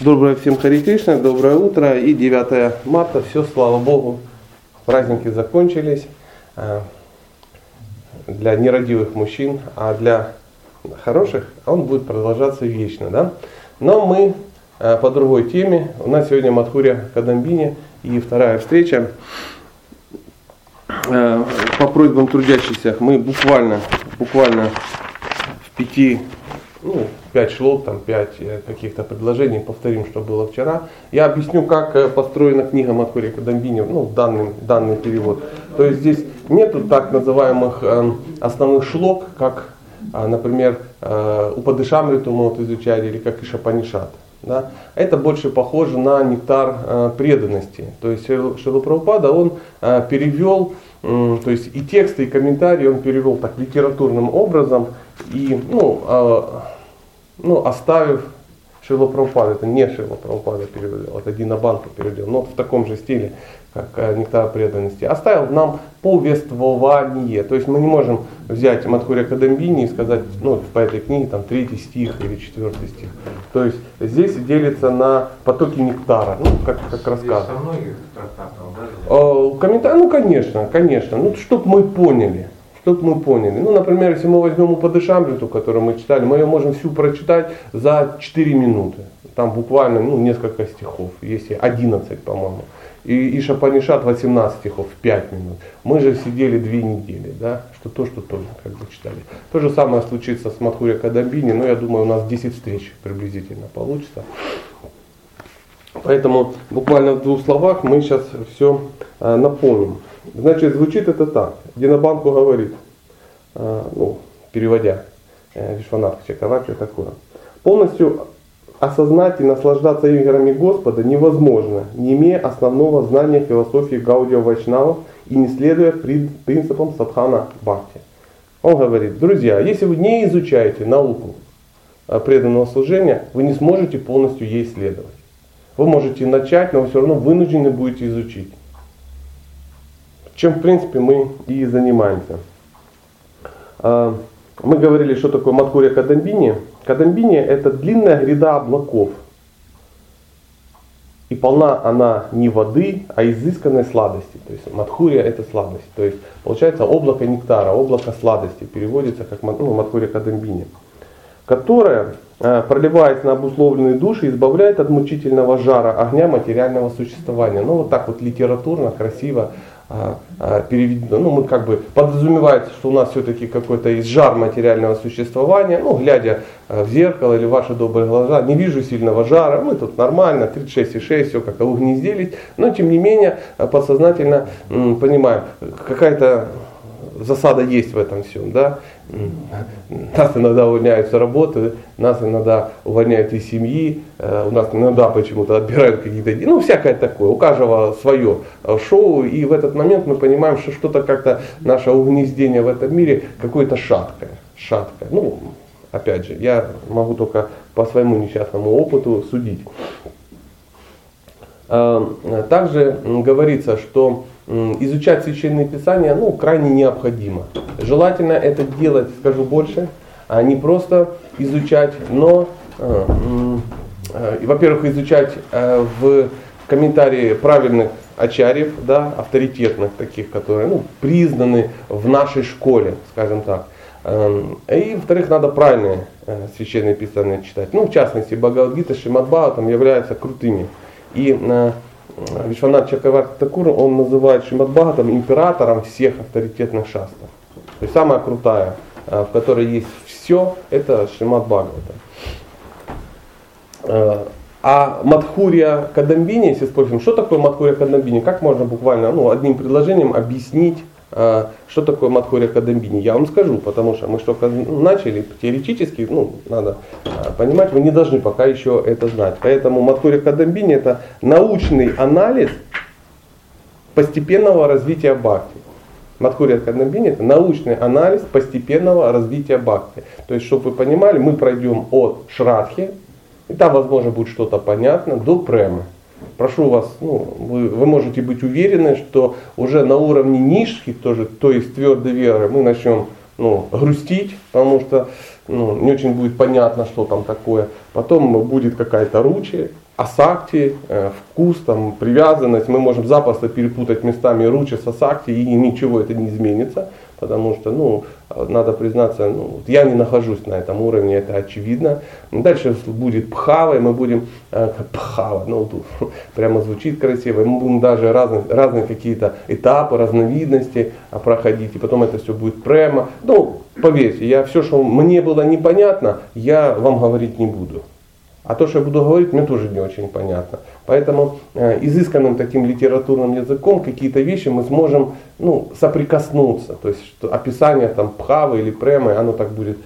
Доброе всем Хари Кришна, доброе утро и 9 марта. Все, слава Богу, праздники закончились э, для нерадивых мужчин, а для хороших он будет продолжаться вечно. Да? Но мы э, по другой теме. У нас сегодня Мадхуря Кадамбини и вторая встреча. Э, по просьбам трудящихся мы буквально, буквально в пяти ну, 5 шлок, там 5 э, каких-то предложений, повторим, что было вчера. Я объясню, как э, построена книга Матхури Кадамбини, ну, данный, данный перевод. То есть здесь нету так называемых э, основных шлок, как, э, например, э, Упадышамриту мы вот изучали, или как Ишапанишат. Да? Это больше похоже на нектар преданности. То есть Шилу Прабхупада, он перевел, то есть и тексты, и комментарии он перевел так литературным образом, и ну, э, ну, оставив Шило Прабхупада, это не Шило Прабхупада перевел, это Дина Банка перевел, но в таком же стиле, как э, нектар преданности, оставил нам повествование. То есть мы не можем взять Мадхуря Кадамбини и сказать, ну, по этой книге там третий стих или четвертый стих. То есть здесь делится на потоки нектара, ну, как, как рассказ. Здесь многих трактатов, да? Комментарий, ну, конечно, конечно. Ну, чтобы мы поняли чтобы мы поняли. Ну, например, если мы возьмем Упадышамриту, которую мы читали, мы ее можем всю прочитать за 4 минуты. Там буквально ну, несколько стихов, если 11, по-моему. И, и Шапанишат 18 стихов, 5 минут. Мы же сидели две недели, да, что то, что тоже как бы читали. То же самое случится с Матхуря Кадамбини, но я думаю, у нас 10 встреч приблизительно получится. Поэтому буквально в двух словах мы сейчас все э, напомним. Значит, звучит это так. Динабанку говорит, ну, переводя э, Вишванатха Чакавача такое. Полностью осознать и наслаждаться играми Господа невозможно, не имея основного знания философии Гаудия Вайшнавов и не следуя принципам Садхана Бхакти. Он говорит, друзья, если вы не изучаете науку э, преданного служения, вы не сможете полностью ей следовать. Вы можете начать, но вы все равно вынуждены будете изучить чем в принципе мы и занимаемся. А, мы говорили, что такое Маткурия Кадамбини. Кадамбини это длинная гряда облаков. И полна она не воды, а изысканной сладости. То есть Мадхурия это сладость. То есть получается облако нектара, облако сладости переводится как ну, Мадхурия Кадамбини. Которая, проливаясь на обусловленные души, избавляет от мучительного жара огня материального существования. Ну вот так вот литературно, красиво переведено, ну мы как бы подразумевается, что у нас все-таки какой-то есть жар материального существования, ну глядя а, в зеркало или ваши добрые глаза, не вижу сильного жара, мы тут нормально, 36,6, все как угнездились, но тем не менее подсознательно понимаем, какая-то засада есть в этом всем, да. Нас иногда увольняют с работы, нас иногда увольняют из семьи, э, у нас иногда почему-то отбирают какие-то, ну всякое такое, у каждого свое э, шоу, и в этот момент мы понимаем, что что-то как-то наше угнездение в этом мире какое-то шаткое, шаткое. Ну, опять же, я могу только по своему несчастному опыту судить. Э, также говорится, что изучать священные писания ну, крайне необходимо. Желательно это делать, скажу больше, а не просто изучать, но, э, э, во-первых, изучать э, в комментарии правильных ачарьев, да, авторитетных таких, которые ну, признаны в нашей школе, скажем так. Эм, и, во-вторых, надо правильные священные писания читать. Ну, в частности, Бхагавадгита, Шимадбхава там являются крутыми. И Вишванат Чакаварти Такур, он называет Шимад Бхагатам императором всех авторитетных шастов. То есть самая крутая, э, в которой есть все, это Бхагавата. Э, а Мадхурия Кадамбини, если спросим, что такое Мадхурия Кадамбини, как можно буквально ну, одним предложением объяснить что такое Мадхурия Кадамбини? Я вам скажу, потому что мы что начали, теоретически, ну, надо а, понимать, вы не должны пока еще это знать. Поэтому Мадхурия Кадамбини это научный анализ постепенного развития бхакти. Мадхурия Кадамбини это научный анализ постепенного развития бхакти. То есть, чтобы вы понимали, мы пройдем от Шрадхи, и там, возможно, будет что-то понятно, до Премы прошу вас, ну, вы, вы можете быть уверены, что уже на уровне нишки, тоже, то есть твердой веры, мы начнем ну, грустить, потому что ну, не очень будет понятно, что там такое. Потом будет какая-то ручи, асакти, э, вкус, там, привязанность. Мы можем запросто перепутать местами ручи с асакти и ничего это не изменится потому что, ну, надо признаться, ну, я не нахожусь на этом уровне, это очевидно. Дальше будет пхава, и мы будем, э, пхава, ну, тут прямо звучит красиво, мы будем даже разные, разные какие-то этапы, разновидности а, проходить, и потом это все будет прямо. Ну, поверьте, я все, что мне было непонятно, я вам говорить не буду. А то, что я буду говорить, мне тоже не очень понятно. Поэтому э, изысканным таким литературным языком какие-то вещи мы сможем ну, соприкоснуться. То есть что описание там пхавы или премы, оно так будет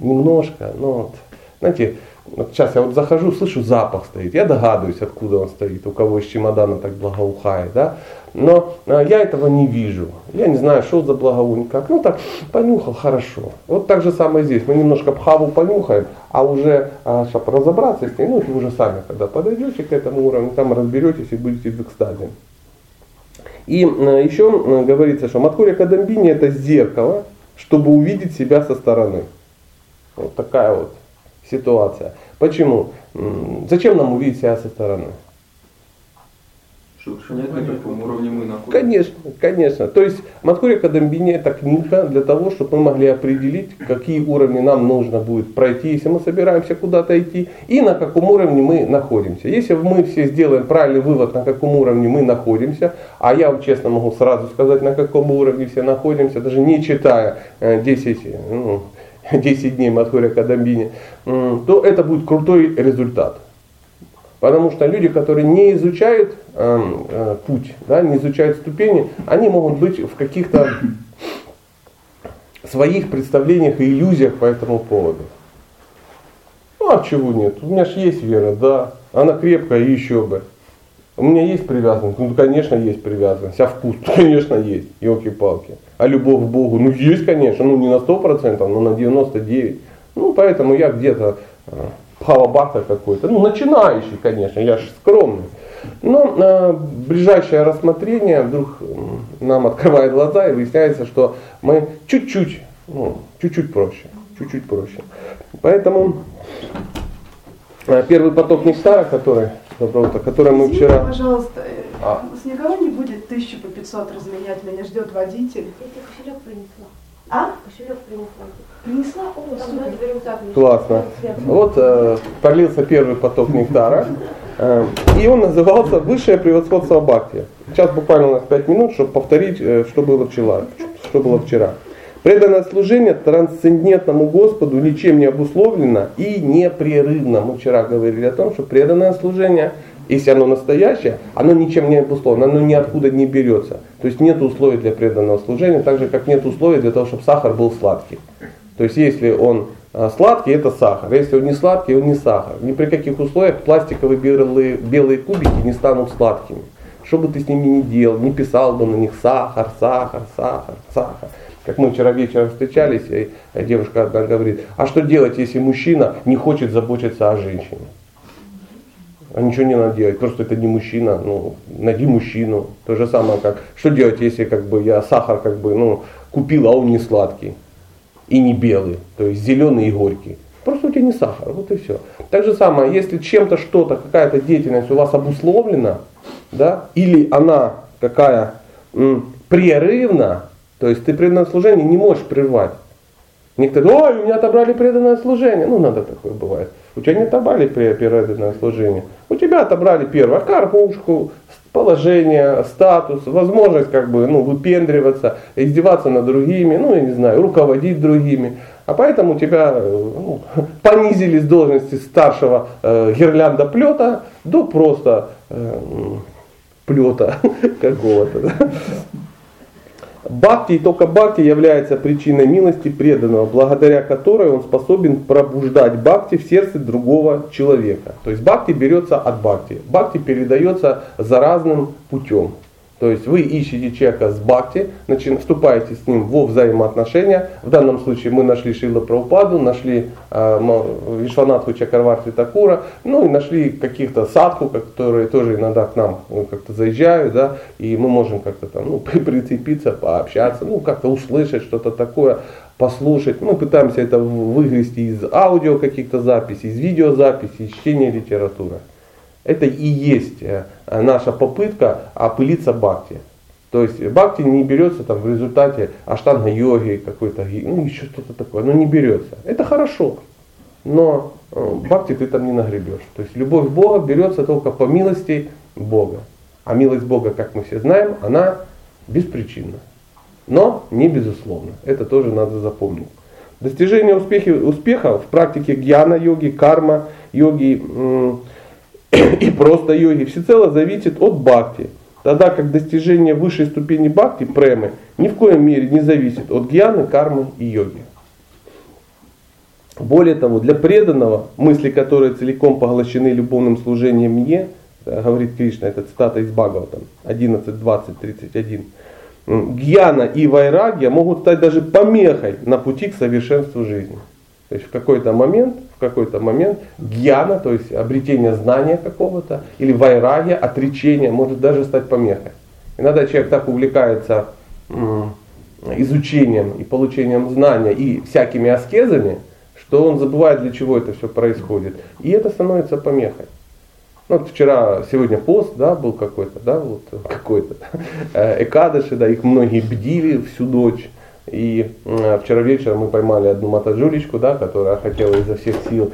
немножко, но знаете, вот сейчас я вот захожу, слышу запах стоит, я догадываюсь, откуда он стоит, у кого из чемодана так благоухает, да, но а, я этого не вижу. Я не знаю, что за благовоние, как. Ну так, понюхал, хорошо. Вот так же самое здесь. Мы немножко пхаву понюхаем, а уже, а, чтобы разобраться с ней, ну, вы уже сами, когда подойдете к этому уровню, там разберетесь и будете в экстазе. И а, еще говорится, что Матхуря Кадамбини это зеркало, чтобы увидеть себя со стороны. Вот такая вот ситуация. Почему? Зачем нам увидеть себя со стороны? Чтобы понять, на каком уровне мы находимся. Конечно, конечно. То есть Маткурия Кадамбини это книга для того, чтобы мы могли определить, какие уровни нам нужно будет пройти, если мы собираемся куда-то идти, и на каком уровне мы находимся. Если мы все сделаем правильный вывод, на каком уровне мы находимся, а я вам честно могу сразу сказать, на каком уровне все находимся, даже не читая 10, э, ну, 10 дней Мадхуря Кадамбини, то это будет крутой результат. Потому что люди, которые не изучают э, э, путь, да, не изучают ступени, они могут быть в каких-то своих представлениях и иллюзиях по этому поводу. Ну а чего нет? У меня же есть вера, да. Она крепкая, еще бы. У меня есть привязанность? Ну, конечно, есть привязанность. А вкус? Конечно, есть. Елки-палки. А любовь к Богу? Ну, есть, конечно. Ну, не на 100%, но на 99%. Ну, поэтому я где-то э, пхавабхата какой-то. Ну, начинающий, конечно, я же скромный. Но э, ближайшее рассмотрение вдруг нам открывает глаза и выясняется, что мы чуть-чуть, ну, чуть-чуть проще, чуть-чуть проще. Поэтому э, первый поток нектара, который, который мы Извините, вчера... пожалуйста, а. с никого не будет тысячу по 500 разменять, меня ждет водитель. Я тебе кошелек принесла. А? Кошелек принесла. Принесла? О, Там супер. рюкзак. Классно. Вот э, пролился первый поток нектара, э, и он назывался «Высшее превосходство Бхакти». Сейчас буквально у нас 5 минут, чтобы повторить, э, что было вчера. Что было вчера. Преданное служение трансцендентному Господу ничем не обусловлено и непрерывно. Мы вчера говорили о том, что преданное служение, если оно настоящее, оно ничем не обусловлено, оно ниоткуда не берется. То есть нет условий для преданного служения, так же как нет условий для того, чтобы сахар был сладкий. То есть если он а, сладкий, это сахар. Если он не сладкий, он не сахар. Ни при каких условиях пластиковые белые, белые кубики не станут сладкими. Что бы ты с ними ни делал, не писал бы на них сахар, сахар, сахар, сахар. Как мы вчера вечером встречались, и девушка одна говорит, а что делать, если мужчина не хочет заботиться о женщине? А ничего не надо делать, просто это не мужчина, ну, найди мужчину. То же самое, как, что делать, если как бы я сахар как бы, ну, купил, а он не сладкий и не белый, то есть зеленый и горький. Просто у тебя не сахар, вот и все. Так же самое, если чем-то что-то, какая-то деятельность у вас обусловлена, да, или она какая м, прерывна, то есть ты преданное служение не можешь прервать. Некоторые, ой, у меня отобрали преданное служение. Ну, надо такое бывает. У тебя не отобрали преданное служение. У тебя отобрали первое, кормушку, положение, статус, возможность как бы, ну, выпендриваться, издеваться над другими, ну, я не знаю, руководить другими. А поэтому тебя ну, понизили с должности старшего э, гирлянда плета до просто э, плета какого-то. Бхакти и только бхакти является причиной милости преданного, благодаря которой он способен пробуждать бхакти в сердце другого человека. То есть бхакти берется от бхакти. Бхакти передается заразным путем. То есть вы ищете человека с бхакти, начи- вступаете с ним во взаимоотношения. В данном случае мы нашли Шила Прабхупаду, нашли э, Вишванатху Чакарварти Такура, ну и нашли каких-то садху, которые тоже иногда к нам ну, как-то заезжают, да, и мы можем как-то там ну, прицепиться, пообщаться, ну как-то услышать что-то такое, послушать. Мы пытаемся это выгрести из аудио каких-то записей, из видеозаписей, из чтения литературы. Это и есть э, наша попытка опылиться бхакти. То есть бхакти не берется там в результате аштанга йоги какой-то, ну еще что-то такое, ну не берется. Это хорошо, но э, бхакти ты там не нагребешь. То есть любовь Бога берется только по милости Бога. А милость Бога, как мы все знаем, она беспричинна. Но не безусловно. Это тоже надо запомнить. Достижение успехи, успеха в практике гьяна-йоги, карма-йоги и просто йоги всецело зависит от бхакти. Тогда как достижение высшей ступени бхакти, премы, ни в коем мере не зависит от гьяны, кармы и йоги. Более того, для преданного, мысли которые целиком поглощены любовным служением мне, э, говорит Кришна, это цитата из Бхагаватам 11, 20, 31, м, гьяна и вайрагия могут стать даже помехой на пути к совершенству жизни. То есть в какой-то момент, в какой-то момент гьяна, то есть обретение знания какого-то, или вайрагия, отречение, может даже стать помехой. Иногда человек так увлекается изучением и получением знания и всякими аскезами, что он забывает, для чего это все происходит. И это становится помехой. Ну, вот вчера, сегодня пост, да, был какой-то, да, вот какой-то, э, Экадыши, да, их многие бдили всю ночь. И вчера вечером мы поймали одну мотоджулечку, да, которая хотела изо всех сил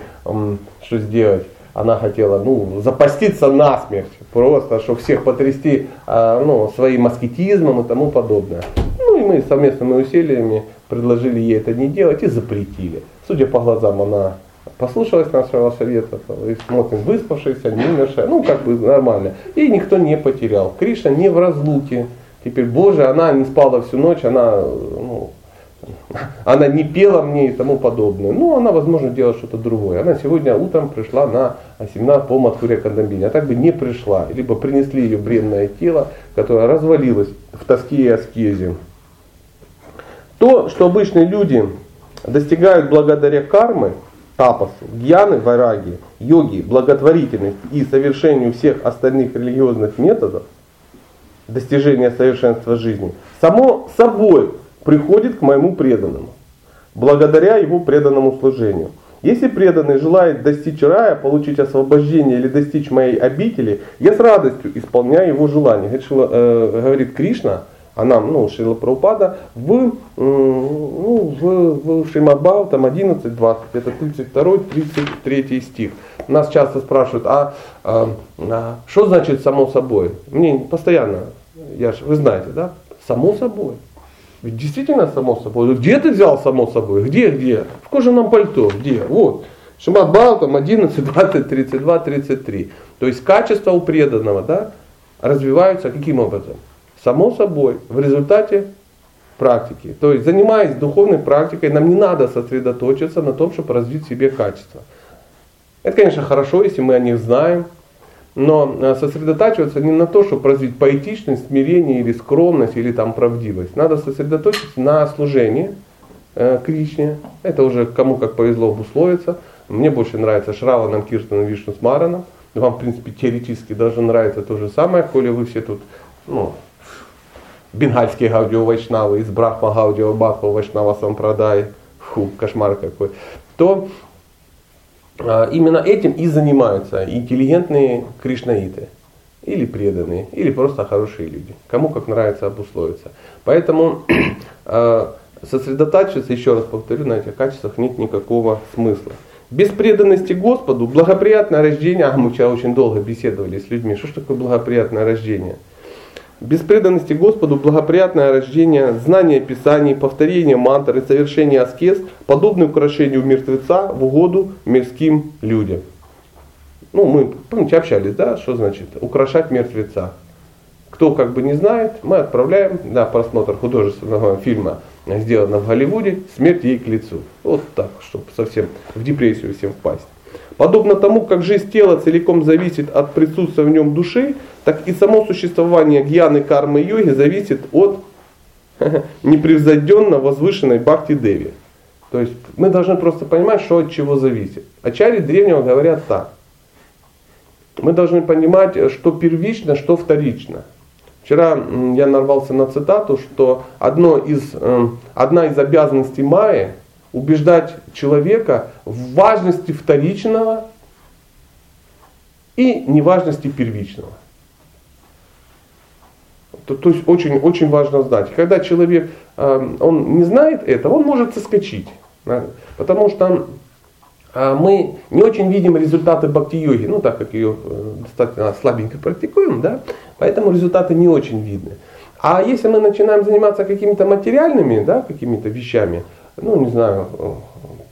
что сделать. Она хотела, ну, запаститься насмерть, просто, чтобы всех потрясти, а, ну, своим аскетизмом и тому подобное. Ну, и мы совместными усилиями предложили ей это не делать и запретили. Судя по глазам, она послушалась нашего совета, и смотрим, выспавшаяся, не умершая, ну как бы нормально. И никто не потерял. Кришна не в разлуке. Теперь, Боже, она не спала всю ночь, она, она не пела мне и тому подобное. Ну, она, возможно, делала что-то другое. Она сегодня утром пришла на семинар по Мадхуре Кандамбине, а так бы не пришла. Либо принесли ее бренное тело, которое развалилось в тоске и аскезе. То, что обычные люди достигают благодаря кармы, тапасу, гьяны, вараги, йоги, благотворительности и совершению всех остальных религиозных методов достижения совершенства жизни, само собой приходит к моему преданному, благодаря его преданному служению. Если преданный желает достичь рая, получить освобождение или достичь моей обители, я с радостью исполняю его желание. Говорит, Шила- э, говорит Кришна, а нам, ну, Шила Прабхупада, в, ну, в, в Шримад там 11, 20, это 32, 33 стих. Нас часто спрашивают, а, а, а что значит само собой? Мне постоянно, я ж, вы знаете, да, само собой. Ведь действительно само собой. Где ты взял само собой? Где, где? В кожаном пальто. Где? Вот. Шимат Бал там 11, 20, 32, 33. То есть качества у преданного да, развиваются каким образом? Само собой, в результате практики. То есть занимаясь духовной практикой, нам не надо сосредоточиться на том, чтобы развить в себе качества. Это, конечно, хорошо, если мы о них знаем, но э, сосредотачиваться не на то, чтобы развить поэтичность, смирение или скромность, или там правдивость. Надо сосредоточиться на служении э, Кришне. Это уже кому как повезло обусловиться. Мне больше нравится Шраванам, Киртаном, Вишну Смараном. Вам, в принципе, теоретически должно нравиться то же самое, коли вы все тут, ну, бенгальские гаудио вайшнавы, из Брахма гаудио Бхаква вайшнава сампрадай, фу, кошмар какой, то именно этим и занимаются интеллигентные кришнаиты. Или преданные, или просто хорошие люди. Кому как нравится обусловиться. Поэтому э, сосредотачиваться, еще раз повторю, на этих качествах нет никакого смысла. Без преданности Господу благоприятное рождение, а мы вчера очень долго беседовали с людьми, что ж такое благоприятное рождение? Без преданности Господу благоприятное рождение, знание Писаний, повторение мантр и совершение аскез подобны украшению мертвеца в угоду мирским людям. Ну, мы, помните, общались, да, что значит украшать мертвеца. Кто как бы не знает, мы отправляем на просмотр художественного фильма, сделанного в Голливуде, смерть ей к лицу. Вот так, чтобы совсем в депрессию всем впасть. Подобно тому, как жизнь тела целиком зависит от присутствия в нем души, так и само существование гьяны кармы йоги зависит от непревзойденно возвышенной бхакти деви. То есть мы должны просто понимать, что от чего зависит. Ачари древнего говорят так. Мы должны понимать, что первично, что вторично. Вчера я нарвался на цитату, что одно из, эм, одна из обязанностей Майи убеждать человека в важности вторичного и неважности первичного. То, то есть очень, очень важно знать. Когда человек э, он не знает этого, он может соскочить. Да? Потому что э, мы не очень видим результаты бхакти-йоги, ну так как ее э, достаточно слабенько практикуем, да? поэтому результаты не очень видны. А если мы начинаем заниматься какими-то материальными да, какими-то вещами, ну не знаю,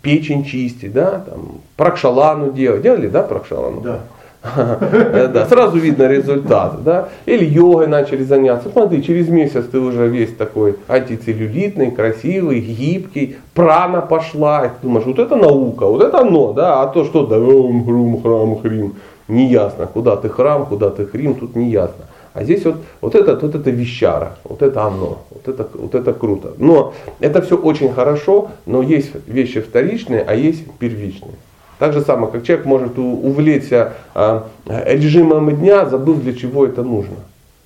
печень чистить, да, там, пракшалану делать. Делали, да, пракшалану? Да. Да, сразу видно результат, да. Или йогой начали заняться. Смотри, через месяц ты уже весь такой антицеллюлитный, красивый, гибкий, прана пошла. И ты думаешь, вот это наука, вот это оно, да, а то что, да, хрум, храм, хрим, не ясно, куда ты храм, куда ты хрим, тут не ясно. А здесь вот, вот это, вот это вещара, вот это оно, вот это, вот это круто. Но это все очень хорошо, но есть вещи вторичные, а есть первичные. Так же самое, как человек может увлечься а, режимом дня, забыв для чего это нужно.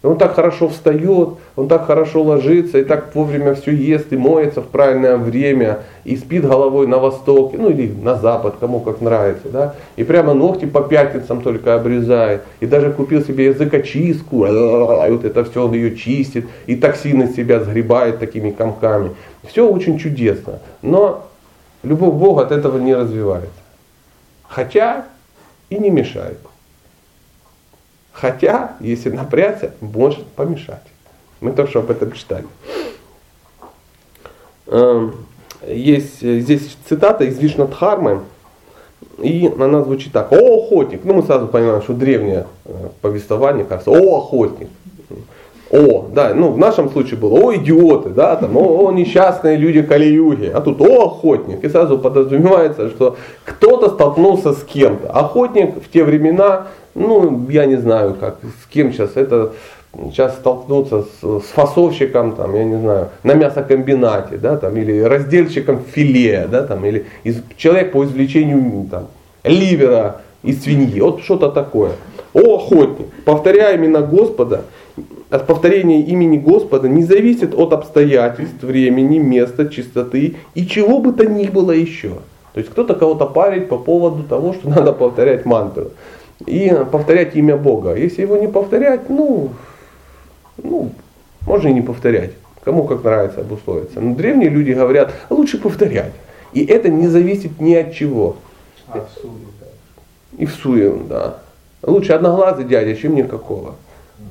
Он так хорошо встает, он так хорошо ложится, и так вовремя все ест, и моется в правильное время, и спит головой на восток, ну или на запад, кому как нравится, да, и прямо ногти по пятницам только обрезает, и даже купил себе языкочистку, и вот это все он ее чистит, и токсины себя сгребает такими комками. Все очень чудесно, но любовь Бога от этого не развивается. Хотя и не мешает. Хотя, если напрячься, может помешать. Мы что об этом читали. Эм, есть здесь цитата из Вишнадхармы, и она звучит так. О, охотник. Ну, мы сразу понимаем, что древнее э, повествование, кажется, о, охотник. О, да, ну в нашем случае было, о, идиоты, да, там, о, о несчастные люди Кали-юги, а тут, о, охотник. И сразу подразумевается, что кто-то столкнулся с кем-то. Охотник в те времена ну, я не знаю, как, с кем сейчас это, сейчас столкнуться с, с фасовщиком, там, я не знаю, на мясокомбинате, да, там, или раздельщиком филе, да, там, или из, человек по извлечению там, ливера из свиньи, вот что-то такое. О, охотник, повторяя имена Господа, от повторения имени Господа не зависит от обстоятельств, времени, места, чистоты и чего бы то ни было еще. То есть кто-то кого-то парит по поводу того, что надо повторять мантру и повторять имя Бога. Если его не повторять, ну, ну, можно и не повторять. Кому как нравится обусловиться. Но древние люди говорят, лучше повторять. И это не зависит ни от чего. А, в суе, да. И в суе, да. Лучше одноглазый дядя, чем никакого.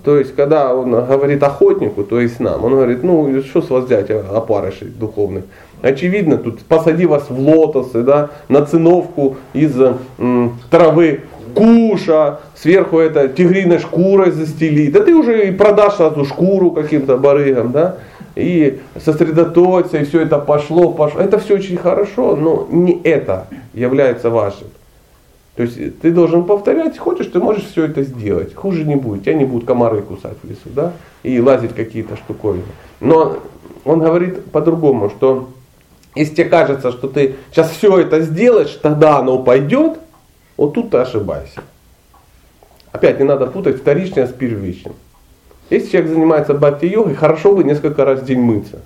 То есть, когда он говорит охотнику, то есть нам, он говорит, ну, что с вас взять, опарышей духовных. Очевидно, тут посади вас в лотосы, да, на циновку из м, травы куша, сверху это тигриной шкурой застели. Да ты уже и продашь сразу шкуру каким-то барыгам, да? И сосредоточься, и все это пошло, пошло. Это все очень хорошо, но не это является важным. То есть ты должен повторять, хочешь, ты можешь все это сделать. Хуже не будет, тебя не будут комары кусать в лесу, да? И лазить какие-то штуковины. Но он говорит по-другому, что если тебе кажется, что ты сейчас все это сделаешь, тогда оно пойдет, вот тут ты ошибаешься. Опять не надо путать вторичное с первичным. Если человек занимается бхакти-йогой, хорошо бы несколько раз в день мыться.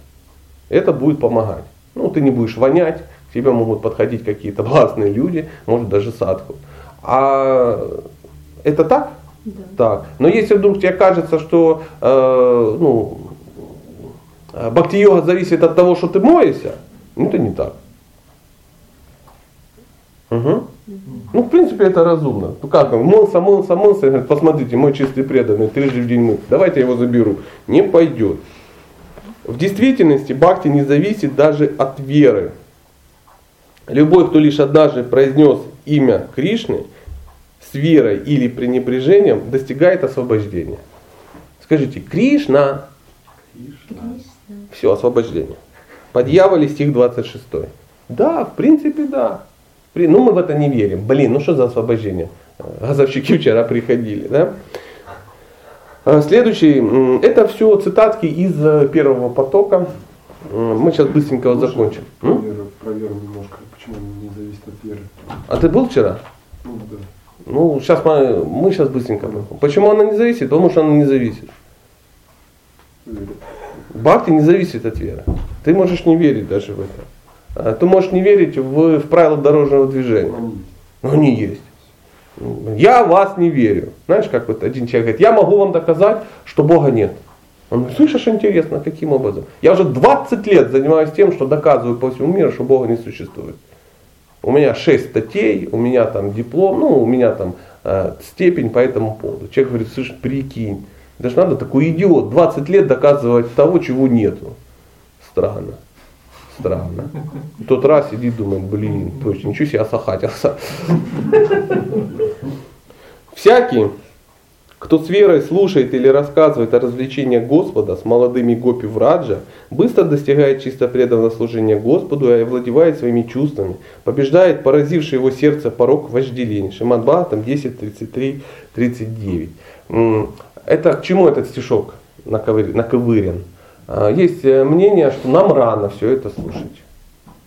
Это будет помогать. Ну, ты не будешь вонять, тебе могут подходить какие-то властные люди, может даже садху. А это так? Да. Так. Но если вдруг тебе кажется, что э, ну, бхакти-йога зависит от того, что ты моешься, ну это не так. Угу. Ну, в принципе, это разумно. Ну как он, мылся, мылся, мылся, говорит, посмотрите, мой чистый преданный, трижды в день мыл. Давайте я его заберу. Не пойдет. В действительности бхакти не зависит даже от веры. Любой, кто лишь однажды произнес имя Кришны с верой или пренебрежением, достигает освобождения. Скажите, Кришна. Все, освобождение. По дьяволе стих 26. Да, в принципе, да. Ну мы в это не верим. Блин, ну что за освобождение? Газовщики вчера приходили, да? А, Следующий, это все цитатки из э, первого потока. Мы сейчас быстренько вот закончим. М? Проверю, проверю немножко, почему не зависит от веры. А ты был вчера? Ну да. Ну, сейчас мы, мы сейчас быстренько. Почему она не зависит? Потому что она не зависит. Верю. Бхакти не зависит от веры. Ты можешь не верить даже в это. А Ты можешь не верить в, в правила дорожного движения. Но они есть. Я вас не верю. Знаешь, как вот один человек говорит, я могу вам доказать, что Бога нет. Он говорит, слышишь, интересно, каким образом? Я уже 20 лет занимаюсь тем, что доказываю по всему миру, что Бога не существует. У меня 6 статей, у меня там диплом, ну, у меня там э, степень по этому поводу. Человек говорит, слышь, прикинь, даже надо такой идиот, 20 лет доказывать того, чего нету. Странно. Странно. В тот раз сидит, думает, блин, точно, ничего себе осахатился. Всякий, кто с верой слушает или рассказывает о развлечениях Господа с молодыми гопи в Раджа, быстро достигает чисто преданного служения Господу и овладевает своими чувствами, побеждает поразивший его сердце порог вожделения. Шимад Бхагаватам 10, 33, 39. М, Это к чему этот стишок наковыр- наковырен? А, Есть э, мнение, что нам рано все это слушать.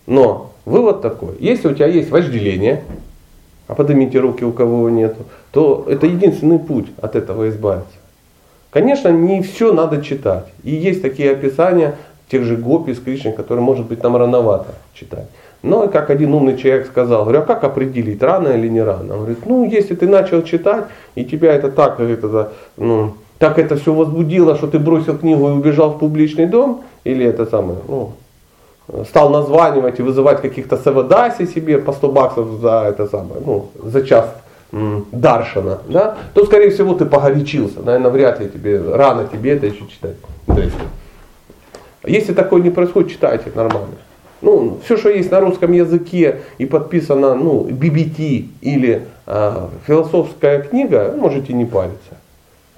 Но вывод такой, если у тебя есть вожделение, а поднимите руки, у кого нету, то это единственный путь от этого избавиться. Конечно, не все надо читать. И есть такие описания тех же гопи с Кришной, которые, может быть, нам рановато читать. Но, как один умный человек сказал, говорю, а как определить, рано или не рано? Он говорит, ну, если ты начал читать, и тебя это так, это, ну, так это все возбудило, что ты бросил книгу и убежал в публичный дом, или это самое, ну, стал названивать и вызывать каких-то савадаси себе по 100 баксов за это самое, ну, за час даршана, да, то, скорее всего, ты погорячился. Наверное, вряд ли тебе, рано тебе это еще читать. Есть, если такое не происходит, читайте нормально. Ну, все, что есть на русском языке и подписано, ну, BBT или а, философская книга, можете не париться.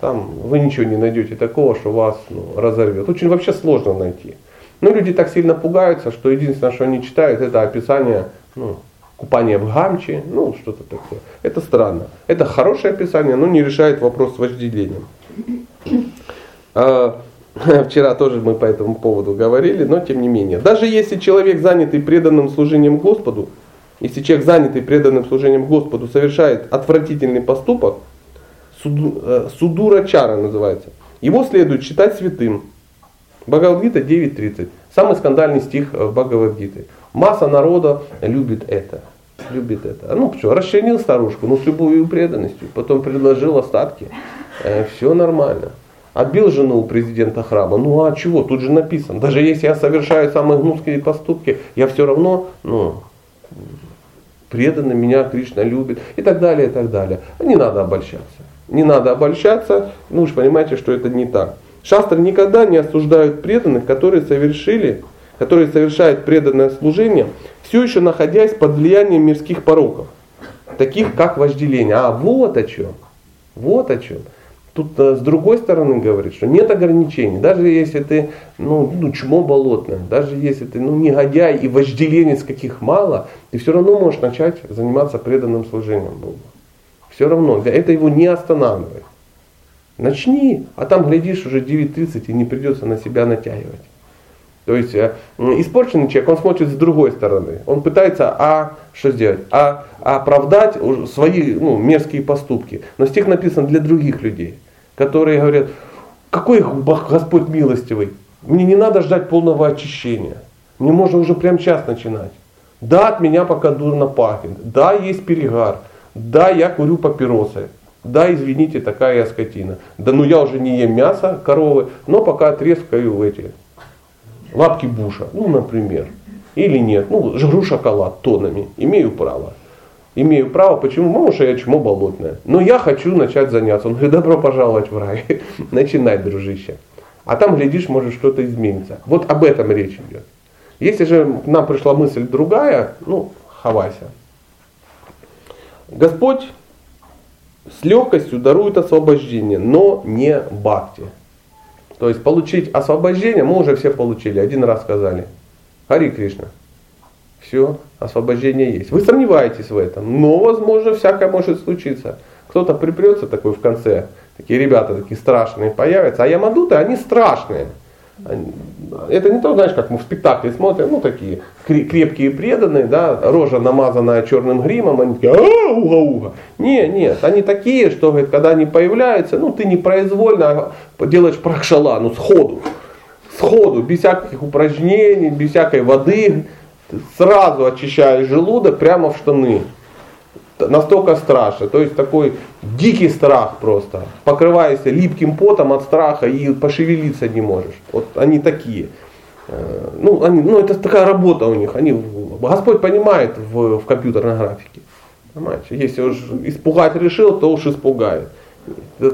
Там вы ничего не найдете такого, что вас ну, разорвет. Очень вообще сложно найти. Но люди так сильно пугаются, что единственное, что они читают, это описание ну, купания в гамче, ну что-то такое. Это странно. Это хорошее описание, но не решает вопрос с вожделением. А, Вчера тоже мы по этому поводу говорили, но тем не менее. Даже если человек, занятый преданным служением Господу, если человек, занятый преданным служением Господу, совершает отвратительный поступок, суду, э, судурачара называется, его следует считать святым. Бхагавадгита 9.30. Самый скандальный стих в Бхагавадгите. Масса народа любит это. Любит это. Ну что, расчленил старушку, ну с любовью и преданностью. Потом предложил остатки. Э, все нормально. Отбил жену у президента храма. Ну а чего? Тут же написано. Даже если я совершаю самые гнусные поступки, я все равно, ну, преданно меня Кришна любит. И так далее, и так далее. Не надо обольщаться. Не надо обольщаться. Ну уж понимаете, что это не так. Шастры никогда не осуждают преданных, которые совершили, которые совершают преданное служение, все еще находясь под влиянием мирских пороков, таких как вожделение. А вот о чем. Вот о чем. Тут э, с другой стороны говорит, что нет ограничений. Даже если ты ну, ну, чмо болотное, даже если ты ну, негодяй и вожделенец каких мало, ты все равно можешь начать заниматься преданным служением Богу. Все равно. Это его не останавливает. Начни, а там глядишь уже 9.30 и не придется на себя натягивать. То есть э, испорченный человек, он смотрит с другой стороны. Он пытается, а что сделать? А, оправдать свои ну, мерзкие поступки. Но стих написан для других людей, которые говорят, какой Господь милостивый, мне не надо ждать полного очищения. Мне можно уже прямо сейчас начинать. Да, от меня пока дурно пахнет. Да, есть перегар. Да, я курю папиросы. Да, извините, такая я скотина. Да ну я уже не ем мясо коровы, но пока отрезкаю эти лапки буша, ну, например. Или нет, ну, жру шоколад тоннами, имею право. Имею право, почему? Потому что я чмо болотное. Но я хочу начать заняться. Он говорит, добро пожаловать в рай. Начинай, дружище. А там, глядишь, может что-то изменится. Вот об этом речь идет. Если же к нам пришла мысль другая, ну, хавайся. Господь с легкостью дарует освобождение, но не бхакти. То есть получить освобождение мы уже все получили, один раз сказали. Хари Кришна. Все, освобождение есть. Вы сомневаетесь в этом, но возможно всякое может случиться. Кто-то припрется такой в конце, такие ребята такие страшные появятся, а ямадуты, они страшные. Это не то, знаешь, как мы в спектакле смотрим, ну такие крепкие преданные, да, рожа намазанная черным гримом, они такие, а, уга-уга. Не, нет, они такие, что, говорит, когда они появляются, ну ты непроизвольно делаешь пракшала, ну сходу, сходу, без всяких упражнений, без всякой воды, сразу очищаешь желудок прямо в штаны настолько страшно. То есть такой дикий страх просто. Покрываешься липким потом от страха и пошевелиться не можешь. Вот они такие. Э, ну, они, ну это такая работа у них. Они, Господь понимает в, в компьютерной графике. Понимаете? Если уж испугать решил, то уж испугает.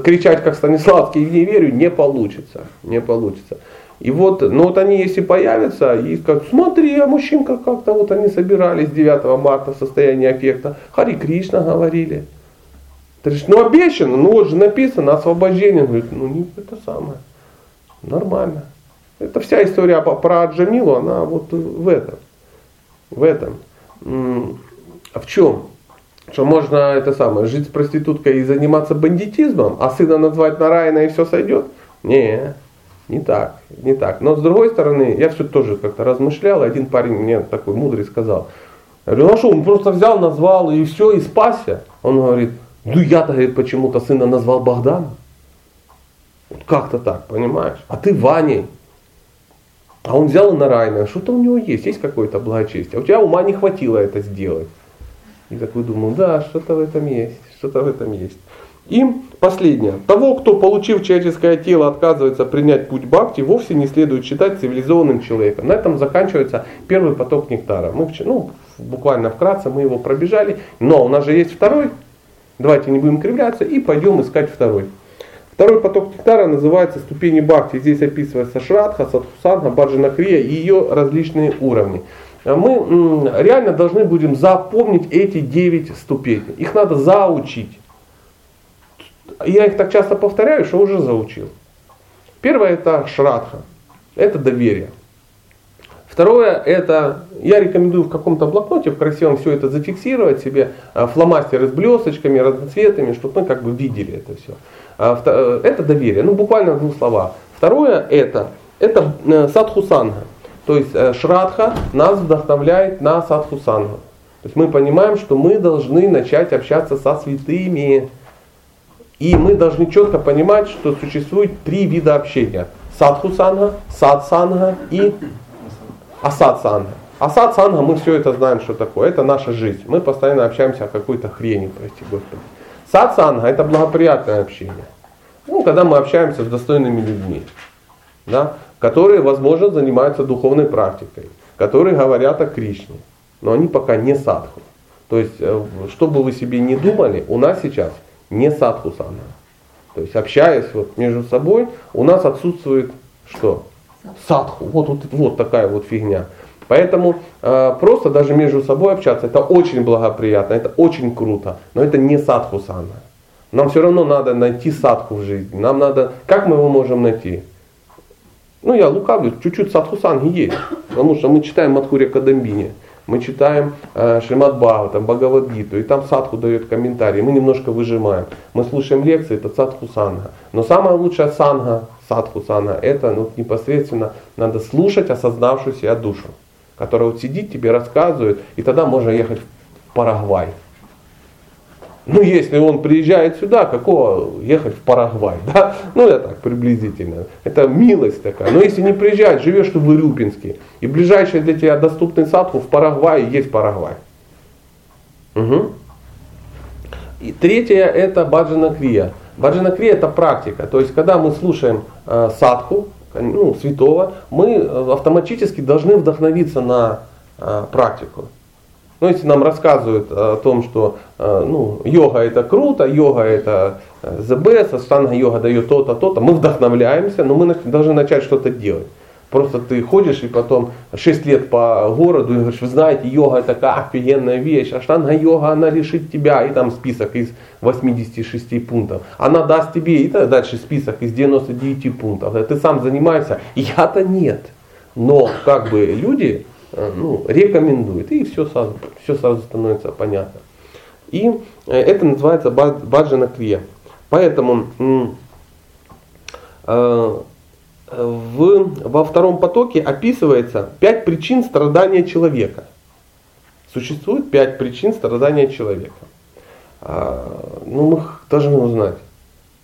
Кричать как Станиславский не верю не получится. Не получится. И вот, ну вот они если появятся и скажут, смотри, а мужчинка как-то вот они собирались 9 марта в состоянии аффекта, Хари Кришна говорили. Ты говоришь, ну обещано, ну вот же написано, освобождение. Говорит, ну не это самое, нормально. Это вся история про Джамилу, она вот в этом. В этом. А в чем? Что можно это самое, жить с проституткой и заниматься бандитизмом, а сына назвать Нараяна и все сойдет? Не. Не так, не так. Но с другой стороны, я все тоже как-то размышлял, один парень мне такой мудрый сказал, я говорю, ну а что, он просто взял, назвал и все, и спасся. Он говорит, ну я-то почему-то сына назвал Богданом. Вот как-то так, понимаешь? А ты Ваней. А он взял и на Райна. Что-то у него есть, есть какое-то благочестие. А у тебя ума не хватило это сделать. И такой думал, да, что-то в этом есть, что-то в этом есть. И последнее. Того, кто, получив человеческое тело, отказывается принять путь бхакти, вовсе не следует считать цивилизованным человеком. На этом заканчивается первый поток нектара. Мы, ну, буквально вкратце мы его пробежали, но у нас же есть второй. Давайте не будем кривляться и пойдем искать второй. Второй поток нектара называется ступени бхакти. Здесь описывается шрадха, садхусанха, баджанакрия и ее различные уровни. Мы реально должны будем запомнить эти девять ступеней. Их надо заучить. Я их так часто повторяю, что уже заучил. Первое это шрадха, это доверие. Второе это, я рекомендую в каком-то блокноте в красивом все это зафиксировать себе, а, фломастеры с блесточками, разноцветами, чтобы мы как бы видели это все. А, э, это доверие, ну буквально в двух словах. Второе это, это э, садхусанга. То есть э, шрадха нас вдохновляет на садхусангу. То есть мы понимаем, что мы должны начать общаться со святыми. И мы должны четко понимать, что существует три вида общения. Садхусанга, садсанга и асадсанга. Асадсанга мы все это знаем, что такое. Это наша жизнь. Мы постоянно общаемся о какой-то хрени, прости Господи. Садсанга это благоприятное общение. Ну, когда мы общаемся с достойными людьми, да, которые, возможно, занимаются духовной практикой, которые говорят о Кришне, но они пока не садху. То есть, э, что бы вы себе не думали, у нас сейчас – не садхусана. То есть общаясь вот между собой, у нас отсутствует что? Садху. Вот, вот, вот такая вот фигня. Поэтому э, просто даже между собой общаться, это очень благоприятно, это очень круто, но это не садхусана. Нам все равно надо найти садху в жизни. Нам надо, как мы его можем найти? Ну я лукавлю, чуть-чуть садхусанги есть, потому что мы читаем Мадхуря Кадамбини мы читаем э, Шримад Бхагаватам, Бхагавадгиту, и там Садху дает комментарии, мы немножко выжимаем. Мы слушаем лекции, это Садху Санга. Но самая лучшая санга, Садху Санга, это ну, непосредственно надо слушать осознавшую себя душу, которая вот сидит, тебе рассказывает, и тогда можно ехать в Парагвай. Ну, если он приезжает сюда, какого ехать в Парагвай, да? Ну, это так, приблизительно. Это милость такая. Но если не приезжать, живешь ты в Ирюпинске, и ближайший для тебя доступный садху в Парагвае есть Парагвай. Угу. И третье это. Баджана крия это практика. То есть, когда мы слушаем э, садху, ну, святого, мы э, автоматически должны вдохновиться на э, практику. Но ну, если нам рассказывают о том, что э, ну, йога это круто, йога это э, the best, астанга йога дает то-то, то-то, мы вдохновляемся, но мы должны начать что-то делать. Просто ты ходишь и потом 6 лет по городу и говоришь, вы знаете, йога такая офигенная вещь, аштанга йога, она решит тебя, и там список из 86 пунктов. Она даст тебе, и дальше список из 99 пунктов. Ты сам занимаешься, я-то нет. Но как бы люди, ну, рекомендует. И все сразу, все сразу становится понятно. И э, это называется ба- баджана крия. Поэтому э, в, во втором потоке описывается пять причин страдания человека. Существует пять причин страдания человека. А, ну, мы их должны узнать.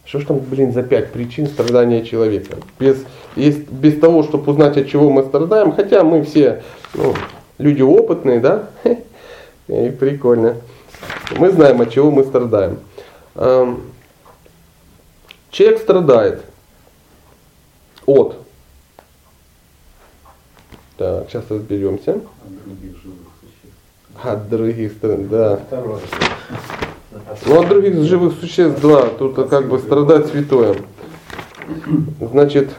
Что ж там, блин, за пять причин страдания человека? Без, есть, без того, чтобы узнать, от чего мы страдаем, хотя мы все ну, люди опытные, да? И прикольно. Мы знаем, от чего мы страдаем. Эм, человек страдает от. Так, сейчас разберемся. От других стран, да. Второе. Ну от других живых существ, да, тут как бы страдать святое. Значит,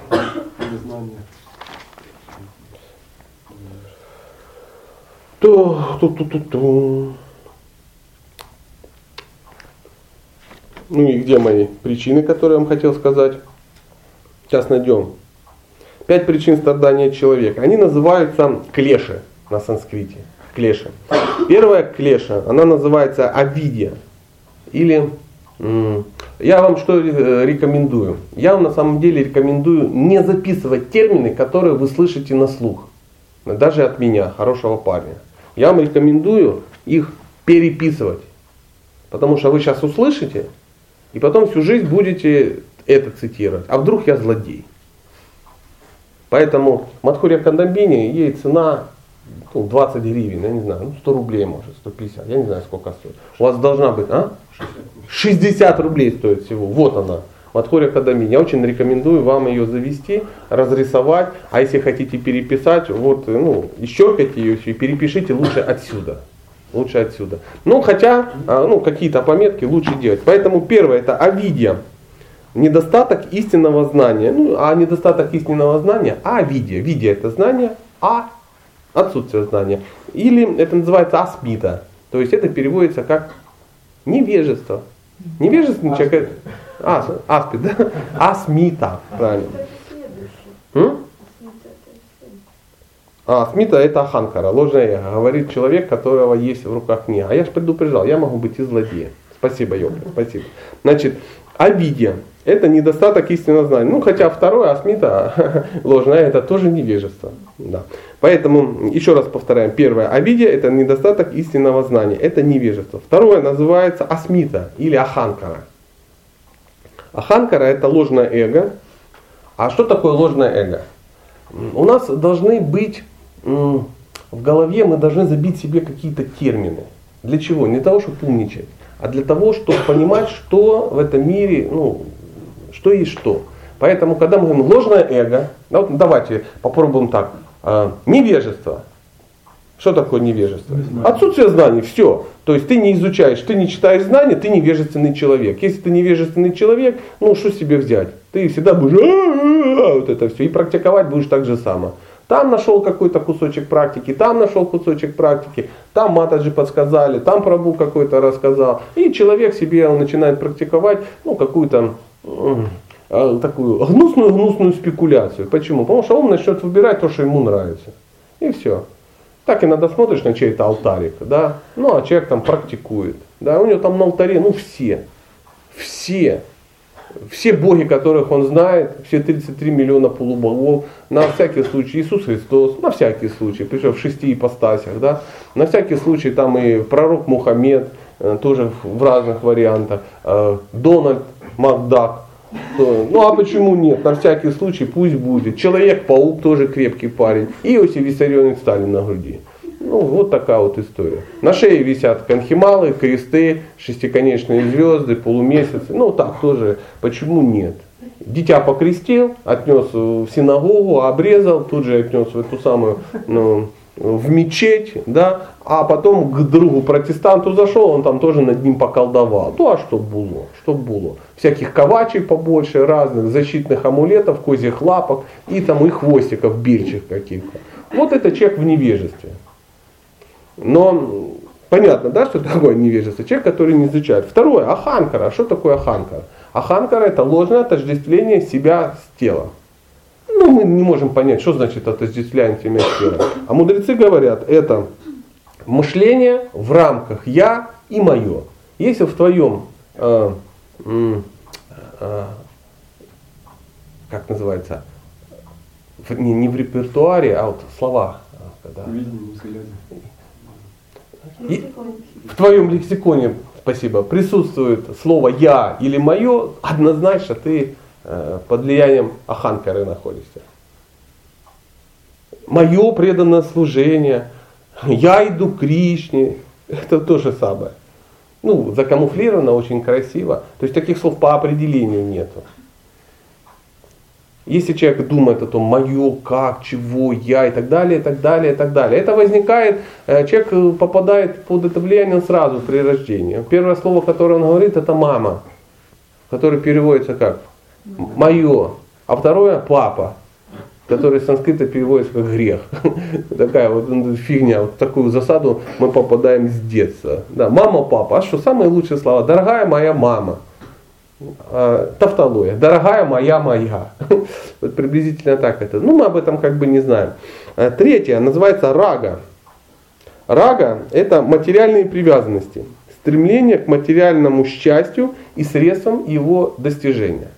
то, ту, ту, ту, ту. Ну и где мои причины, которые я вам хотел сказать? Сейчас найдем. Пять причин страдания человека. Они называются клеши на санскрите. Клеши. Первая клеша, она называется авидия. Или я вам что э, рекомендую? Я вам на самом деле рекомендую не записывать термины, которые вы слышите на слух. Даже от меня, хорошего парня. Я вам рекомендую их переписывать. Потому что вы сейчас услышите, и потом всю жизнь будете это цитировать. А вдруг я злодей? Поэтому Мадхурия Кандамбини, ей цена ну, 20 гривен, я не знаю, ну 100 рублей может, 150, я не знаю сколько стоит. У вас должна быть, а? 60 рублей стоит всего, вот она. Мадхурия Кадамини. Я очень рекомендую вам ее завести, разрисовать, а если хотите переписать, вот, ну, ищеркайте ее и перепишите лучше отсюда. Лучше отсюда. Ну, хотя, а, ну, какие-то пометки лучше делать. Поэтому первое это авидия. Недостаток истинного знания. Ну, а недостаток истинного знания, а видия. Видия это знание, а отсутствие знания. Или это называется асмита. То есть это переводится как невежество. Невежественный человек. это- А, аспид, да? Асмита, правильно. А, Смита это Аханкара, ложное эго. Говорит человек, которого есть в руках книга. А я же предупреждал, я могу быть и злодеем. Спасибо, Йога, спасибо. Значит, обидия – это недостаток истинного знания. Ну, хотя второе, асмита, ложное, это тоже невежество. Да. Поэтому, еще раз повторяем, первое, обидия – это недостаток истинного знания, это невежество. Второе называется асмита или аханкара. Аханкара – это ложное эго. А что такое ложное эго? У нас должны быть в голове, мы должны забить себе какие-то термины. Для чего? Не для того, чтобы умничать, а для того, чтобы понимать, что в этом мире, ну, что есть что. Поэтому, когда мы говорим ложное эго, да, вот давайте попробуем так. А, невежество. Что такое невежество? Незнание. Отсутствие знаний, все. То есть ты не изучаешь, ты не читаешь знания, ты невежественный человек. Если ты невежественный человек, ну что себе взять? Ты всегда будешь вот это все и практиковать будешь так же само. Там нашел какой-то кусочек практики, там нашел кусочек практики, там матаджи подсказали, там прабу какой-то рассказал. И человек себе он начинает практиковать ну, какую-то такую гнусную-гнусную спекуляцию. Почему? Потому что он начнет выбирать то, что ему нравится. И все. Так иногда смотришь на чей-то алтарик, да, ну а человек там практикует, да, у него там на алтаре, ну все, все, все боги, которых он знает, все 33 миллиона полубогов, на всякий случай Иисус Христос, на всякий случай, причем в шести ипостасях, да, на всякий случай там и пророк Мухаммед, э, тоже в разных вариантах, э, Дональд Макдак, то- ну а почему нет? На всякий случай пусть будет. Человек-паук тоже крепкий парень. И Иосиф Виссарионович Сталин на груди. Ну вот такая вот история. На шее висят конхималы, кресты, шестиконечные звезды, полумесяцы. Ну так тоже. Почему нет? Дитя покрестил, отнес в синагогу, обрезал, тут же отнес в эту самую, ну, в мечеть, да, а потом к другу протестанту зашел, он там тоже над ним поколдовал. Ну а что было? Что было? Всяких ковачей побольше, разных защитных амулетов, козьих лапок и там и хвостиков бельчих каких-то. Вот это человек в невежестве. Но понятно, да, что такое невежество? Человек, который не изучает. Второе, аханкара. Что такое аханкара? Аханкара это ложное отождествление себя с телом. Ну, Ну, мы не можем понять, что значит отождествляем семя сферы. А мудрецы говорят, это мышление в рамках я и мое. Если в твоем, э, э, как называется, в, не, не в репертуаре, а вот слова. Когда, Видение, взгляды. и в твоем лексиконе, спасибо, присутствует слово я или мое, однозначно ты э, под влиянием Аханкары находишься. Мое преданное служение, я иду к Кришне, это то же самое. Ну, закамуфлировано, очень красиво. То есть таких слов по определению нету. Если человек думает о том, мое, как, чего, я и так далее, и так далее, и так далее, это возникает, э, человек э, попадает под это влияние сразу при рождении. Первое слово, которое он говорит, это мама, которое переводится как мое, а второе папа, который с санскрита переводится как грех. Такая вот фигня, вот такую засаду мы попадаем с детства. Да, мама, папа, а что самые лучшие слова? Дорогая моя мама. А, тавтология. Дорогая моя моя. Вот приблизительно так это. Ну, мы об этом как бы не знаем. А, Третье называется рага. Рага – это материальные привязанности, стремление к материальному счастью и средствам его достижения.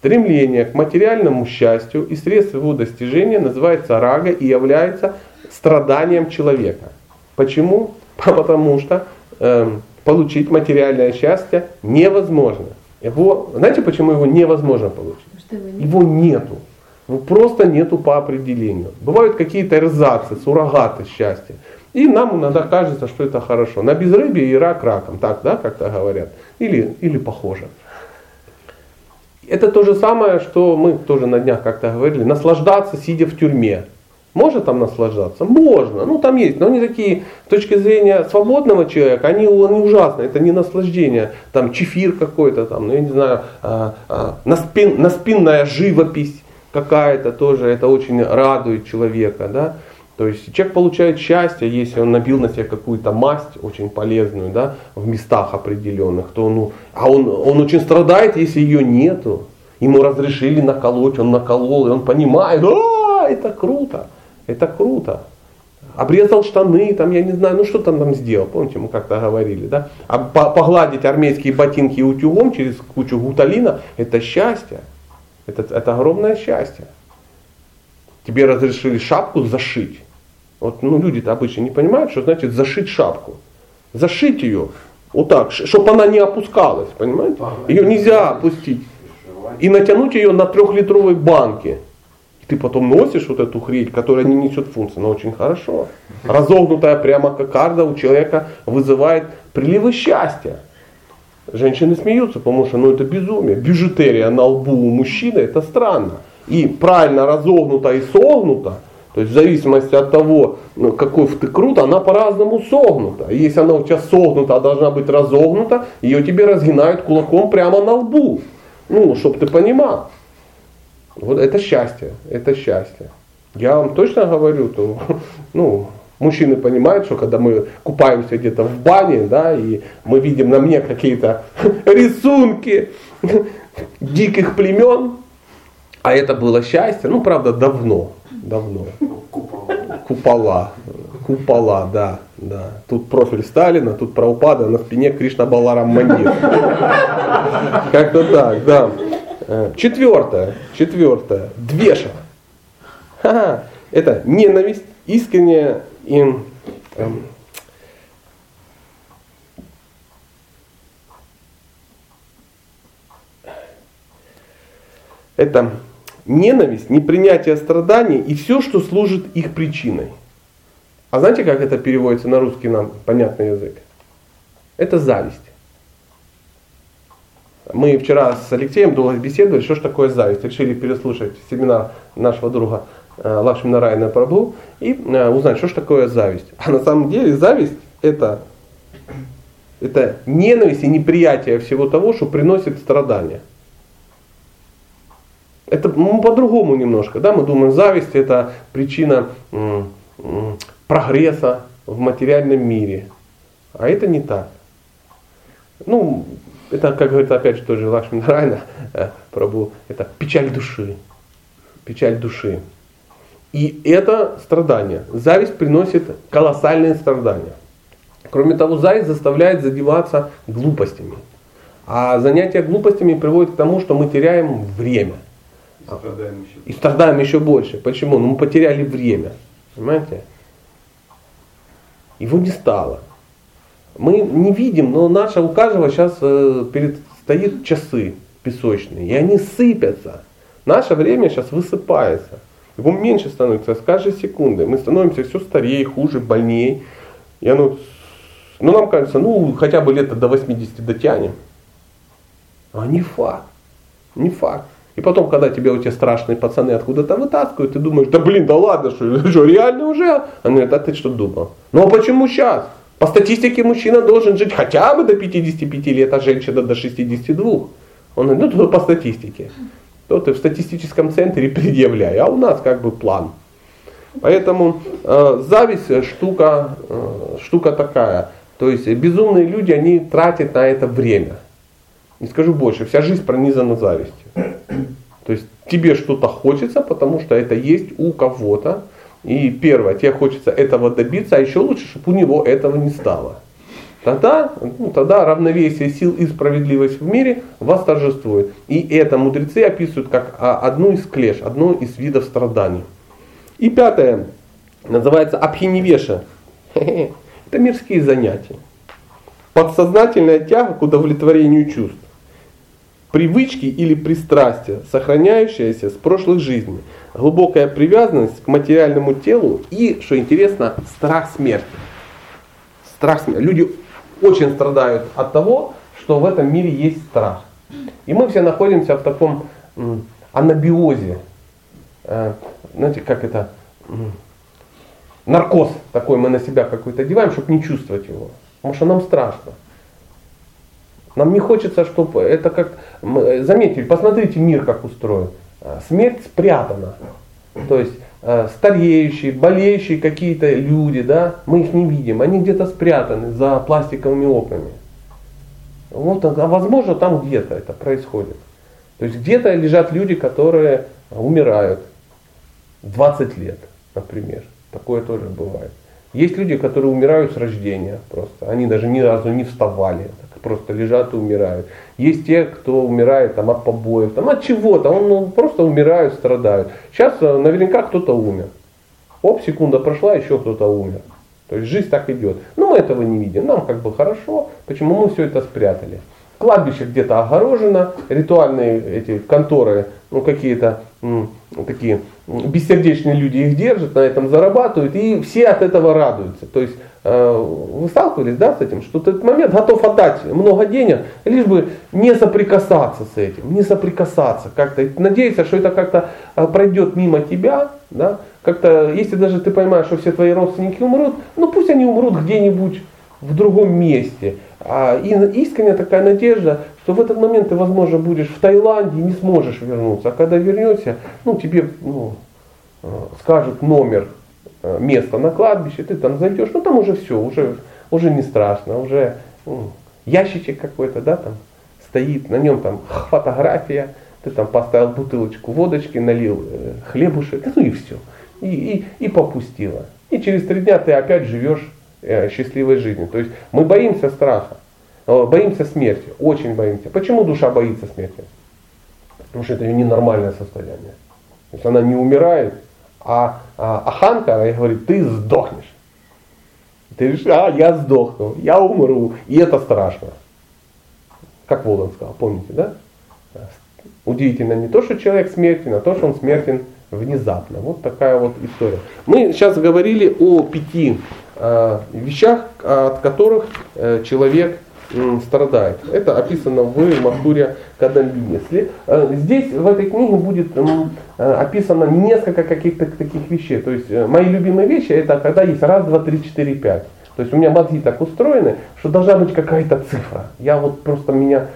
Стремление к материальному счастью и средств его достижения называется рага и является страданием человека. Почему? Потому что эм, получить материальное счастье невозможно. Его, знаете, почему его невозможно получить? Его нету. Его просто нету по определению. Бывают какие-то эрзацы, суррогаты счастья. И нам иногда кажется, что это хорошо. На безрыбье и рак раком, так, да, как-то говорят. Или, или похоже. Это то же самое, что мы тоже на днях как-то говорили, наслаждаться, сидя в тюрьме. Можно там наслаждаться? Можно. Ну там есть. Но они такие, с точки зрения свободного человека, они, они ужасны. Это не наслаждение. Там чефир какой-то, там, ну я не знаю, а, а, наспин, наспинная живопись какая-то тоже. Это очень радует человека. Да? То есть человек получает счастье, если он набил на себя какую-то масть очень полезную, да, в местах определенных, то ну, а он, он очень страдает, если ее нету. Ему разрешили наколоть, он наколол, и он понимает, а, это круто. Это круто. Обрезал штаны, там, я не знаю, ну что там там сделал, помните, мы как-то говорили, да? А погладить армейские ботинки утюгом через кучу гуталина, это счастье. Это, это огромное счастье. Тебе разрешили шапку зашить. Вот ну, люди-то обычно не понимают, что значит зашить шапку. Зашить ее вот так, чтобы она не опускалась, понимаете? Ее нельзя опустить. И натянуть ее на трехлитровой банке ты потом носишь вот эту хрень, которая не несет функции, но очень хорошо. Разогнутая прямо кокарда у человека вызывает приливы счастья. Женщины смеются, потому что ну, это безумие. Бижутерия на лбу у мужчины это странно. И правильно разогнута и согнута, то есть в зависимости от того, ну, какой ты крут, она по-разному согнута. И если она у тебя согнута, а должна быть разогнута, ее тебе разгинают кулаком прямо на лбу. Ну, чтобы ты понимал. Вот это счастье, это счастье. Я вам точно говорю, то, ну, мужчины понимают, что когда мы купаемся где-то в бане, да, и мы видим на мне какие-то рисунки диких племен, а это было счастье, ну, правда, давно, давно. Купола. Купола, да, да. Тут профиль Сталина, тут Праупада, на спине Кришна Баларам Мандир. Как-то так, да. Э, четвертое, четвертое, двеша. Ха-ха. Это ненависть, искренняя и эм, это ненависть, непринятие страданий и все, что служит их причиной. А знаете, как это переводится на русский нам понятный язык? Это зависть. Мы вчера с Алексеем долго беседовали, что же такое зависть. Решили переслушать семинар нашего друга э, Лакшмина Райна Прабу и э, узнать, что же такое зависть. А на самом деле зависть это, это ненависть и неприятие всего того, что приносит страдания. Это ну, по-другому немножко. Да? Мы думаем, зависть это причина прогресса в материальном мире. А это не так. Ну, это, как говорит опять же тоже Лакшми Нарайна, э, Прабу, это печаль души. печаль души. И это страдание. Зависть приносит колоссальные страдания. Кроме того, зависть заставляет задеваться глупостями. А занятия глупостями приводит к тому, что мы теряем время. И страдаем еще. И страдаем еще больше. Почему? Ну, мы потеряли время. Понимаете? Его не стало. Мы не видим, но наша у каждого сейчас э, перед, стоит часы песочные, и они сыпятся. Наше время сейчас высыпается. Его меньше становится с каждой секундой. Мы становимся все старее, хуже, больнее. И оно, ну нам кажется, ну хотя бы лето до 80 дотянем. А не факт. Не факт. И потом, когда тебя у тебя страшные пацаны откуда-то вытаскивают, ты думаешь, да блин, да ладно, что, что реально уже? Они говорят, а ты что думал? Ну а почему сейчас? По статистике мужчина должен жить хотя бы до 55 лет, а женщина до 62. Он говорит, ну по статистике. То ты в статистическом центре предъявляй, а у нас как бы план. Поэтому э, зависть штука, э, штука такая. То есть безумные люди, они тратят на это время. Не скажу больше, вся жизнь пронизана завистью. То есть тебе что-то хочется, потому что это есть у кого-то. И первое, тебе хочется этого добиться, а еще лучше, чтобы у него этого не стало. Тогда, ну, тогда равновесие сил и справедливость в мире восторжествует. И это мудрецы описывают как а, одну из клеш, одну из видов страданий. И пятое, называется абхиневеша. Это мирские занятия. Подсознательная тяга к удовлетворению чувств привычки или пристрастия, сохраняющиеся с прошлых жизней, глубокая привязанность к материальному телу и, что интересно, страх смерти. Страх смерти. Люди очень страдают от того, что в этом мире есть страх. И мы все находимся в таком анабиозе. Э, знаете, как это? Наркоз такой мы на себя какой-то одеваем, чтобы не чувствовать его. Потому что нам страшно. Нам не хочется, чтобы это как... Заметьте, посмотрите мир как устроен. А, смерть спрятана. То есть а, стареющие, болеющие какие-то люди, да, мы их не видим, они где-то спрятаны за пластиковыми окнами. Вот, а возможно, там где-то это происходит. То есть где-то лежат люди, которые умирают 20 лет, например. Такое тоже бывает. Есть люди, которые умирают с рождения просто. Они даже ни разу не вставали просто лежат и умирают. Есть те, кто умирает там, от побоев, там, от чего-то, он ну, просто умирают, страдают. Сейчас э, наверняка кто-то умер. Оп, секунда прошла, еще кто-то умер. То есть жизнь так идет. Но мы этого не видим. Нам как бы хорошо. Почему мы все это спрятали? Кладбище где-то огорожено, ритуальные эти конторы, ну какие-то такие бессердечные люди их держат, на этом зарабатывают, и все от этого радуются. То есть Э, вы сталкивались да, с этим, что этот момент готов отдать много денег, лишь бы не соприкасаться с этим, не соприкасаться как-то, надеяться, что это как-то э, пройдет мимо тебя, да, как-то, если даже ты понимаешь, что все твои родственники умрут, ну пусть они умрут где-нибудь в другом месте. А, и искренняя такая надежда, что в этот момент ты, возможно, будешь в Таиланде и не сможешь вернуться. А когда вернешься, ну, тебе ну, э, скажут номер Э, место на кладбище, ты там зайдешь, ну там уже все, уже, уже не страшно, уже ну, ящичек какой-то, да, там стоит, на нем там фотография, ты там поставил бутылочку водочки, налил э, хлебушек, ну и все. И, и, и попустила. И через три дня ты опять живешь счастливой жизнью. То есть мы боимся страха, э, боимся смерти, очень боимся. Почему душа боится смерти? Потому что это ее ненормальное состояние. То есть она не умирает, а, а Аханкара говорит, ты сдохнешь. Ты говоришь, а, я сдохну, я умру, и это страшно. Как Волан сказал, помните, да? Удивительно не то, что человек смертен, а то, что он смертен внезапно. Вот такая вот история. Мы сейчас говорили о пяти э, вещах, от которых э, человек страдает. Это описано в Махуре Кадамбине. Э, здесь в этой книге будет э, описано несколько каких-то таких вещей. То есть э, мои любимые вещи это когда есть раз, два, три, четыре, пять. То есть у меня мозги так устроены, что должна быть какая-то цифра. Я вот просто меня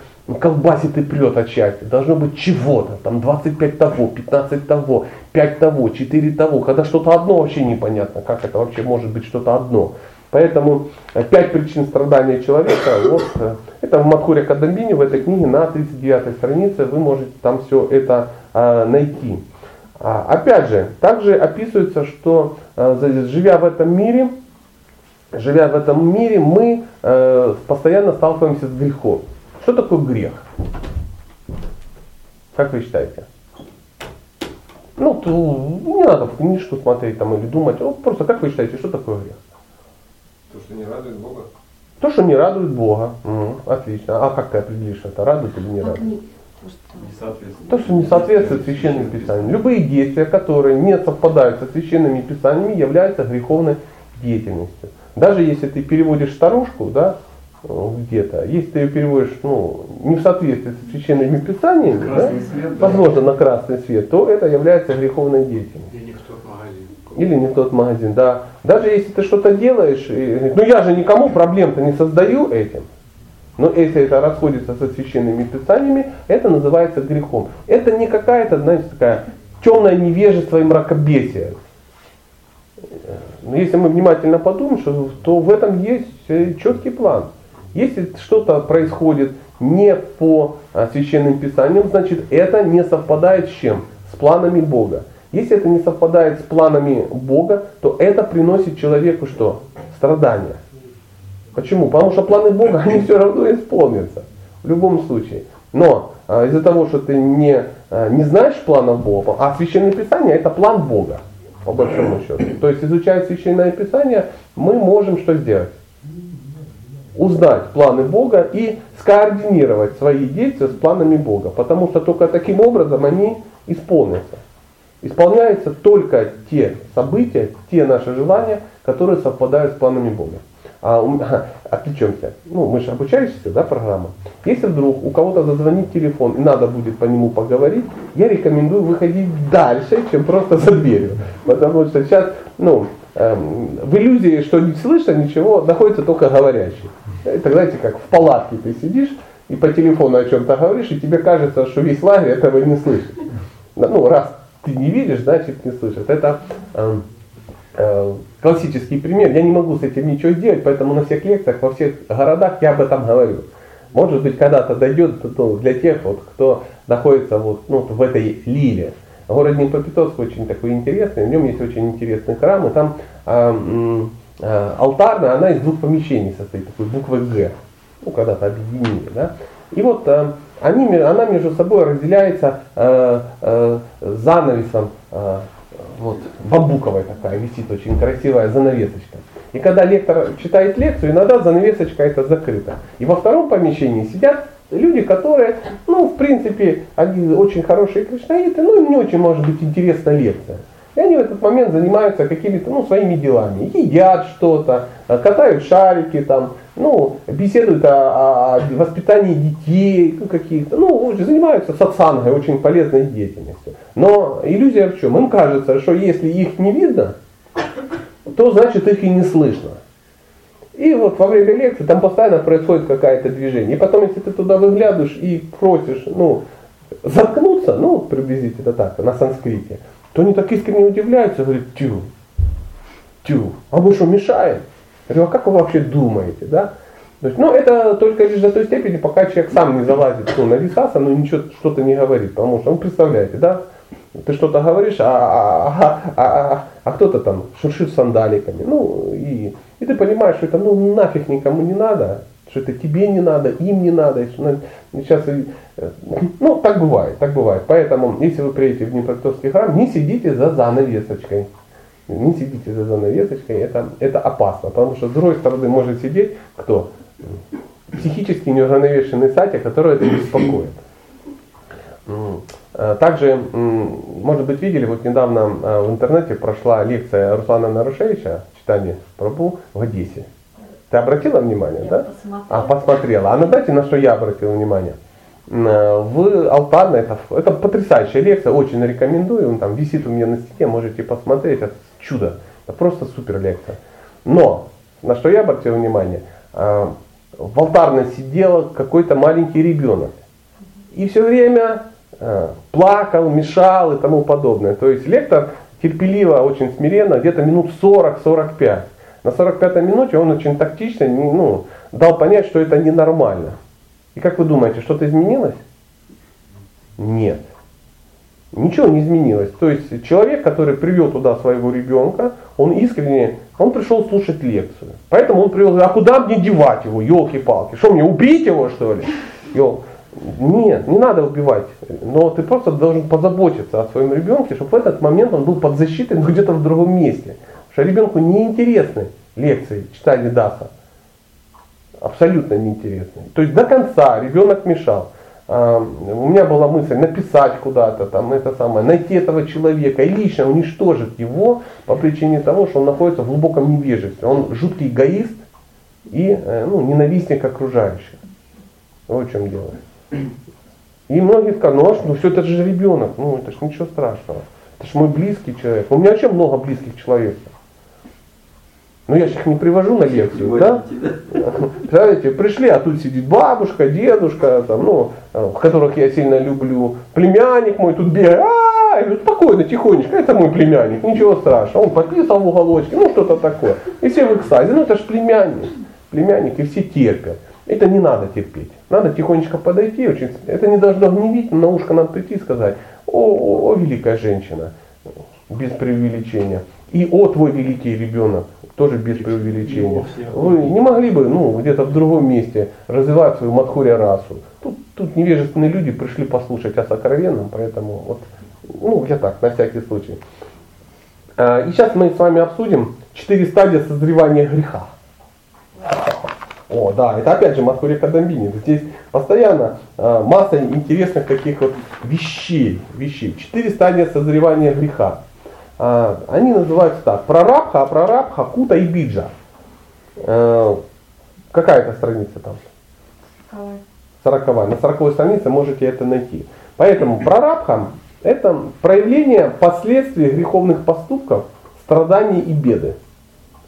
колбасит и прет отчасти. Должно быть чего-то. Там 25 того, 15 того, 5 того, 4 того. Когда что-то одно вообще непонятно. Как это вообще может быть что-то одно. Поэтому э, пять причин страдания человека, вот, э, это в Мадхуре Кадамбине, в этой книге на 39 странице вы можете там все это а, найти. А, опять же, также описывается, что за- живя в этом мире, живя в этом мире, мы э, постоянно сталкиваемся с грехом. Что такое грех? Как вы считаете? Ну, то не надо в книжку смотреть там или думать. Вот просто как вы считаете, что такое грех? То, что не радует Бога. То, что не радует Бога. М, отлично. А как ты определишь это? Радует или не радует? То, что не соответствует священным писаниям. Любые действия, которые не совпадают со священными писаниями, являются греховной деятельностью. Даже если ты переводишь старушку, да, где-то, если ты ее переводишь ну, не в соответствии со священными писаниями, да, свет. да. возможно, на красный свет, то это является греховной деятельностью. И не в тот магазин. Или не в тот магазин, да. Даже если ты что-то делаешь, и, ну я же никому проблем-то не создаю этим. Но если это расходится со священными писаниями, это называется грехом. Это не какая-то, знаете, такая темное невежество и мракобесие. Но если мы внимательно подумаем, то в этом есть э, четкий план. Если что-то происходит не по а, священным писаниям, значит это не совпадает с чем? С планами Бога. Если это не совпадает с планами Бога, то это приносит человеку что? Страдания. Почему? Потому что планы Бога, они все равно исполнятся. В любом случае. Но а, из-за того, что ты не, а, не знаешь планов Бога, а Священное Писание это план Бога, по большому счету. То есть, изучая Священное Писание, мы можем что сделать? Узнать планы Бога и скоординировать свои действия с планами Бога. Потому что только таким образом они исполнятся. Исполняются только те события, те наши желания, которые совпадают с планами Бога. А, отвлечемся. Ну, мы же обучающиеся, да, программа. Если вдруг у кого-то зазвонит телефон и надо будет по нему поговорить, я рекомендую выходить дальше, чем просто за дверью. Потому что сейчас, ну, в иллюзии, что не слышно ничего, находится только говорящий. Это, знаете, как в палатке ты сидишь и по телефону о чем-то говоришь, и тебе кажется, что весь лагерь этого не слышит. Ну, раз ты не видишь, значит не слышит. Это эм, э, классический пример. Я не могу с этим ничего сделать, поэтому на всех лекциях, во всех городах я об этом говорю. Может быть, когда-то дойдет ну, для тех, вот, кто находится вот, ну, в этой лиле. Город Днепропетровск очень такой интересный, в нем есть очень интересный храм, и там а, а, алтарная, она из двух помещений состоит, такой буквы Г. Ну, когда-то объединили, да. И вот а, они, она между собой разделяется э, э, занавесом, э, вот, бамбуковая такая, висит очень красивая занавесочка. И когда лектор читает лекцию, иногда занавесочка эта закрыта. И во втором помещении сидят люди, которые, ну, в принципе, они очень хорошие кришнаиты, но им не очень может быть интересна лекция. И они в этот момент занимаются какими-то ну, своими делами. Едят что-то, э, катают шарики, там, ну, беседуют о, о воспитании детей ну, каких-то. Ну, занимаются сатсангой, очень полезной деятельностью. Но иллюзия в чем? Им кажется, что если их не видно, то значит их и не слышно. И вот во время лекции там постоянно происходит какое-то движение. И потом, если ты туда выглядываешь и просишь, ну, заткнуться, ну, приблизительно так, на санскрите, то они так искренне удивляются, говорят, тю, тю, а мы что, мешаем? Я говорю, а как вы вообще думаете, да? То есть, ну, это только лишь до той степени, пока человек сам не залазит ну, на висаса, но ничего что-то не говорит. Потому что, ну, представляете, да, ты что-то говоришь, а, а, а, а, а, а кто-то там шуршит сандаликами. Ну, и, и ты понимаешь, что это ну, нафиг никому не надо, что это тебе не надо, им не надо. ну, сейчас, и, э, ну, так бывает, так бывает. Поэтому, если вы приедете в Днепропетровский храм, не сидите за занавесочкой. Не сидите за занавесочкой, это, это опасно, потому что с другой стороны может сидеть кто? Психически неуравновешенный сатя, который это беспокоит. Э, Также, может быть, видели, вот недавно э, в интернете прошла лекция Руслана Нарушевича, читание Прабу в Одессе. Ты обратила внимание, Я да? посмотрела. А, посмотрела. А на дате, на что я обратил внимание? Э, В Алтарной, это, это потрясающая лекция, очень рекомендую, он там висит у меня на стене, можете посмотреть, это чудо, это просто супер лекция. Но, на что я обратил внимание, э, в Алтарной сидел какой-то маленький ребенок. И все время э, плакал, мешал и тому подобное. То есть лектор терпеливо, очень смиренно, где-то минут 40-45. На 45 минуте он очень тактично ну, дал понять, что это ненормально. И как вы думаете, что-то изменилось? Нет. Ничего не изменилось. То есть человек, который привел туда своего ребенка, он искренне, он пришел слушать лекцию. Поэтому он привел, а куда мне девать его, елки-палки? Что мне, убить его что ли? Ел. Нет, не надо убивать. Но ты просто должен позаботиться о своем ребенке, чтобы в этот момент он был под защитой, но где-то в другом месте. Потому что ребенку неинтересны лекции читания Даса. Абсолютно неинтересны. То есть до конца ребенок мешал. А, у меня была мысль написать куда-то, там, это самое, найти этого человека и лично уничтожить его по причине того, что он находится в глубоком невежестве. Он жуткий эгоист и э, ну, ненавистник окружающих. Вот в чем дело. И многие скажут, ну а что, ну все это же ребенок, ну это же ничего страшного. Это же мой близкий человек. У меня вообще много близких человек. Ну я же их не привожу на лекцию, да? Представляете, пришли, а тут сидит бабушка, дедушка, там, ну, э, которых я сильно люблю, племянник мой тут бегает, -а спокойно, тихонечко, это мой племянник, ничего страшного, он подписал в уголочке, ну что-то такое. И все в экстазе, ну это же племянник, племянник, и все терпят. Это не надо терпеть. Надо тихонечко подойти, очень, это не должно гневить, но на ушко надо прийти и сказать, о, о, о великая женщина, без преувеличения. И о твой великий ребенок, тоже без преувеличения. Вы не могли бы ну, где-то в другом месте развивать свою мадхуря расу. Тут, тут невежественные люди пришли послушать о сокровенном, поэтому вот, ну, я так, на всякий случай. А, и сейчас мы с вами обсудим четыре стадии созревания греха. О, да, это опять же Мадхурия Кадамбини. Здесь постоянно э, масса интересных таких вот вещей, вещей. Четыре стадии созревания греха. Э, они называются так. Прарабха, Апрарабха, Кута и Биджа. Э, какая это страница там? Сороковая. На сороковой странице можете это найти. Поэтому прарабха это проявление последствий греховных поступков, страданий и беды.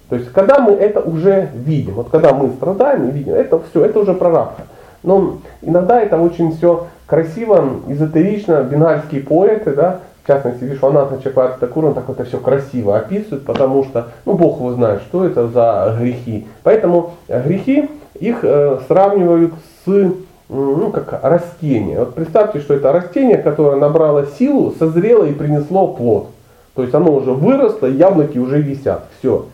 То есть, когда мы это уже видим, вот когда мы страдаем и видим, это все, это уже прорабка. Но иногда это очень все красиво, эзотерично, бенгальские поэты, да, в частности, Вишванатха Чакварти Такур, он так это все красиво описывает, потому что, ну, Бог его знает, что это за грехи. Поэтому грехи, их э, сравнивают с, ну, как растение. Вот представьте, что это растение, которое набрало силу, созрело и принесло плод. То есть оно уже выросло, яблоки уже висят. Все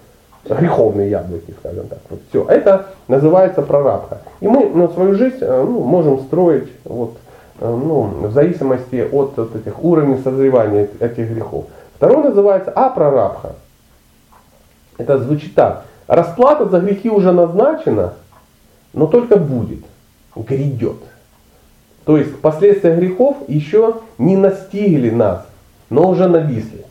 греховные яблоки, скажем так. Вот все. Это называется прорабка. И мы на свою жизнь э, ну, можем строить вот, э, ну, в зависимости от, от этих уровней созревания этих грехов. Второй называется апрарабха. Это звучит так. Расплата за грехи уже назначена, но только будет, грядет. То есть последствия грехов еще не настигли нас, но уже нависли.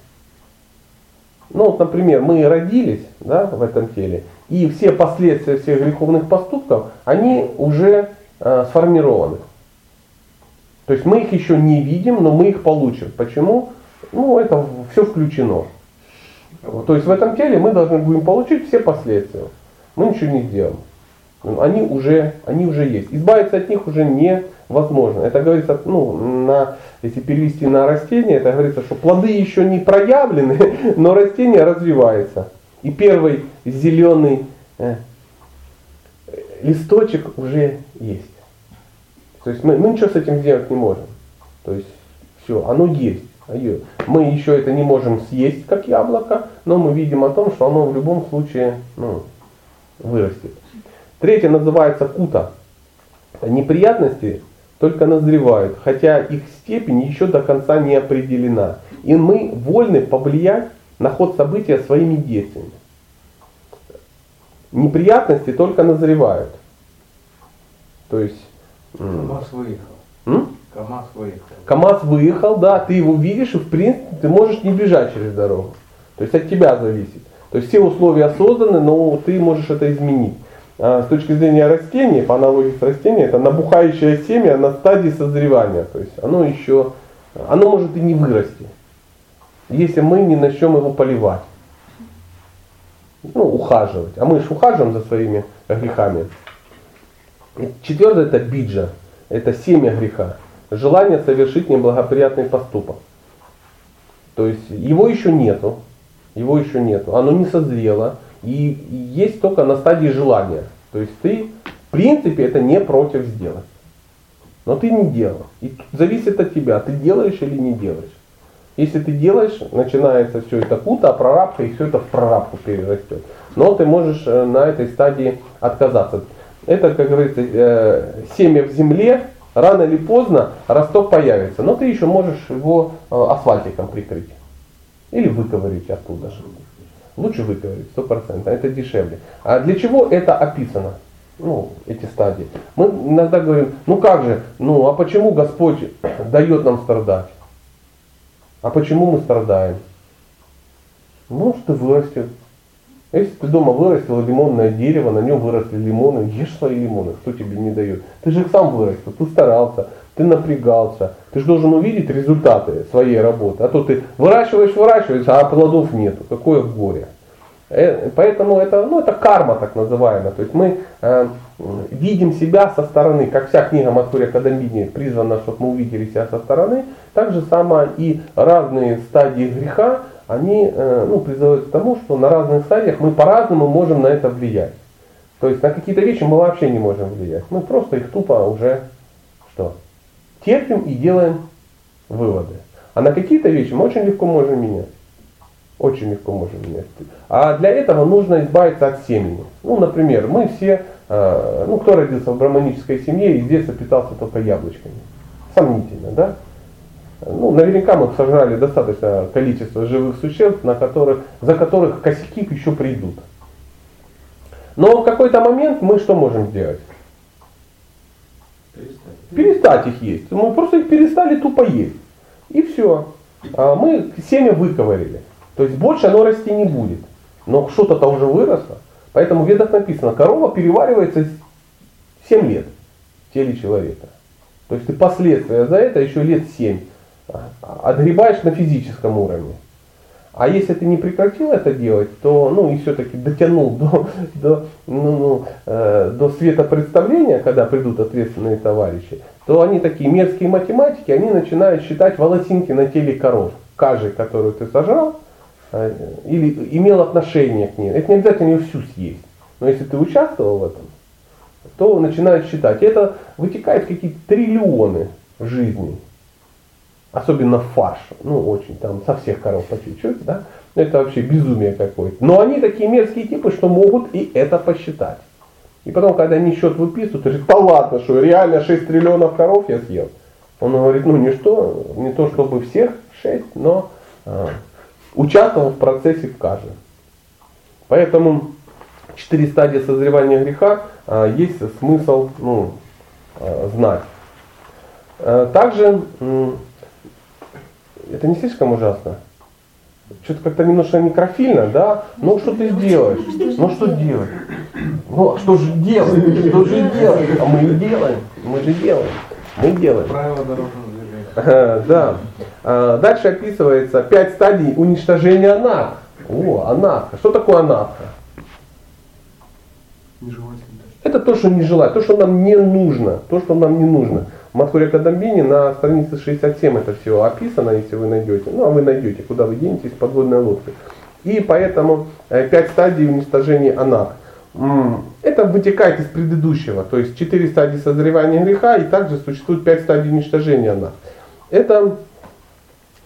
Ну, вот, например, мы родились да, в этом теле, и все последствия всех греховных поступков, они уже э, сформированы. То есть мы их еще не видим, но мы их получим. Почему? Ну, это все включено. То есть в этом теле мы должны будем получить все последствия. Мы ничего не сделаем. Они уже, они уже есть. Избавиться от них уже невозможно. Это говорится, ну, на если перевести на растение, это говорится, что плоды еще не проявлены, но растение развивается. И первый зеленый э, листочек уже есть. То есть мы, мы ничего с этим сделать не можем. То есть все, оно есть. Мы еще это не можем съесть, как яблоко, но мы видим о том, что оно в любом случае ну, вырастет. Третье называется кута. Неприятности только назревают, хотя их степень еще до конца не определена. И мы вольны повлиять на ход события своими действиями. Неприятности только назревают. То есть... КамАЗ выехал. М? КамАЗ выехал. КамАЗ выехал, да, ты его видишь, и в принципе ты можешь не бежать через дорогу. То есть от тебя зависит. То есть все условия созданы, но ты можешь это изменить. А, с точки зрения растений, по аналогии с растением, это набухающее семя на стадии созревания. То есть оно еще, оно может и не вырасти, если мы не начнем его поливать. Ну, ухаживать. А мы же ухаживаем за своими грехами. Четвертое это биджа. Это семя греха. Желание совершить неблагоприятный поступок. То есть его еще нету. Его еще нету. Оно не созрело. И есть только на стадии желания. То есть ты, в принципе, это не против сделать. Но ты не делал. И зависит от тебя, ты делаешь или не делаешь. Если ты делаешь, начинается все это пута, прорабка, и все это в прорабку перерастет. Но ты можешь э, на этой стадии отказаться. Это, как говорится, э, семя в земле, рано или поздно росток появится. Но ты еще можешь его э, асфальтиком прикрыть. Или выковырить оттуда же. Лучше выковырить, сто процентов, это дешевле. А для чего это описано? Ну, эти стадии. Мы иногда говорим, ну как же, ну а почему Господь дает нам страдать? А почему мы страдаем? Может и вырастет. Если ты дома вырастил лимонное дерево, на нем выросли лимоны, ешь свои лимоны, кто тебе не дает. Ты же их сам вырастил, ты старался, ты напрягался. Ты же должен увидеть результаты своей работы. А то ты выращиваешь, выращиваешь, а плодов нету. Какое горе. Э, поэтому это, ну, это карма так называемая. То есть мы э, видим себя со стороны, как вся книга Матхурия Кадамбини призвана, чтобы мы увидели себя со стороны, так же самое и разные стадии греха, они э, ну, призывают к тому, что на разных стадиях мы по-разному можем на это влиять. То есть на какие-то вещи мы вообще не можем влиять. Мы просто их тупо уже что? Терпим и делаем выводы. А на какие-то вещи мы очень легко можем менять. Очень легко можем менять. А для этого нужно избавиться от семени. Ну, например, мы все, ну, кто родился в браманической семье и с детства питался только яблочками. Сомнительно, да? Ну, наверняка мы сожрали достаточное количество живых существ, на которых, за которых косяки еще придут. Но в какой-то момент мы что можем сделать? Перестать. Перестать их есть. Мы просто их перестали тупо есть. И все. А мы семя выковырили. То есть больше оно расти не будет. Но что-то-то уже выросло. Поэтому в ведах написано, корова переваривается 7 лет в теле человека. То есть ты последствия за это еще лет 7 отгребаешь на физическом уровне. А если ты не прекратил это делать, то ну и все-таки дотянул до, до, ну, ну, э, до света представления, когда придут ответственные товарищи, то они такие мерзкие математики, они начинают считать волосинки на теле коров, каждый, которую ты сожрал, или имел отношение к ней. Это не обязательно ее всю съесть. Но если ты участвовал в этом, то начинают считать. Это вытекает в какие-то триллионы жизней особенно фарш, ну очень, там со всех коров по чуть-чуть, да, это вообще безумие какое-то. Но они такие мерзкие типы, что могут и это посчитать. И потом, когда они счет выписывают, говорит, да ладно, что реально 6 триллионов коров я съел. Он говорит, ну не что, не то чтобы всех 6, но а, участвовал в процессе в каждом. Поэтому четыре стадии созревания греха а, есть смысл ну, а, знать. А, также это не слишком ужасно? Что-то как-то немножко некрофильно, да? Ну что ты сделаешь? Ну что делать? Ну что же делать? Что же делать? А мы и делаем. Мы же делаем. Мы делаем. Правила дорожного. Да. А, дальше описывается пять стадий уничтожения анарх. О, анарха. Что такое анарха? Это то, что не желает, то, что нам не нужно, то, что нам не нужно. В Матхуре Кадамбине на странице 67 это все описано, если вы найдете. Ну, а вы найдете, куда вы денетесь, подводная лодка. И поэтому э, пять стадий уничтожения анар. Это вытекает из предыдущего, то есть четыре стадии созревания греха, и также существует пять стадий уничтожения анар. Это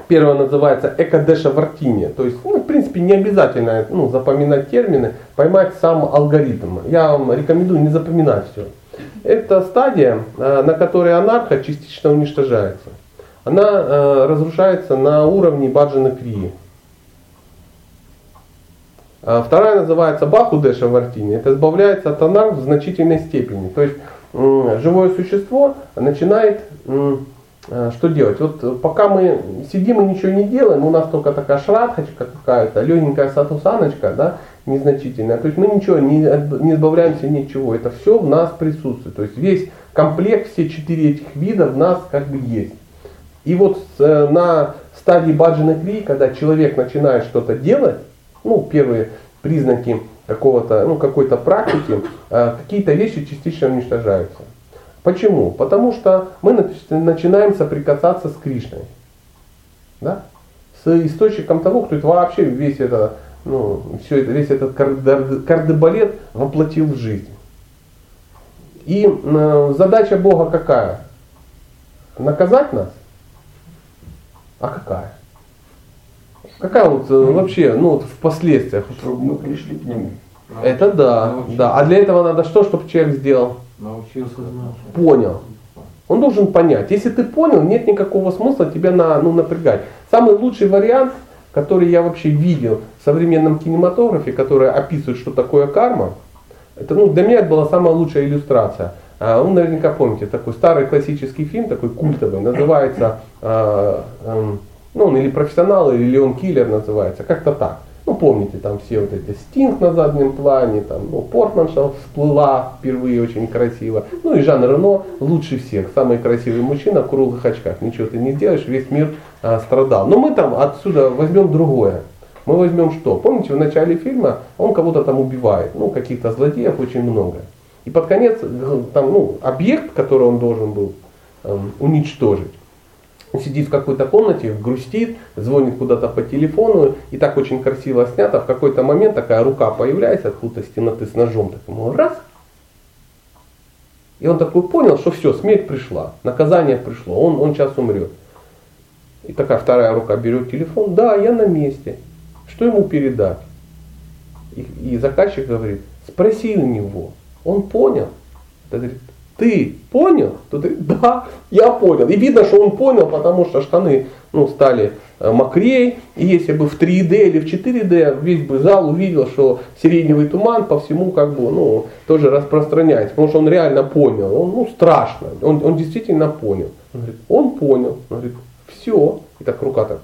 первое называется экадеша вартиния, то есть, ну, в принципе, не обязательно ну, запоминать термины, поймать сам алгоритм. Я вам рекомендую не запоминать все. Это стадия, э, на которой анарха частично уничтожается. Она э, разрушается на уровне баджана крии. А вторая называется бахудеша вартини. Это избавляется от анарх в значительной степени. То есть живое существо начинает что делать? Вот пока мы сидим и ничего не делаем, у нас только такая шрадхочка какая-то, легенькая сатусаночка, да, незначительная. То есть мы ничего не, не избавляемся ничего. Это все в нас присутствует. То есть весь комплект, все четыре этих вида в нас как бы есть. И вот э, на стадии баджана кри, когда человек начинает что-то делать, ну, первые признаки какого-то, ну, какой-то практики, э, какие-то вещи частично уничтожаются. Почему? Потому что мы начинаем соприкасаться с Кришной. Да? С источником того, кто это вообще весь это ну, все это, весь этот кардебалет воплотил в жизнь. И э, задача Бога какая? Наказать нас? А какая? Какая вот э, вообще, ну вот в последствиях? Чтобы мы пришли к нему. Это да, да. А для этого надо что, чтобы человек сделал? Научился. Понял. Он должен понять. Если ты понял, нет никакого смысла тебя на, ну, напрягать. Самый лучший вариант, который я вообще видел в современном кинематографе, который описывает, что такое карма, это, ну, для меня это была самая лучшая иллюстрация. А, Вы наверняка помните, такой старый классический фильм, такой культовый, называется, а, эм, ну, он или профессионал, или Леон Киллер называется, как-то так. Ну, помните, там все вот эти Стинг на заднем плане, там, ну, Портманша всплыла впервые очень красиво. Ну и Жан Рено лучше всех, самый красивый мужчина в круглых очках. Ничего ты не делаешь, весь мир а, страдал. Но мы там отсюда возьмем другое. Мы возьмем что? Помните, в начале фильма он кого-то там убивает, ну, каких-то злодеев очень много. И под конец э, там, ну, объект, который он должен был эм, уничтожить, сидит в какой-то комнате, грустит, звонит куда-то по телефону, и так очень красиво снято. В какой-то момент такая рука появляется откуда-то темноты с ножом, так ему раз. И он такой понял, что все, смерть пришла, наказание пришло, он, он сейчас умрет. И такая вторая рука берет телефон, да, я на месте. Что ему передать? И, и заказчик говорит, спроси у него. Он понял. Это говорит, ты понял? Тот говорит, да, я понял. И видно, что он понял, потому что штаны ну, стали э, мокрее. И если бы в 3D или в 4D весь бы зал увидел, что сиреневый туман по всему как бы, ну, тоже распространяется. Потому что он реально понял. Он, ну, страшно. Он, он действительно понял. Он говорит, он понял. Он говорит, все. И так рука так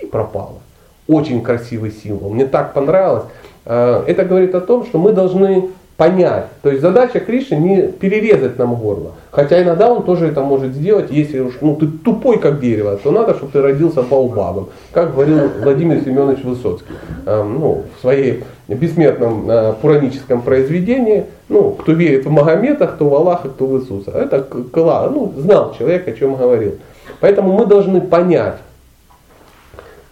и пропала. Очень красивый символ. Мне так понравилось. Э, Это говорит о том, что мы должны понять. То есть задача Кришны не перерезать нам горло. Хотя иногда он тоже это может сделать, если уж ну, ты тупой как дерево, то надо, чтобы ты родился баубабом. Как говорил Владимир Семенович Высоцкий э, ну, в своей бессмертном э, пураническом произведении. Ну, кто верит в Магомета, кто в Аллаха, кто в Иисуса. Это ну, знал человек, о чем говорил. Поэтому мы должны понять,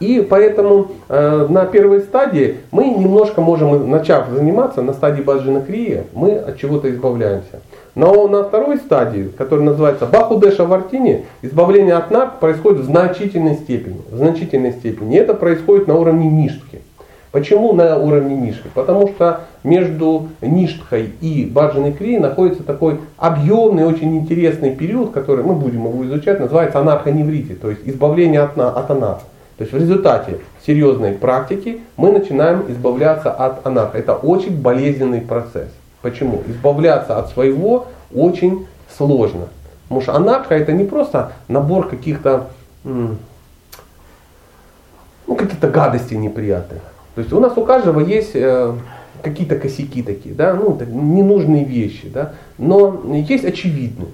и поэтому э, на первой стадии мы немножко можем, начав заниматься на стадии баджина крия, мы от чего-то избавляемся. Но на второй стадии, которая называется Бахудеша Вартини, избавление от нарк происходит в значительной степени. В значительной степени. И это происходит на уровне ништхи. Почему на уровне ништхи? Потому что между ништхой и баджиной крией находится такой объемный, очень интересный период, который мы будем его изучать, называется анархоневрити, то есть избавление от, от анарха. То есть в результате серьезной практики мы начинаем избавляться от анарха. Это очень болезненный процесс. Почему? Избавляться от своего очень сложно. Потому что анарха это не просто набор каких-то ну, каких-то гадостей неприятных. То есть у нас у каждого есть э, какие-то косяки такие, да, ну, ненужные вещи, да, но есть очевидные.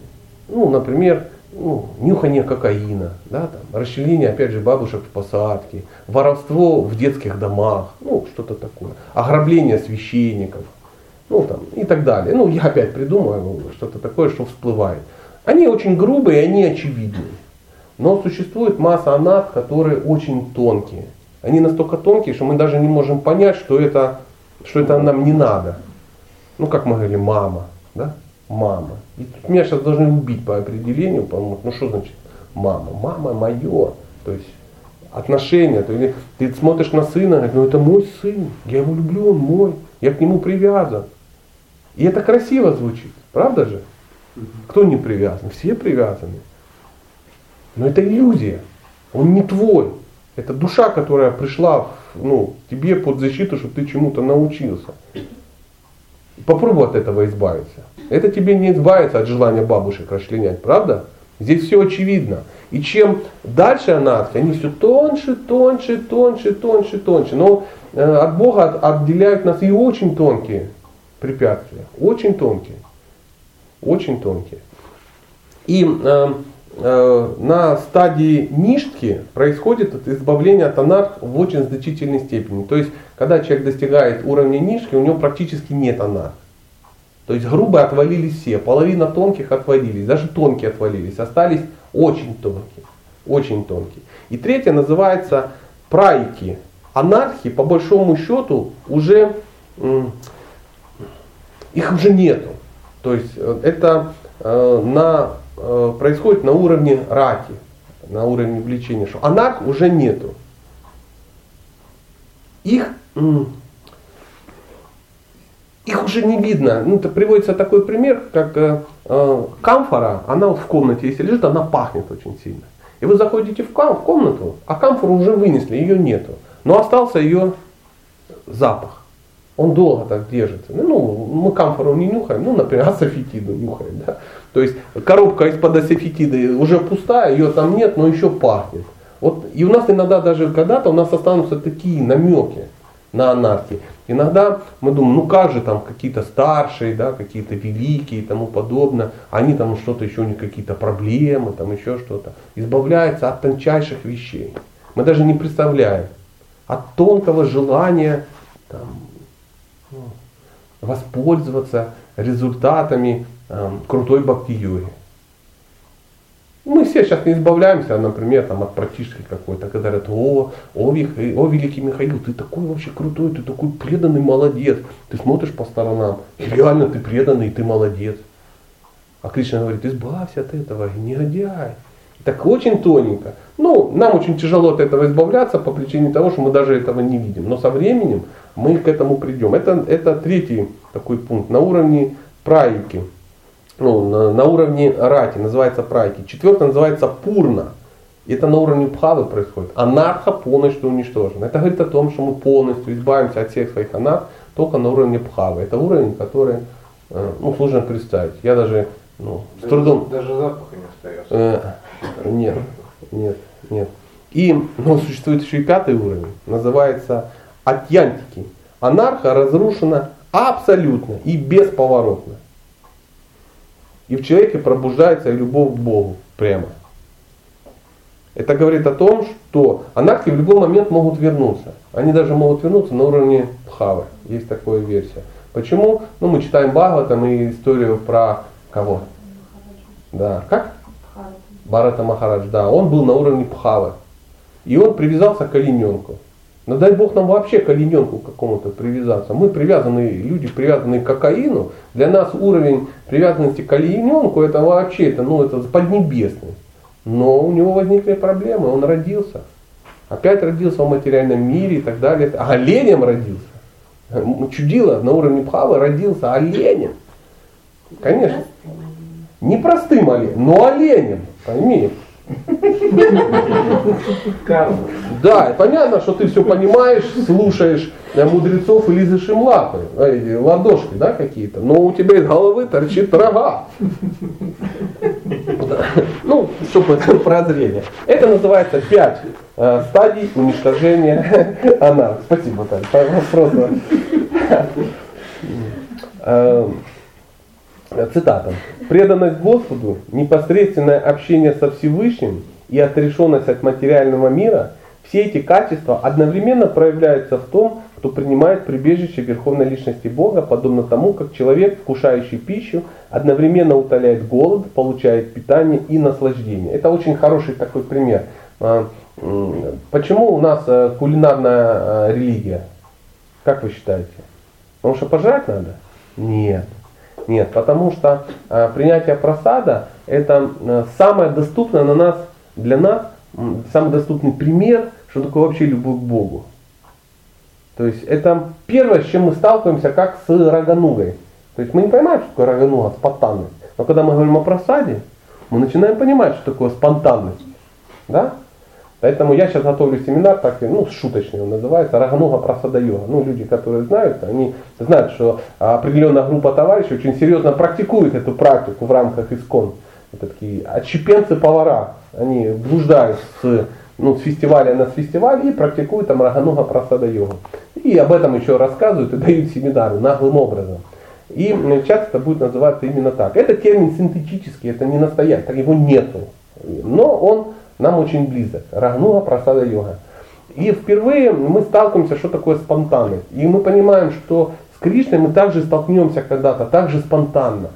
Ну, например, ну, нюхание кокаина, да, там, расчленение, опять же, бабушек в посадке, воровство в детских домах, ну, что-то такое, ограбление священников, ну, там, и так далее. Ну, я опять придумаю что-то такое, что всплывает. Они очень грубые, они очевидные. Но существует масса анат, которые очень тонкие. Они настолько тонкие, что мы даже не можем понять, что это, что это нам не надо. Ну, как мы говорили, мама, да? Мама. И тут меня сейчас должны убить по определению, потому ну что значит мама? Мама мое. То есть отношения. То есть, ты смотришь на сына, говоришь, ну это мой сын, я его люблю, он мой, я к нему привязан. И это красиво звучит, правда же? Кто не привязан? Все привязаны. Но это иллюзия. Он не твой. Это душа, которая пришла ну, тебе под защиту, чтобы ты чему-то научился. Попробуй от этого избавиться. Это тебе не избавиться от желания бабушек расчленять, правда? Здесь все очевидно. И чем дальше анархия, они все тоньше, тоньше, тоньше, тоньше, тоньше. Но э, от Бога от- отделяют нас и очень тонкие препятствия. Очень тонкие. Очень тонкие. И э, на стадии ништки происходит избавление от анарх в очень значительной степени. То есть, когда человек достигает уровня нишки, у него практически нет анарх. То есть грубые отвалились все, половина тонких отвалились, даже тонкие отвалились, остались очень тонкие, очень тонкие. И третье называется прайки. Анархии, по большому счету, уже их уже нету. То есть э, это э, на, э, происходит на уровне раки, на уровне влечения, что анарх уже нету. их, их уже не видно. Ну, это приводится такой пример, как э, э, камфора, она вот в комнате, если лежит, она пахнет очень сильно. И вы заходите в, кам, в комнату, а камфору уже вынесли, ее нету. Но остался ее запах. Он долго так держится. Ну, мы камфору не нюхаем, ну, например, асофетиду нюхаем. Да? То есть коробка из-под асофетиды уже пустая, ее там нет, но еще пахнет. Вот, и у нас иногда даже когда-то у нас останутся такие намеки на анархии. Иногда мы думаем, ну как же там какие-то старшие, да, какие-то великие и тому подобное, они там что-то еще у них какие-то проблемы, там еще что-то. Избавляются от тончайших вещей. Мы даже не представляем. От тонкого желания там, ну, воспользоваться результатами крутой бхакти-йоги. Мы все сейчас не избавляемся, например, там, от практически какой-то, когда говорят, о, о, о, великий Михаил, ты такой вообще крутой, ты такой преданный молодец. Ты смотришь по сторонам, и реально ты преданный, ты молодец. А Кришна говорит, избавься от этого, негодяй. Так очень тоненько. Ну, нам очень тяжело от этого избавляться по причине того, что мы даже этого не видим. Но со временем мы к этому придем. Это, это третий такой пункт на уровне праики ну, на, на уровне рати, называется прайки. Четвертое называется пурна. Это на уровне пхавы происходит. Анарха полностью уничтожена. Это говорит о том, что мы полностью избавимся от всех своих анарх только на уровне пхавы. Это уровень, который э, ну, сложно представить. Я даже ну, даже, с трудом... Даже запаха не остается. Э, нет, нет, нет. И ну, существует еще и пятый уровень. Называется атьянтики. Анарха разрушена абсолютно и бесповоротно. И в человеке пробуждается любовь к Богу прямо. Это говорит о том, что анархи в любой момент могут вернуться. Они даже могут вернуться на уровне Бхавы. Есть такая версия. Почему? Ну, мы читаем Бхагаватам и историю про кого? Да. Как? Барата Махарадж, да. Он был на уровне Пхавы. И он привязался к олененку. Но дай Бог нам вообще к олененку какому-то привязаться. Мы привязанные, люди привязанные к кокаину. Для нас уровень привязанности к олененку это вообще это, ну, это поднебесный. Но у него возникли проблемы, он родился. Опять родился в материальном мире и так далее. А оленем родился. Чудило на уровне Пхавы родился оленем. Конечно. Не простым оленем, но оленем. Пойми. Да, понятно, что ты все понимаешь, слушаешь э, мудрецов и лизаешь им лапы, э, ладошки, да, какие-то, но у тебя из головы торчит рога. Ну, чтобы это прозрение. Это называется пять э, стадий уничтожения анар. Спасибо, Таня. Просто цитата. Преданность Господу, непосредственное общение со Всевышним и отрешенность от материального мира, все эти качества одновременно проявляются в том, кто принимает прибежище Верховной Личности Бога, подобно тому, как человек, вкушающий пищу, одновременно утоляет голод, получает питание и наслаждение. Это очень хороший такой пример. А, почему у нас э, кулинарная э, религия? Как вы считаете? Потому что пожрать надо? Нет. Нет, потому что э, принятие просада это э, самое доступное на нас, для нас, э, самый доступный пример, что такое вообще любовь к Богу. То есть это первое, с чем мы сталкиваемся, как с раганугой. То есть мы не понимаем, что такое рагануга, спонтанность. Но когда мы говорим о просаде, мы начинаем понимать, что такое спонтанность. Да? Поэтому я сейчас готовлю семинар, так, ну, шуточный он называется, Прасада Йога. Ну, люди, которые знают, они знают, что определенная группа товарищей очень серьезно практикует эту практику в рамках ИСКОН. Это такие отщепенцы-повара. Они блуждают с, ну, с фестиваля на фестиваль и практикуют там Прасада Йогу. И об этом еще рассказывают и дают семинары наглым образом. И часто это будет называться именно так. Это термин синтетический, это не настоящий, его нету. Но он нам очень близок. Рагнуга прасада йога. И впервые мы сталкиваемся, что такое спонтанность. И мы понимаем, что с Кришной мы также столкнемся когда-то, так же спонтанно.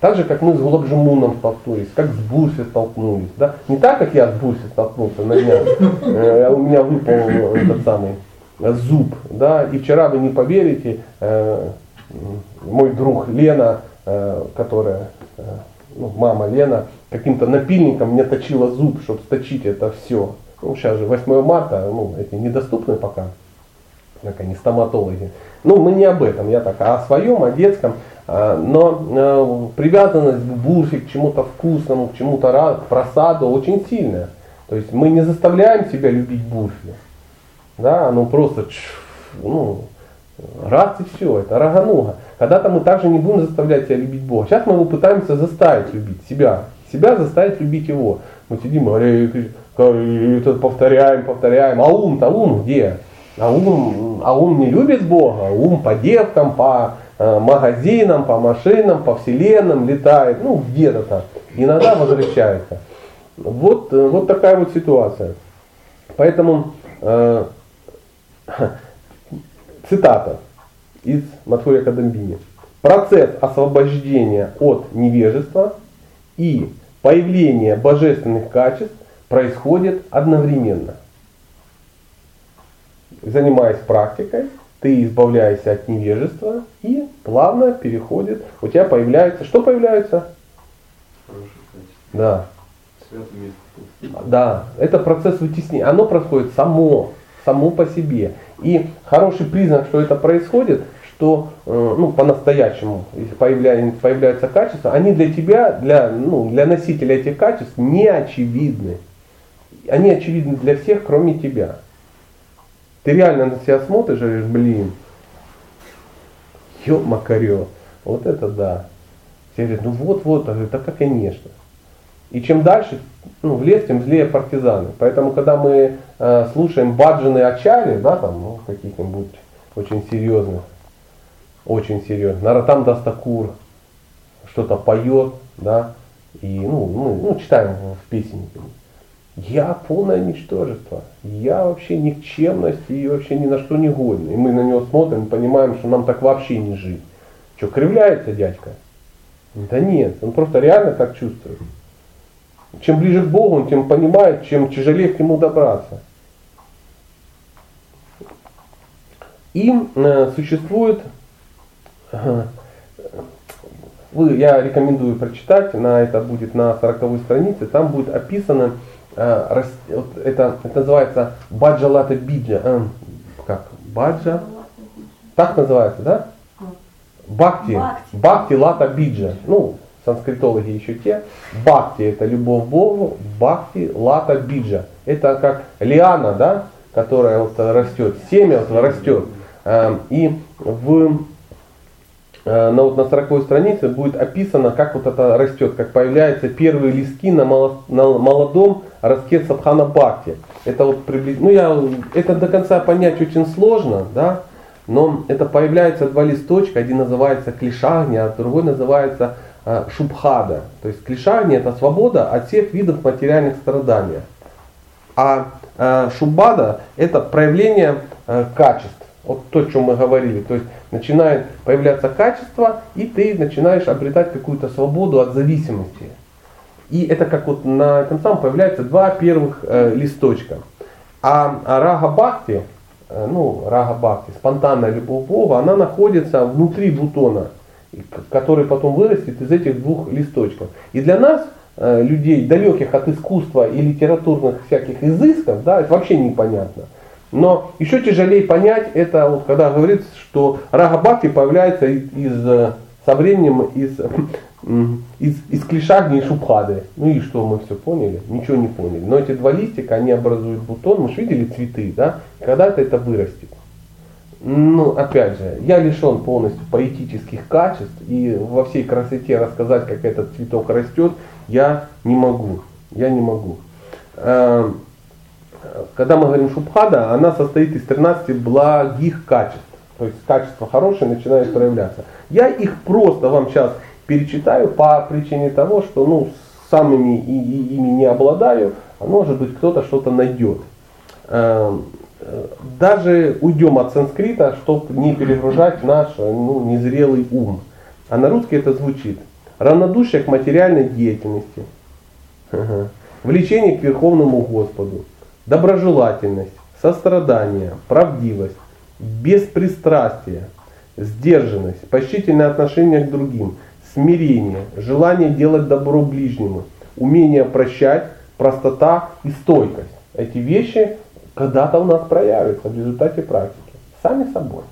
Так же, как мы с Гулабжимуном столкнулись, как с Бурси столкнулись. Да? Не так, как я с Бурси столкнулся на днях. Э, у меня выпал этот самый зуб. Да? И вчера вы не поверите, э, мой друг Лена, э, которая, ну, мама Лена, каким-то напильником мне точила зуб, чтобы сточить это все. Ну, сейчас же 8 марта, ну, эти недоступны пока как они, стоматологи. Ну, мы не об этом, я так, а о своем, о детском. А, Но э, привязанность к бурфе, к чему-то вкусному, к чему-то просаду очень сильная. То есть мы не заставляем себя любить бурфи. Да, оно просто чш, ну, раз и все, это рагануга. Когда-то мы также не будем заставлять себя любить Бога. Сейчас мы его пытаемся заставить любить себя. Себя заставить любить его. Мы сидим, «Аре, ты- и это повторяем, повторяем. А ум-то ум где? А ум, а ум не любит Бога, ум по девкам, по э, магазинам, по машинам, по вселенным летает, ну где-то там. Иногда возвращается. Вот, э, вот такая вот ситуация. Поэтому э, цитата из Матхурия Кадамбини. Процесс освобождения от невежества и появление божественных качеств происходит одновременно. Занимаясь практикой, ты избавляешься от невежества и плавно переходит, у тебя появляется, что появляется? Хорошее качество. Да, вкус. да, это процесс вытеснения, оно происходит само, само по себе. И хороший признак, что это происходит, что э, ну, по-настоящему, если появляется, появляются качества, они для тебя, для, ну, для носителя этих качеств не очевидны. Они очевидны для всех, кроме тебя. Ты реально на себя смотришь и говоришь, блин, ё макарё, вот это да. Все говорят, ну вот-вот, я говорю, как конечно. И чем дальше ну, в лес, тем злее партизаны. Поэтому, когда мы э, слушаем баджаны Ачари, да, там, ну, каких-нибудь очень серьезных, очень серьезных, Наратам Дастакур что-то поет, да, и, ну, ну, ну, читаем в песеннике. Я полное ничтожество, я вообще никчемность и вообще ни на что не годен. И мы на него смотрим и понимаем, что нам так вообще не жить. Что, кривляется дядька? Да нет, он просто реально так чувствует. Чем ближе к Богу, он тем понимает, чем тяжелее к нему добраться. И э, существует, э, вы, я рекомендую прочитать, на это будет на 40 странице, там будет описано, э, рас- вот это, это называется баджалата биджа, э, как, баджа, так называется, да? Бхакти. Бхакти. Бхакти лата биджа. Ну, санскритологи еще те. Бхакти это любовь Богу, бхакти лата биджа. Это как лиана, да, которая вот растет, семя вот растет. Эм, И в, э, на, вот на 40 странице будет описано, как вот это растет, как появляются первые листки на, моло- на молодом ростке садхана бхакти. Это вот приблизительно, ну я, это до конца понять очень сложно, да, но это появляется два листочка, один называется клишагни, а другой называется шубхада. То есть клишагни это свобода от всех видов материальных страданий. А э, шубада это проявление э, качеств. Вот то, о чем мы говорили. То есть начинает появляться качество, и ты начинаешь обретать какую-то свободу от зависимости. И это как вот на этом самом появляются два первых э, листочка. А, а рага бхакти, э, ну рага бхакти, спонтанная любовь к Богу, она находится внутри бутона, который потом вырастет из этих двух листочков. И для нас, э, людей, далеких от искусства и литературных всяких изысков, да, это вообще непонятно. Но еще тяжелее понять это, вот, когда говорится, что рага бхакти появляется из, э, со временем из, м, из, из клишагни и шубхады. Ну и что, мы все поняли? Ничего не поняли. Но эти два листика, они образуют бутон. Мы же видели цветы, да? Когда-то это вырастет. Ну, опять же, я лишен полностью поэтических качеств, и во всей красоте рассказать, как этот цветок растет, я не могу. Я не могу. Эм, Когда мы говорим шубхада, она состоит из 13 благих качеств. То есть качества хорошие начинают проявляться. Я их просто вам сейчас перечитаю по причине того, что ну, самыми и, и- ими не обладаю, а может быть кто-то что-то найдет. Даже уйдем от санскрита, чтобы не перегружать наш ну, незрелый ум. А на русский это звучит. Равнодушие к материальной деятельности. Ага. Влечение к Верховному Господу. Доброжелательность, сострадание, правдивость, беспристрастие, сдержанность, почтительное отношение к другим, смирение, желание делать добро ближнему, умение прощать, простота и стойкость. Эти вещи когда-то у нас проявятся в результате практики. Сами собой.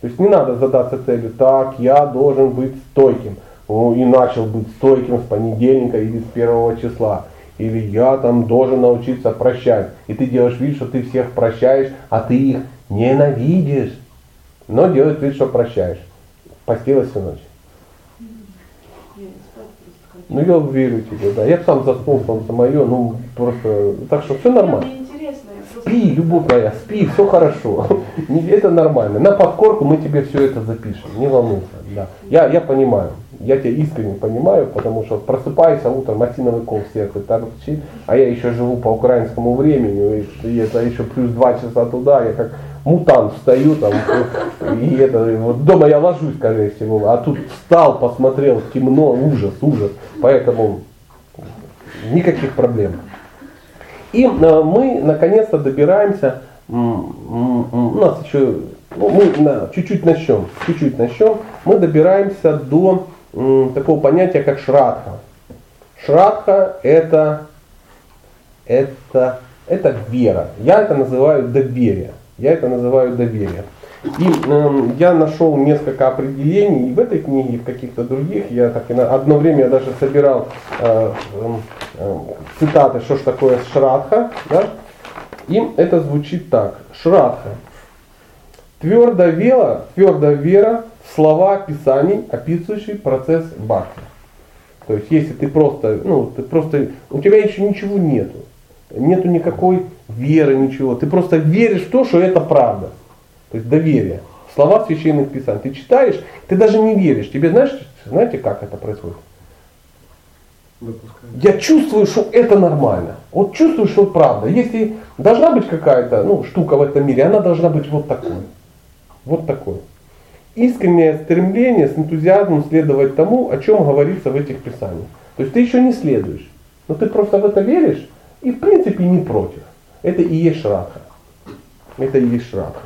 То есть не надо задаться целью, так, я должен быть стойким. Ну, и начал быть стойким с понедельника или с первого числа. Или я там должен научиться прощать. И ты делаешь вид, что ты всех прощаешь, а ты их ненавидишь. Но делаешь вид, что прощаешь. Постилась всю ночь. Ну я верю тебе, да. Я сам заснул, солнце мое, ну просто. Так что все нормально. Мне интересно, я просто... Спи, любовь моя, спи, все хорошо. Это нормально. На подкорку мы тебе все это запишем. Не волнуйся. Да. Я, я понимаю. Я тебя искренне понимаю, потому что просыпаюсь утром, осиновый кол в сердце торчит, а я еще живу по украинскому времени, и это еще плюс два часа туда, я как мутант встаю там, и это, вот дома я ложусь, скорее всего, а тут встал, посмотрел, темно, ужас, ужас, поэтому никаких проблем. И э, мы наконец-то добираемся, у нас еще, ну, мы чуть-чуть начнем, чуть-чуть начнем, мы добираемся до такого понятия, как шрадха. Шрадха это, это, это вера. Я это называю доверие. Я это называю доверие. И эм, я нашел несколько определений и в этой книге, и в каких-то других. Я так и на одно время я даже собирал э, эм, цитаты, что ж такое шрадха. Да? И это звучит так. Шрадха. Твердая вера, твердая вера в слова Писаний, описывающие процесс бхакти. То есть если ты просто, ну, ты просто, у тебя еще ничего нету. Нету никакой веры, ничего. Ты просто веришь в то, что это правда. То есть доверие. Слова священных писаний. Ты читаешь, ты даже не веришь. Тебе знаешь, знаете, как это происходит? Допускаю. Я чувствую, что это нормально. Вот чувствую, что правда. Если должна быть какая-то ну, штука в этом мире, она должна быть вот такой. Вот такой. Искреннее стремление с энтузиазмом следовать тому, о чем говорится в этих писаниях. То есть ты еще не следуешь, но ты просто в это веришь и в принципе не против. Это и есть шрадха. Это и есть шрадха.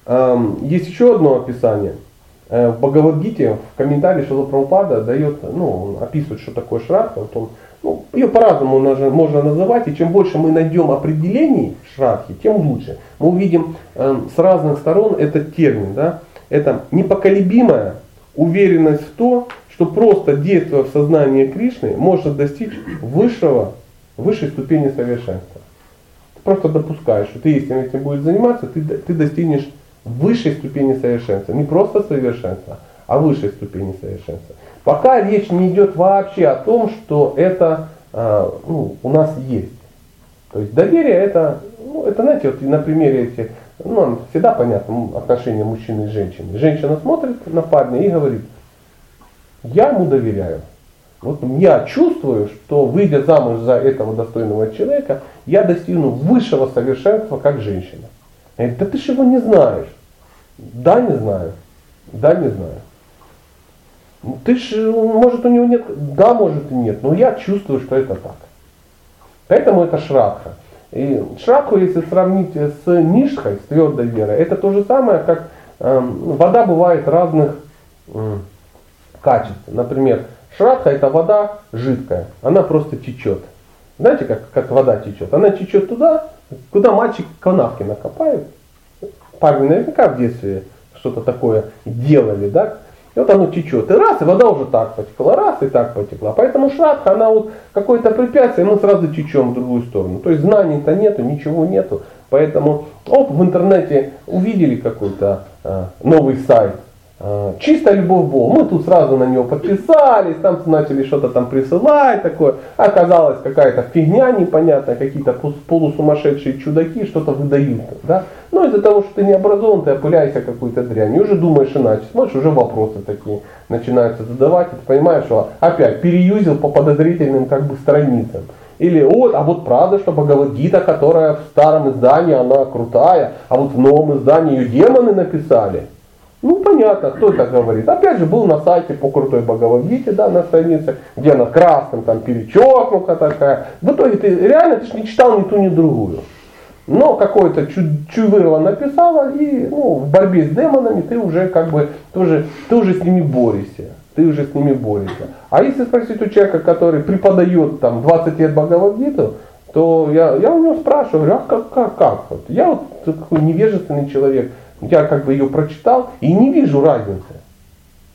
Эм, Есть еще одно описание. Э, В Бхагавадгите, в комментарии Шила Прабхупада дает, ну, он описывает, что такое шрадха. Вот он, ну, ее по-разному можно, называть, и чем больше мы найдем определений шрадхи, тем лучше. Мы увидим эм, с разных сторон этот термин. Да? Это непоколебимая уверенность в то, что просто действуя в сознании Кришны, можно достичь высшего, высшей ступени совершенства. Ты просто допускаешь, что ты если этим будешь заниматься, ты, ты достигнешь высшей ступени совершенства. Не просто совершенства, а высшей ступени совершенства. Пока речь не идет вообще о том, что это а, ну, у нас есть. То есть доверие это, ну, это знаете, вот на примере эти, ну, всегда понятно отношения мужчины и женщины. Женщина смотрит на парня и говорит, я ему доверяю. Вот я чувствую, что выйдя замуж за этого достойного человека, я достигну высшего совершенства как женщина. Я говорю, да ты же его не знаешь. Да, не знаю. Да, не знаю. Ну, Ты же, может, у него нет, да, может и нет, но я чувствую, что это так. Поэтому это шрадха. И шрадху, если сравнить с нишхой, с твердой верой, это то же самое, как эм, вода бывает разных м, качеств. Например, шрадха это вода жидкая, она просто течет. Знаете, как, как вода течет? Она течет туда, куда мальчик канавки накопает. Парни наверняка в детстве что-то такое делали, да? И вот оно течет. И раз, и вода уже так потекла, раз, и так потекла. Поэтому шрадха, она вот какое-то препятствие, мы сразу течем в другую сторону. То есть знаний-то нету, ничего нету. Поэтому, оп, в интернете увидели какой-то э, новый сайт, чистая любовь к Богу. Мы тут сразу на него подписались, там начали что-то там присылать такое. Оказалось какая-то фигня непонятная, какие-то полусумасшедшие чудаки что-то выдают. Да? Но из-за того, что ты не образован, ты опыляешься какой-то дрянью, уже думаешь иначе, смотришь, уже вопросы такие начинаются задавать, и ты понимаешь, что опять переюзил по подозрительным как бы страницам. Или вот, а вот правда, что Бхагавадгита, которая в старом издании, она крутая, а вот в новом издании ее демоны написали. Ну, понятно, кто это говорит. Опять же, был на сайте по крутой Бхагавадгите, да, на странице, где она красным там перечеркнута такая. В итоге ты реально ты ж не читал ни ту, ни другую. Но какое-то чу- чувырло написала, и ну, в борьбе с демонами ты уже как бы тоже, ты уже с ними борешься. Ты уже с ними борешься. А если спросить у человека, который преподает там 20 лет Бхагавадгиту, то я, я у него спрашиваю, а как, как, как? Вот. Я вот такой невежественный человек, я как бы ее прочитал и не вижу разницы.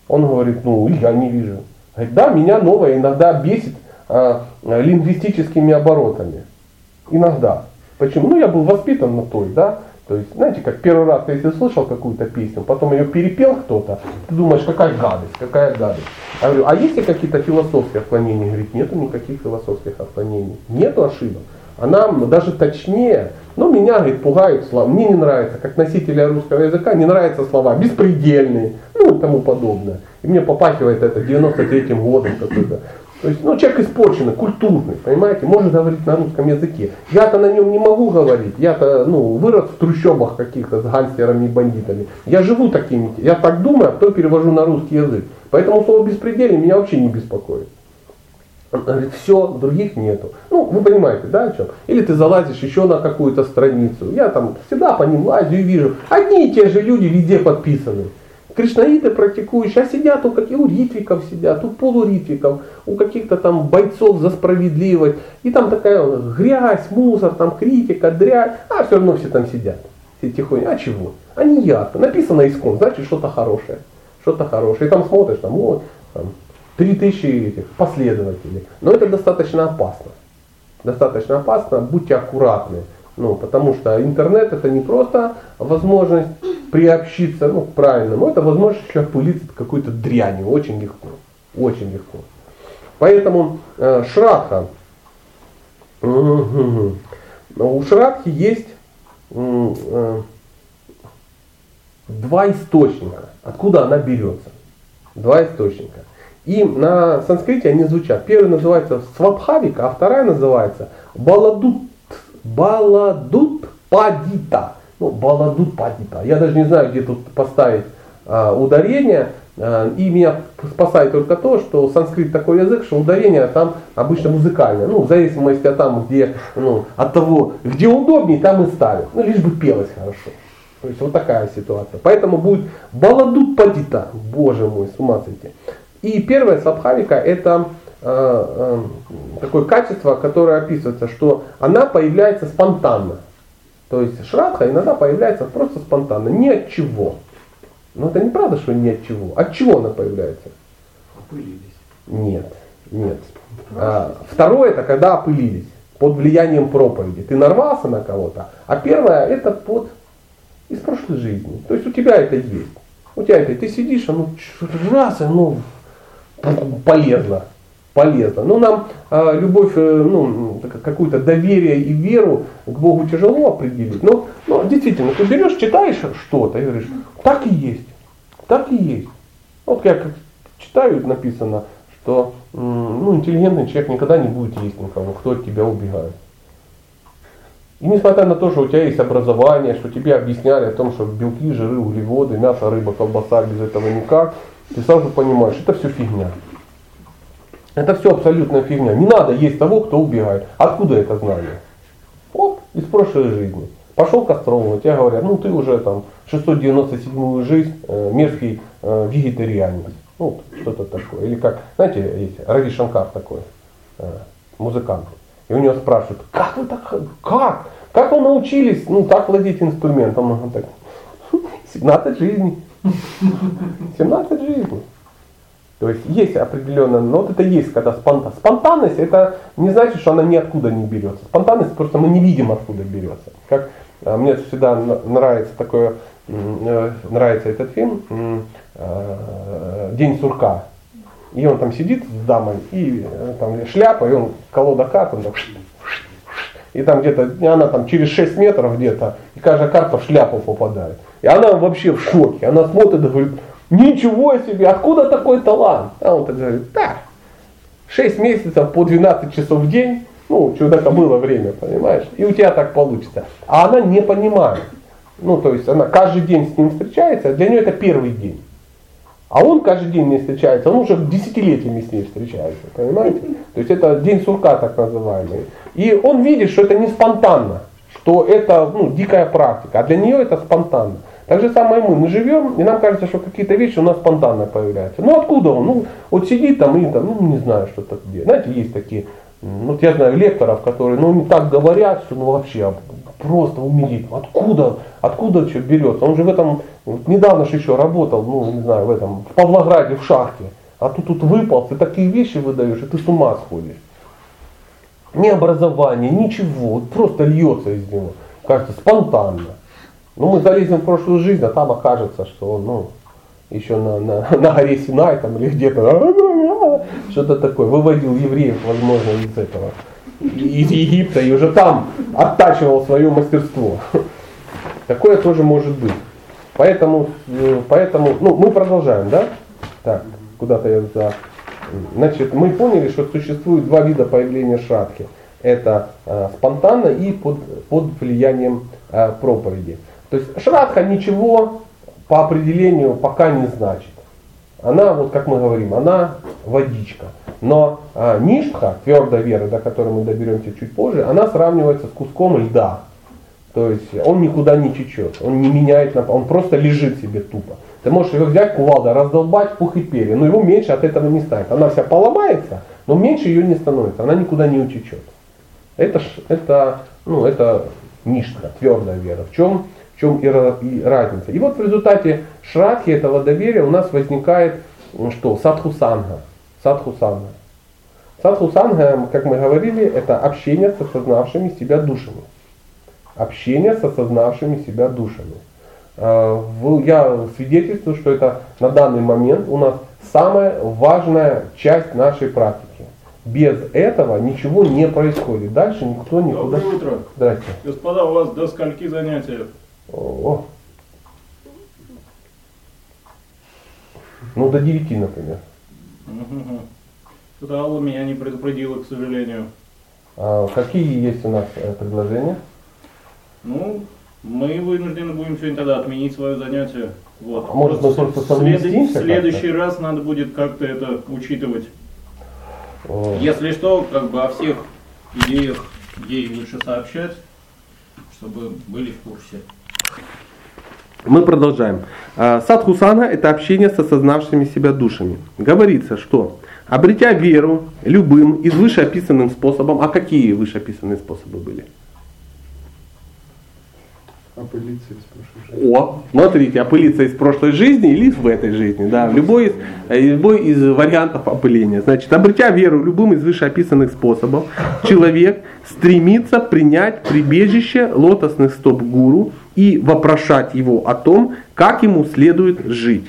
Он говорит, ну я не вижу. Говорит, да, меня новое иногда бесит а, лингвистическими оборотами. Иногда. Почему? Ну я был воспитан на той, да. То есть, знаете, как первый раз, если слышал какую-то песню, потом ее перепел кто-то, ты думаешь, какая гадость, какая гадость. Я говорю, а есть ли какие-то философские отклонения? Говорит, нету никаких философских отклонений. Нету ошибок. Она даже точнее, но меня, говорит, пугают слова. Мне не нравится, как носителя русского языка, не нравятся слова беспредельные, ну и тому подобное. И мне попахивает это 93-м годом какой-то. То есть, ну, человек испорченный, культурный, понимаете, может говорить на русском языке. Я-то на нем не могу говорить. Я-то, ну, вырос в трущобах каких-то с гангстерами и бандитами. Я живу такими, я так думаю, а потом перевожу на русский язык. Поэтому слово беспределье меня вообще не беспокоит. Он говорит, все, других нету. Ну, вы понимаете, да, о чем? Или ты залазишь еще на какую-то страницу. Я там всегда по ним лазю и вижу. Одни и те же люди везде подписаны кришнаиты практикующие, а сидят у каких у ритвиков сидят, у полуритвиков, у каких-то там бойцов за справедливость. И там такая грязь, мусор, там критика, дрянь, а все равно все там сидят. Все тихонько. А чего? Не ярко. Написано искон, значит что-то хорошее. Что-то хорошее. И там смотришь, там, вот, там, три тысячи этих последователей. Но это достаточно опасно. Достаточно опасно, будьте аккуратны. Ну, потому что интернет это не просто возможность приобщиться ну, к правильному, это возможность еще опылиться какой-то дрянью. Очень легко. Очень легко. Поэтому э, шрадха. У шрадхи есть э, два источника. Откуда она берется? Два источника. И на санскрите они звучат. Первый называется свабхавика, а вторая называется баладут Баладут падита. Ну, баладут падита. Я даже не знаю, где тут поставить а, ударение. А, и меня спасает только то, что санскрит такой язык, что ударение там обычно музыкальное. Ну, в зависимости от, там, где, ну, от того, где удобнее, там и ставят. Ну, лишь бы пелось хорошо. То есть вот такая ситуация. Поэтому будет баладут падита. Боже мой, с ума сойти. И первая сабхавика это Э, э, такое качество, которое описывается, что она появляется спонтанно. То есть шрадха иногда появляется просто спонтанно, ни от чего. Но это неправда, что ни от чего. От чего она появляется? Опылились. Нет, нет. А, второе это когда опылились под влиянием проповеди. Ты нарвался на кого-то. А первое это под из прошлой жизни. То есть у тебя это есть. У тебя это, ты сидишь, а ну раз, ну полезно полезно. Но нам э, любовь, э, ну, какую-то доверие и веру к Богу тяжело определить. Но, но действительно, ты берешь, читаешь что-то и говоришь, так и есть, так и есть. Вот я как читаю, написано, что ну, интеллигентный человек никогда не будет есть никого, кто от тебя убегает. И несмотря на то, что у тебя есть образование, что тебе объясняли о том, что белки, жиры, углеводы, мясо, рыба, колбаса, без этого никак, ты сразу понимаешь, это все фигня. Это все абсолютная фигня. Не надо есть того, кто убегает. Откуда это знание? Вот, из прошлой жизни. Пошел кастровывать, тебе говорят, ну ты уже там 697 жизнь, э, мерзкий э, вегетарианец. Ну, что-то такое. Или как, знаете, есть Рави Шанкар такой, э, музыкант. И у него спрашивают, как вы так, как? Как вы научились, ну, так владеть инструментом? Он так, 17 жизней. 17 жизней. То есть есть определенная, но вот это есть, когда спонтанность. Спонтанность это не значит, что она ниоткуда не берется. Спонтанность просто мы не видим, откуда берется. Как а, мне всегда нравится такое, э, нравится этот фильм э, День сурка. И он там сидит с дамой, и э, там шляпа, и он колода карт, он так, и там где-то, она там через 6 метров где-то, и каждая карта в шляпу попадает. И она вообще в шоке. Она смотрит и говорит, Ничего себе, откуда такой талант? А он так говорит, да, 6 месяцев по 12 часов в день, ну, человека было время, понимаешь, и у тебя так получится. А она не понимает. Ну, то есть она каждый день с ним встречается, для нее это первый день. А он каждый день не встречается, он уже десятилетиями с ней встречается, понимаете? То есть это день сурка так называемый. И он видит, что это не спонтанно, что это ну, дикая практика, а для нее это спонтанно. Так же самое мы. Мы живем, и нам кажется, что какие-то вещи у нас спонтанно появляются. Ну откуда он? Ну вот сидит там и там, ну не знаю, что так где. Знаете, есть такие м, вот я знаю лекторов, которые, ну, не так говорят, что ну вообще просто умереть. Откуда, откуда что берется? Он же в этом, вот недавно же еще работал, ну, не знаю, в этом, в Павлограде, в шахте. А тут тут выпал, ты такие вещи выдаешь, и ты с ума сходишь. Ни образования, ничего, вот просто льется из него. Кажется, спонтанно. Ну, мы залезем в прошлую жизнь, а там окажется, что ну, еще на, на, на горе Синай там или где-то, что-то такое, выводил евреев, возможно, из этого, из Египта, и уже там оттачивал свое мастерство. Такое тоже может быть. Поэтому, э, поэтому, ну, мы продолжаем, да? Так, куда-то я за... Значит, мы поняли, что существует два вида появления шатки. Это э, спонтанно и под, под влиянием э, проповеди. То есть шрадха ничего по определению пока не значит. Она, вот как мы говорим, она водичка. Но э, ништха, твердая вера, до которой мы доберемся чуть позже, она сравнивается с куском льда. То есть он никуда не течет, он не меняет, он просто лежит себе тупо. Ты можешь его взять, кувалда, раздолбать пух и перья, но его меньше от этого не станет. Она вся поломается, но меньше ее не становится, она никуда не утечет. Это, ж- это, ну, это ништха, твердая вера. В чем, в чем и, ра- и разница? И вот в результате шрадхи этого доверия у нас возникает что? Садхусанга. Садхусанга. Садхусанга, как мы говорили, это общение с осознавшими себя душами. Общение с осознавшими себя душами. В- Я свидетельствую, что это на данный момент у нас самая важная часть нашей практики. Без этого ничего не происходит. Дальше никто никуда... Доброе утро. Здрасте. Господа, у вас до скольки занятия? О. Ну, до 9, например. Что-то Алла меня не предупредила, к сожалению. А какие есть у нас э, предложения? Ну, мы вынуждены будем сегодня тогда отменить свое занятие. Вот. А может, мы просто совместимся в следующий раз надо будет как-то это учитывать. О. Если что, как бы о всех идеях ей лучше сообщать, чтобы были в курсе. Мы продолжаем. А, Садхусана – это общение с осознавшими себя душами. Говорится, что обретя веру любым из вышеописанным способом, а какие вышеописанные способы были? Прошлой жизни. О, смотрите, опылиться из прошлой жизни или в этой жизни, да, любой из, э, любой из вариантов опыления. Значит, обретя веру любым из вышеописанных способов, человек стремится принять прибежище лотосных стоп гуру и вопрошать его о том, как ему следует жить.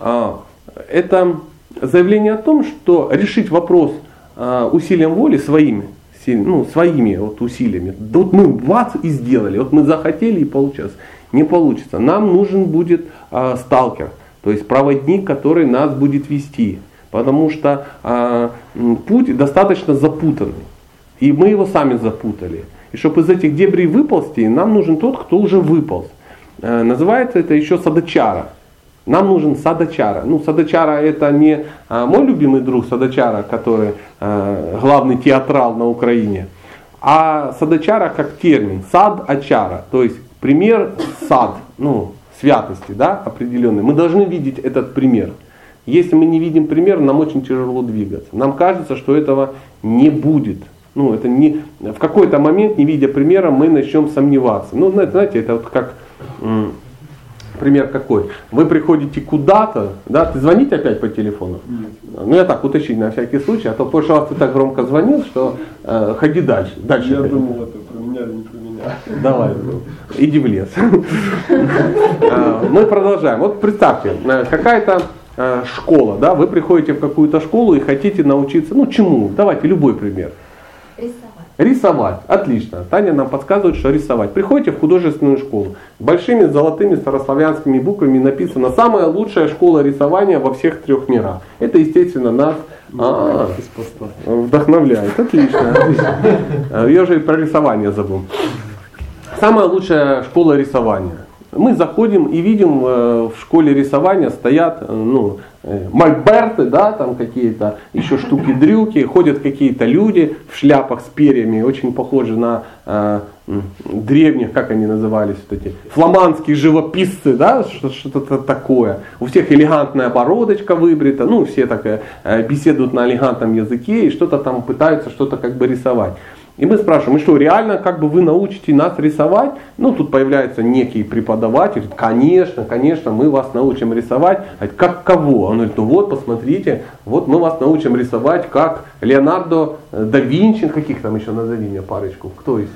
А, Это заявление о том, что решить вопрос а, усилием воли своими, ну, своими вот усилиями. Вот мы вас и сделали, вот мы захотели и получилось. Не получится. Нам нужен будет а, сталкер, то есть проводник, который нас будет вести. Потому что м, путь достаточно запутанный. И мы его сами запутали. И чтобы из этих дебрей выползти, нам нужен тот, кто уже выполз. Э, Называется это еще садачара. Нам нужен садачара. Ну, садачара это не а, мой любимый друг садачара, который а, главный театрал на Украине, а садачара как термин, сад-ачара, то есть пример сад, ну, святости, да, определенный. Мы должны видеть этот пример. Если мы не видим пример, нам очень тяжело двигаться. Нам кажется, что этого не будет. Ну, это не, в какой-то момент, не видя примера, мы начнем сомневаться. Ну, знаете, знаете, это вот как, пример какой? Вы приходите куда-то, да, ты звоните опять по телефону? Ну, я так уточнить на всякий случай, а то в прошлый раз ты так громко звонил, что э, ходи дальше. дальше Я ходи. думал, это про меня или не про меня. Давай, иди в лес. А, Мы продолжаем. Вот представьте, э, какая-то э, школа, да, вы приходите в какую-то школу и хотите научиться, ну чему? Давайте любой пример. Рисовать. Отлично. Таня нам подсказывает, что рисовать. Приходите в художественную школу. Большими золотыми старославянскими буквами написано «Самая лучшая школа рисования во всех трех мирах». Это, естественно, нас а, вдохновляет. Отлично. отлично. Я же и про рисование забыл. Самая лучшая школа рисования. Мы заходим и видим э, в школе рисования стоят э, ну, э, мольберты, да, там какие-то еще штуки-дрюки, ходят какие-то люди в шляпах с перьями, очень похожи на э, древних, как они назывались, вот эти фламандские живописцы, да, что- что-то такое. У всех элегантная бородочка выбрита, ну, все так э, беседуют на элегантном языке и что-то там пытаются что-то как бы рисовать. И мы спрашиваем, и что, реально как бы вы научите нас рисовать? Ну, тут появляется некий преподаватель, говорит, конечно, конечно, мы вас научим рисовать. Говорит, как кого? Он говорит, ну вот, посмотрите, вот мы вас научим рисовать, как Леонардо э, да Винчи, каких там еще, назови мне парочку, кто из?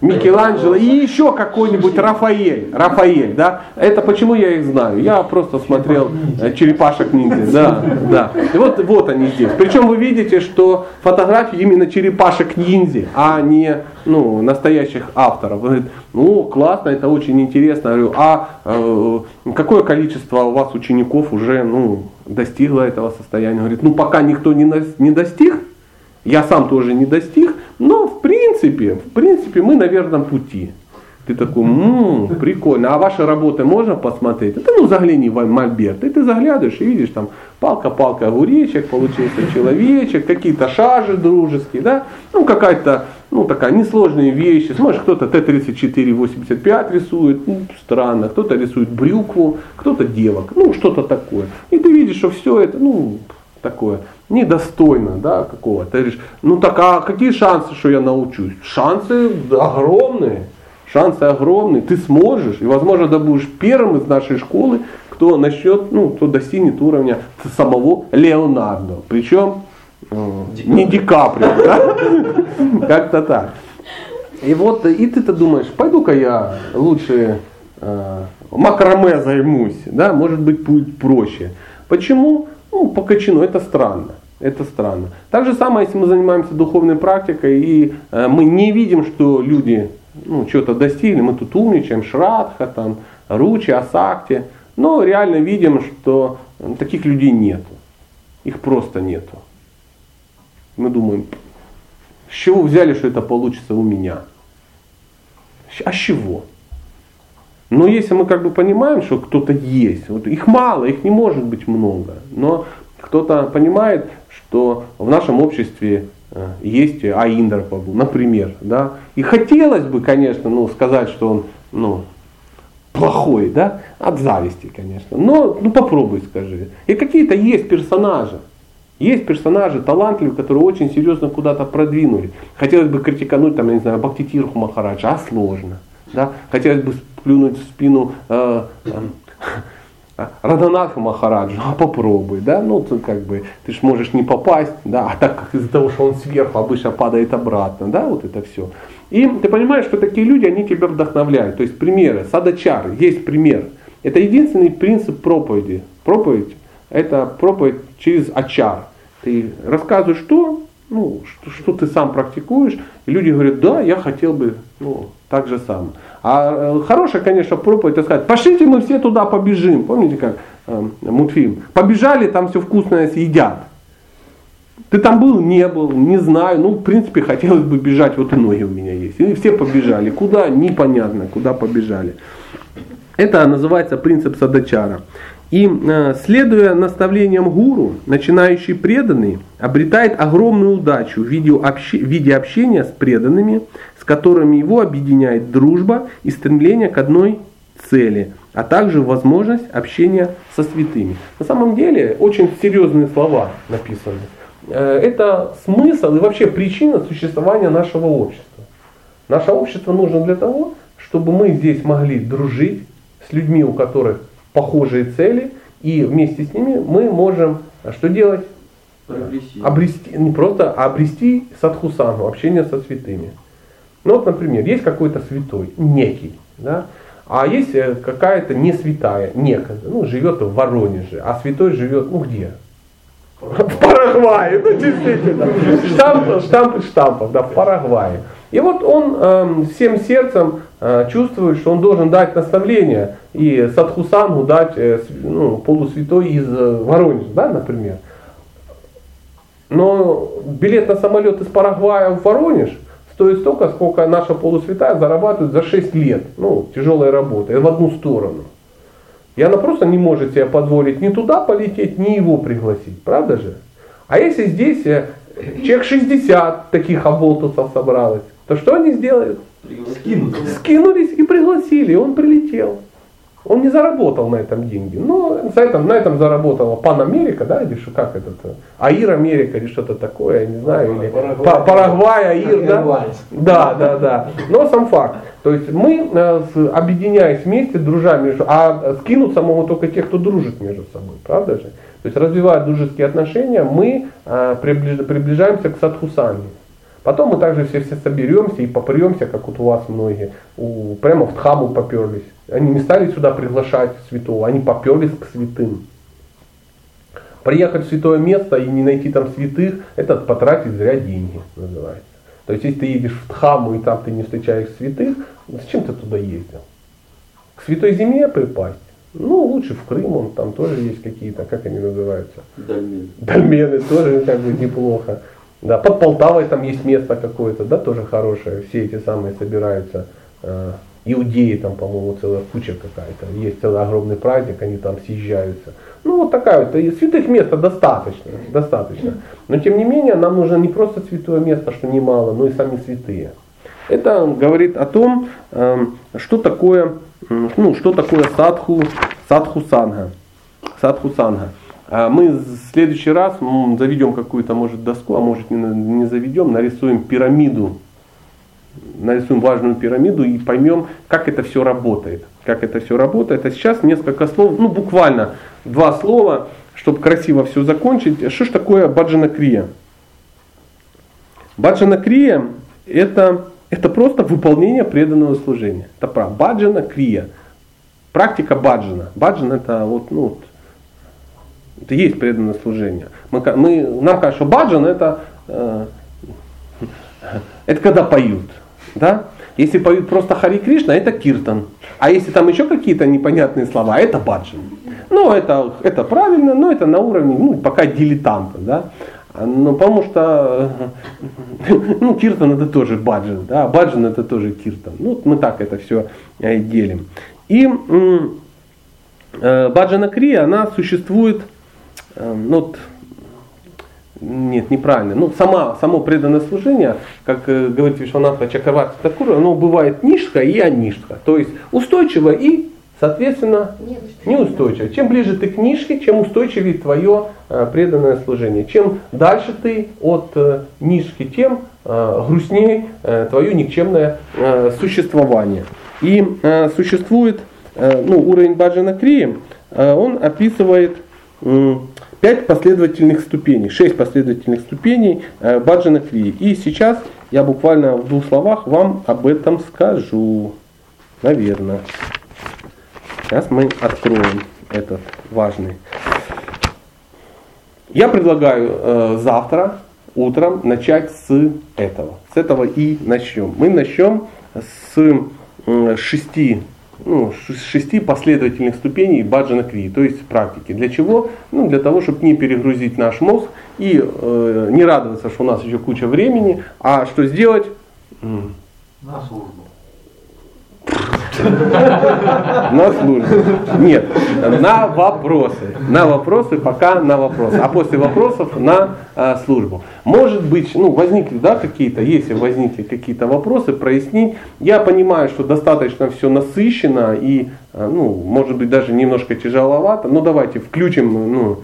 Микеланджело и еще какой-нибудь Рафаэль. Рафаэль, да? Это почему я их знаю? Я просто смотрел э, черепашек ниндзя. Да, да. И вот, вот они здесь. Причем вы видите, что фотографии именно черепашек ниндзя, а не ну, настоящих авторов. Вы говорите, ну классно, это очень интересно. Я говорю, а э, какое количество у вас учеников уже ну, достигло этого состояния? Он говорит, ну пока никто не, нас- не достиг, я сам тоже не достиг, но в принципе, в принципе мы на верном пути. Ты такой, м прикольно, а ваши работы можно посмотреть? Это ну загляни в мольберт, и ты заглядываешь и видишь там палка-палка огуречек, получился человечек, какие-то шажи дружеские, да, ну какая-то, ну такая несложные вещи. Смотришь, кто-то Т-34-85 рисует, ну, странно, кто-то рисует брюкву, кто-то девок, ну что-то такое. И ты видишь, что все это, ну, такое недостойно, да, какого-то. Ты говоришь, ну так а какие шансы, что я научусь? Шансы огромные. Шансы огромные, ты сможешь, и возможно ты будешь первым из нашей школы, кто начнет, ну, кто достигнет уровня самого Леонардо. Причем э, не Ди Каприо, да? Как-то так. И вот, и ты-то думаешь, пойду-ка я лучше э, макраме займусь, да, может быть будет проще. Почему? Ну, по качану, это странно. Это странно. Так же самое, если мы занимаемся духовной практикой, и э, мы не видим, что люди ну, что-то достигли, мы тут умничаем, шрадха, там, ручи, асакти, но реально видим, что э, таких людей нету. Их просто нету. Мы думаем, с чего взяли, что это получится у меня? А с чего? Но если мы как бы понимаем, что кто-то есть, вот их мало, их не может быть много, но кто-то понимает, что в нашем обществе э, есть Аиндра например, да, и хотелось бы, конечно, ну, сказать, что он, ну, плохой, да, от зависти, конечно, но, ну, попробуй скажи. И какие-то есть персонажи, есть персонажи талантливые, которые очень серьезно куда-то продвинули. Хотелось бы критикануть, там, я не знаю, Бхактитирху Махараджа, а сложно. Да? Хотелось бы плюнуть в спину э, э, Радhanатха Махараджа, а попробуй, да, ну ты как бы, ты ж можешь не попасть, да, а так как из-за того, что он сверху обычно падает обратно, да, вот это все. И ты понимаешь, что такие люди, они тебя вдохновляют. То есть примеры, садачар, есть пример. Это единственный принцип проповеди. Проповедь это проповедь через ачар. Ты рассказываешь что, ну, что, что ты сам практикуешь, и люди говорят, да, я хотел бы ну, так же самое. А э, хорошая, конечно, проповедь, это сказать, пошлите мы все туда побежим. Помните, как э, мультфильм? Побежали, там все вкусное съедят. Ты там был, не был, не знаю. Ну, в принципе, хотелось бы бежать, вот и ноги у меня есть. И все побежали. Куда? Непонятно, куда побежали. Это называется принцип садачара. И э, следуя наставлениям гуру, начинающий преданный обретает огромную удачу в виде, общения с преданными, с которыми его объединяет дружба и стремление к одной цели, а также возможность общения со святыми. На самом деле очень серьезные слова написаны. Э, Это смысл и вообще причина существования нашего общества. Наше общество нужно для того, чтобы мы здесь могли дружить с людьми, у которых похожие цели, и вместе с ними мы можем а, что делать? Прогрессивно. Обрести, не просто, а обрести садхусану, общение со святыми. Ну вот, например, есть какой-то святой, некий, да, а есть э, какая-то не святая, некогда, ну, живет в Воронеже, а святой живет, ну, где? В Парагвае, ну действительно. Штамп, штамп штампов, да, в Парагвае. И вот он эм, всем сердцем э, чувствует, что он должен дать наставление и Садхусангу дать э, ну, полусвятой из э, Воронежа, да, например. Но билет на самолет из Парагвая в Воронеж стоит столько, сколько наша полусвятая зарабатывает за 6 лет. Ну, тяжелой работы, в одну сторону. И она просто не может себе позволить ни туда полететь, ни его пригласить. Правда же? А если здесь э, человек 60 таких оболтусов собралось, то что они сделают? Скинут. Скинулись и пригласили, и он прилетел. Он не заработал на этом деньги. Но за этом, на этом заработала Пан Америка, да, или что, как это? Аир Америка или что-то такое, я не знаю. Или Парагвай. Па- Парагвай, Аир, да? Да, да, да. Но сам факт. То есть мы, э, объединяясь вместе, дружа между... А скинуться могут только те, кто дружит между собой, правда же? То есть развивая дружеские отношения, мы э, приближ- приближаемся к садхусанге. Потом мы также все, все соберемся и попремся, как вот у вас многие, у, прямо в Дхаму поперлись. Они не стали сюда приглашать святого, они поперлись к святым. Приехать в святое место и не найти там святых, это потратить зря деньги, называется. То есть, если ты едешь в Дхаму и там ты не встречаешь святых, зачем ты туда ездил? К святой земле припасть? Ну, лучше в Крым, он там тоже есть какие-то, как они называются? Дальмен. Дольмены тоже как бы неплохо. Да, под Полтавой там есть место какое-то, да, тоже хорошее. Все эти самые собираются. э, иудеи там, по-моему, целая куча какая-то. Есть целый огромный праздник, они там съезжаются. Ну, вот такая вот. И святых мест достаточно, достаточно. Но, тем не менее, нам нужно не просто святое место, что немало, но и сами святые. Это говорит о том, эм, что такое, ну, что такое садху, садху санга. Садху санга. А Мы в следующий раз м, заведем какую-то, может, доску, а может не, заведем, нарисуем пирамиду, нарисуем важную пирамиду и поймем, как это все работает. Как это все работает. А сейчас несколько слов, ну буквально два слова, чтобы красиво все закончить. Что ж такое баджана крия? Баджана крия это, это просто выполнение преданного служения. Это про баджана крия. Практика баджана. Баджан это вот, ну, это есть преданное служение. Мы, мы, нам кажется, что баджан это, э, это когда поют. Да? Если поют просто Хари Кришна, это киртан. А если там еще какие-то непонятные слова, это баджан. Ну, это, это правильно, но это на уровне, ну, пока дилетанта, да. А, Ну, потому что, ну, киртан это тоже баджан, да, баджан это тоже киртан. Ну, вот мы так это все делим. И э, баджана крия, она существует, Эм, ну, нет, неправильно. Ну, сама, само преданное служение, как э, говорит Вишванатха Чакраварти Такура, оно бывает нишка и анишка. То есть устойчиво и, соответственно, неустойчиво. Чем ближе ты к нишке, чем устойчивее твое э, преданное служение. Чем дальше ты от э, нишки, тем э, грустнее э, твое никчемное э, существование. И э, существует э, ну, уровень Баджана Крии, э, он описывает э, пять последовательных ступеней, шесть последовательных ступеней э, Баджана Крии. И сейчас я буквально в двух словах вам об этом скажу. Наверное. Сейчас мы откроем этот важный. Я предлагаю э, завтра утром начать с этого. С этого и начнем. Мы начнем с э, шести ну, шести последовательных ступеней баджана кри, то есть практики. Для чего? Ну, для того, чтобы не перегрузить наш мозг и э, не радоваться, что у нас еще куча времени, а что сделать? На службу. На службу. Нет, на вопросы. На вопросы, пока на вопросы. А после вопросов на а, службу. Может быть, ну, возникли, да, какие-то, если возникли какие-то вопросы, прояснить. Я понимаю, что достаточно все насыщенно и, а, ну, может быть, даже немножко тяжеловато. Но давайте включим, ну,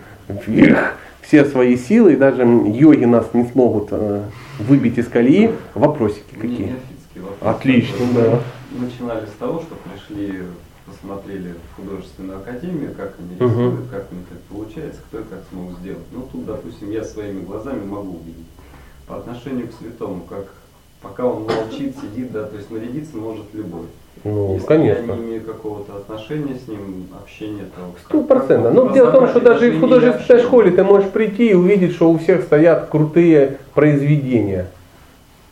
вверх все свои силы, и даже йоги нас не смогут э, выбить из колеи. Вопросики какие? Отлично, да. Начинали с того, что пришли, посмотрели в художественную академию, как они рисуют, как у них это получается, кто и как смог сделать. Ну тут, допустим, я своими глазами могу увидеть. По отношению к святому, как пока он молчит, сидит, да, то есть нарядиться может любой. Ну, Если конечно. я не имею какого-то отношения с ним, общения, то... Сто процентов. Ну, дело в том, что даже в художественной школе ты можешь прийти и увидеть, что у всех стоят крутые произведения.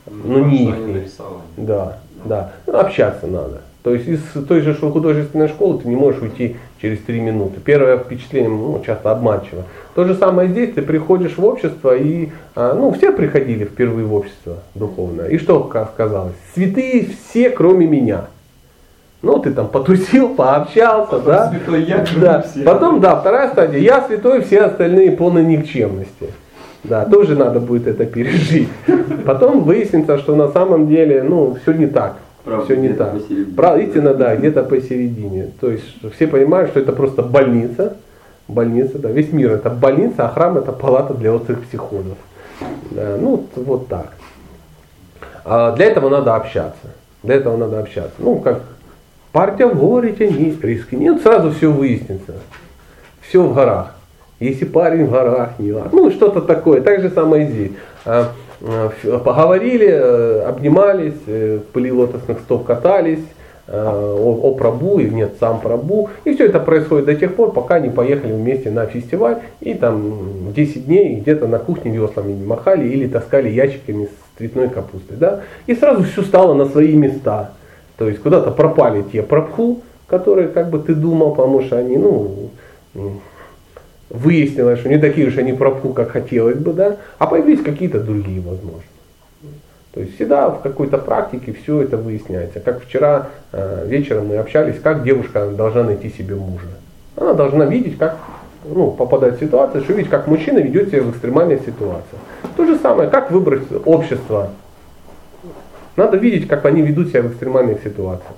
Ну, Ну, не нарисовали. Да, да. Ну, общаться надо. То есть из той же художественной школы ты не можешь уйти через три минуты. Первое впечатление ну, часто обманчиво. То же самое здесь, ты приходишь в общество и, а, ну, все приходили впервые в общество духовное. И что ка- сказалось? Святые все, кроме меня. Ну, ты там потусил, пообщался, Потом да? святой я, да. всех. Потом, да, вторая стадия. Я святой, все остальные полной никчемности. Да, тоже надо будет это пережить. Потом выяснится, что на самом деле, ну, все не так. Правда, все не так. Правда, истина, да, где-то посередине. То есть все понимают, что это просто больница. Больница, да. Весь мир это больница, а храм это палата для острых психозов. Да, ну, вот так. А для этого надо общаться. Для этого надо общаться. Ну, как партия в горе тяни, риски нет, сразу все выяснится. Все в горах. Если парень в горах, не ладно. Ну, что-то такое. Так же самое здесь. А, а, Поговорили, э, обнимались, э, пыли лотосных стоп катались, э, о, о Прабу, и нет, сам Прабу. И все это происходит до тех пор, пока не поехали вместе на фестиваль и там 10 дней где-то на кухне веслами махали или таскали ящиками с цветной капустой. Да? И сразу все стало на свои места. То есть куда-то пропали те прабху, которые как бы ты думал, потому что они, ну, выяснилось, что не такие уж они прабху, как хотелось бы, да, а появились какие-то другие возможности. То есть всегда в какой-то практике все это выясняется. Как вчера э, вечером мы общались, как девушка должна найти себе мужа. Она должна видеть, как ну, попадает в ситуацию, что видеть, как мужчина ведет себя в экстремальной ситуации. То же самое, как выбрать общество. Надо видеть, как они ведут себя в экстремальных ситуациях.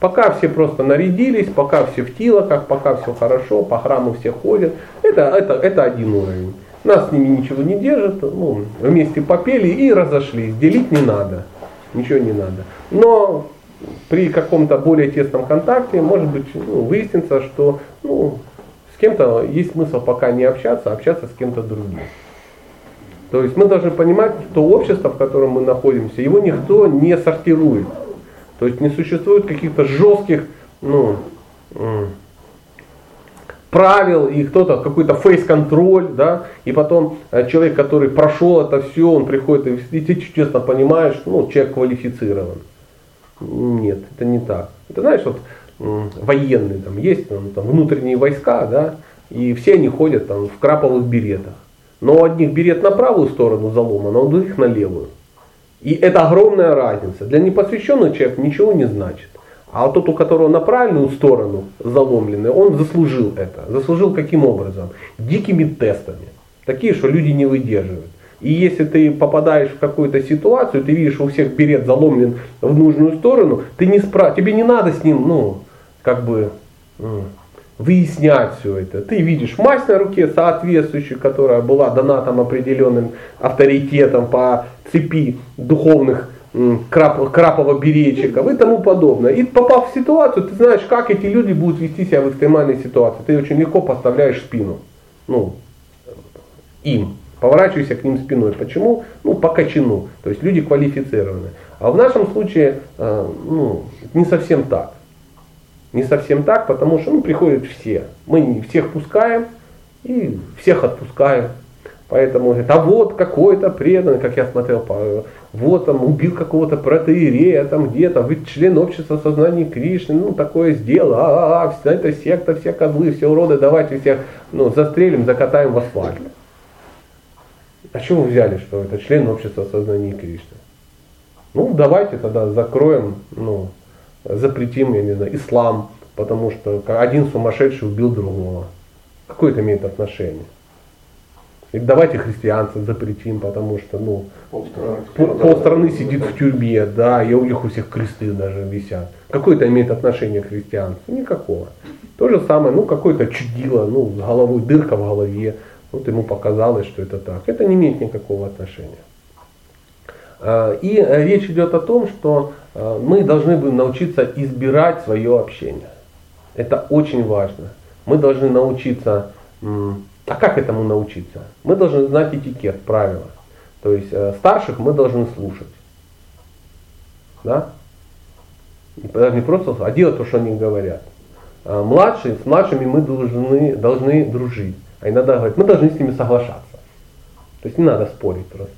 Пока все просто нарядились, пока все в тилоках, пока все хорошо, по храму все ходят, это, это, это один уровень. Нас с ними ничего не держит, ну, вместе попели и разошлись. Делить не надо, ничего не надо. Но при каком-то более тесном контакте, может быть, ну, выяснится, что ну, с кем-то есть смысл пока не общаться, а общаться с кем-то другим. То есть мы должны понимать, что общество, в котором мы находимся, его никто не сортирует. То есть не существует каких-то жестких ну, правил, и кто-то какой-то фейс-контроль, да, и потом э, человек, который прошел это все, он приходит и, ты честно понимаешь, ну, человек квалифицирован. Нет, это не так. Это знаешь, вот военные там есть, там, там внутренние войска, да, и все они ходят там в краповых беретах. Но у одних берет на правую сторону заломан, а у других на левую. И это огромная разница. Для непосвященного человека ничего не значит. А тот, у которого на правильную сторону заломленный, он заслужил это. Заслужил каким образом? Дикими тестами. Такие, что люди не выдерживают. И если ты попадаешь в какую-то ситуацию, ты видишь, у всех берет заломлен в нужную сторону, ты не спра... тебе не надо с ним, ну, как бы, м, выяснять все это. Ты видишь мазь на руке соответствующую, которая была дана там определенным авторитетом по цепи духовных крап, крапово-беречиков и тому подобное. И попав в ситуацию, ты знаешь, как эти люди будут вести себя в экстремальной ситуации. Ты очень легко поставляешь спину. Ну, им. Поворачивайся к ним спиной. Почему? Ну, по качану. То есть люди квалифицированы. А в нашем случае, э, ну, не совсем так. Не совсем так, потому что ну, приходят все. Мы всех пускаем и всех отпускаем. Поэтому говорит, а вот какой-то преданный, как я смотрел, вот там убил какого-то протеерея там где-то, вы член общества сознания Кришны, ну такое сделал, а, а, а, эта секта, все козлы, все уроды, давайте всех ну, застрелим, закатаем в асфальт. А что вы взяли, что это член общества сознания Кришны? Ну, давайте тогда закроем, ну, запретим, я не знаю, ислам, потому что один сумасшедший убил другого. Какое это имеет отношение? И давайте христианцев запретим, потому что, ну, Полстраны. пол- полстраны сидит в тюрьме, да, и у них у всех кресты даже висят. Какое это имеет отношение к христианству? Никакого. То же самое, ну, какое-то чудило, ну, с головой, дырка в голове, вот ему показалось, что это так. Это не имеет никакого отношения. А, И э, речь идет о том, что э, мы должны будем научиться избирать свое общение. Это очень важно. Мы должны научиться, а как этому научиться? Мы должны знать этикет, правила. То есть э, старших мы должны слушать. Да? Даже не просто а делать то, что они говорят. Младшие, с младшими мы должны, должны дружить. А иногда говорят, мы должны с ними соглашаться. То есть не надо спорить просто.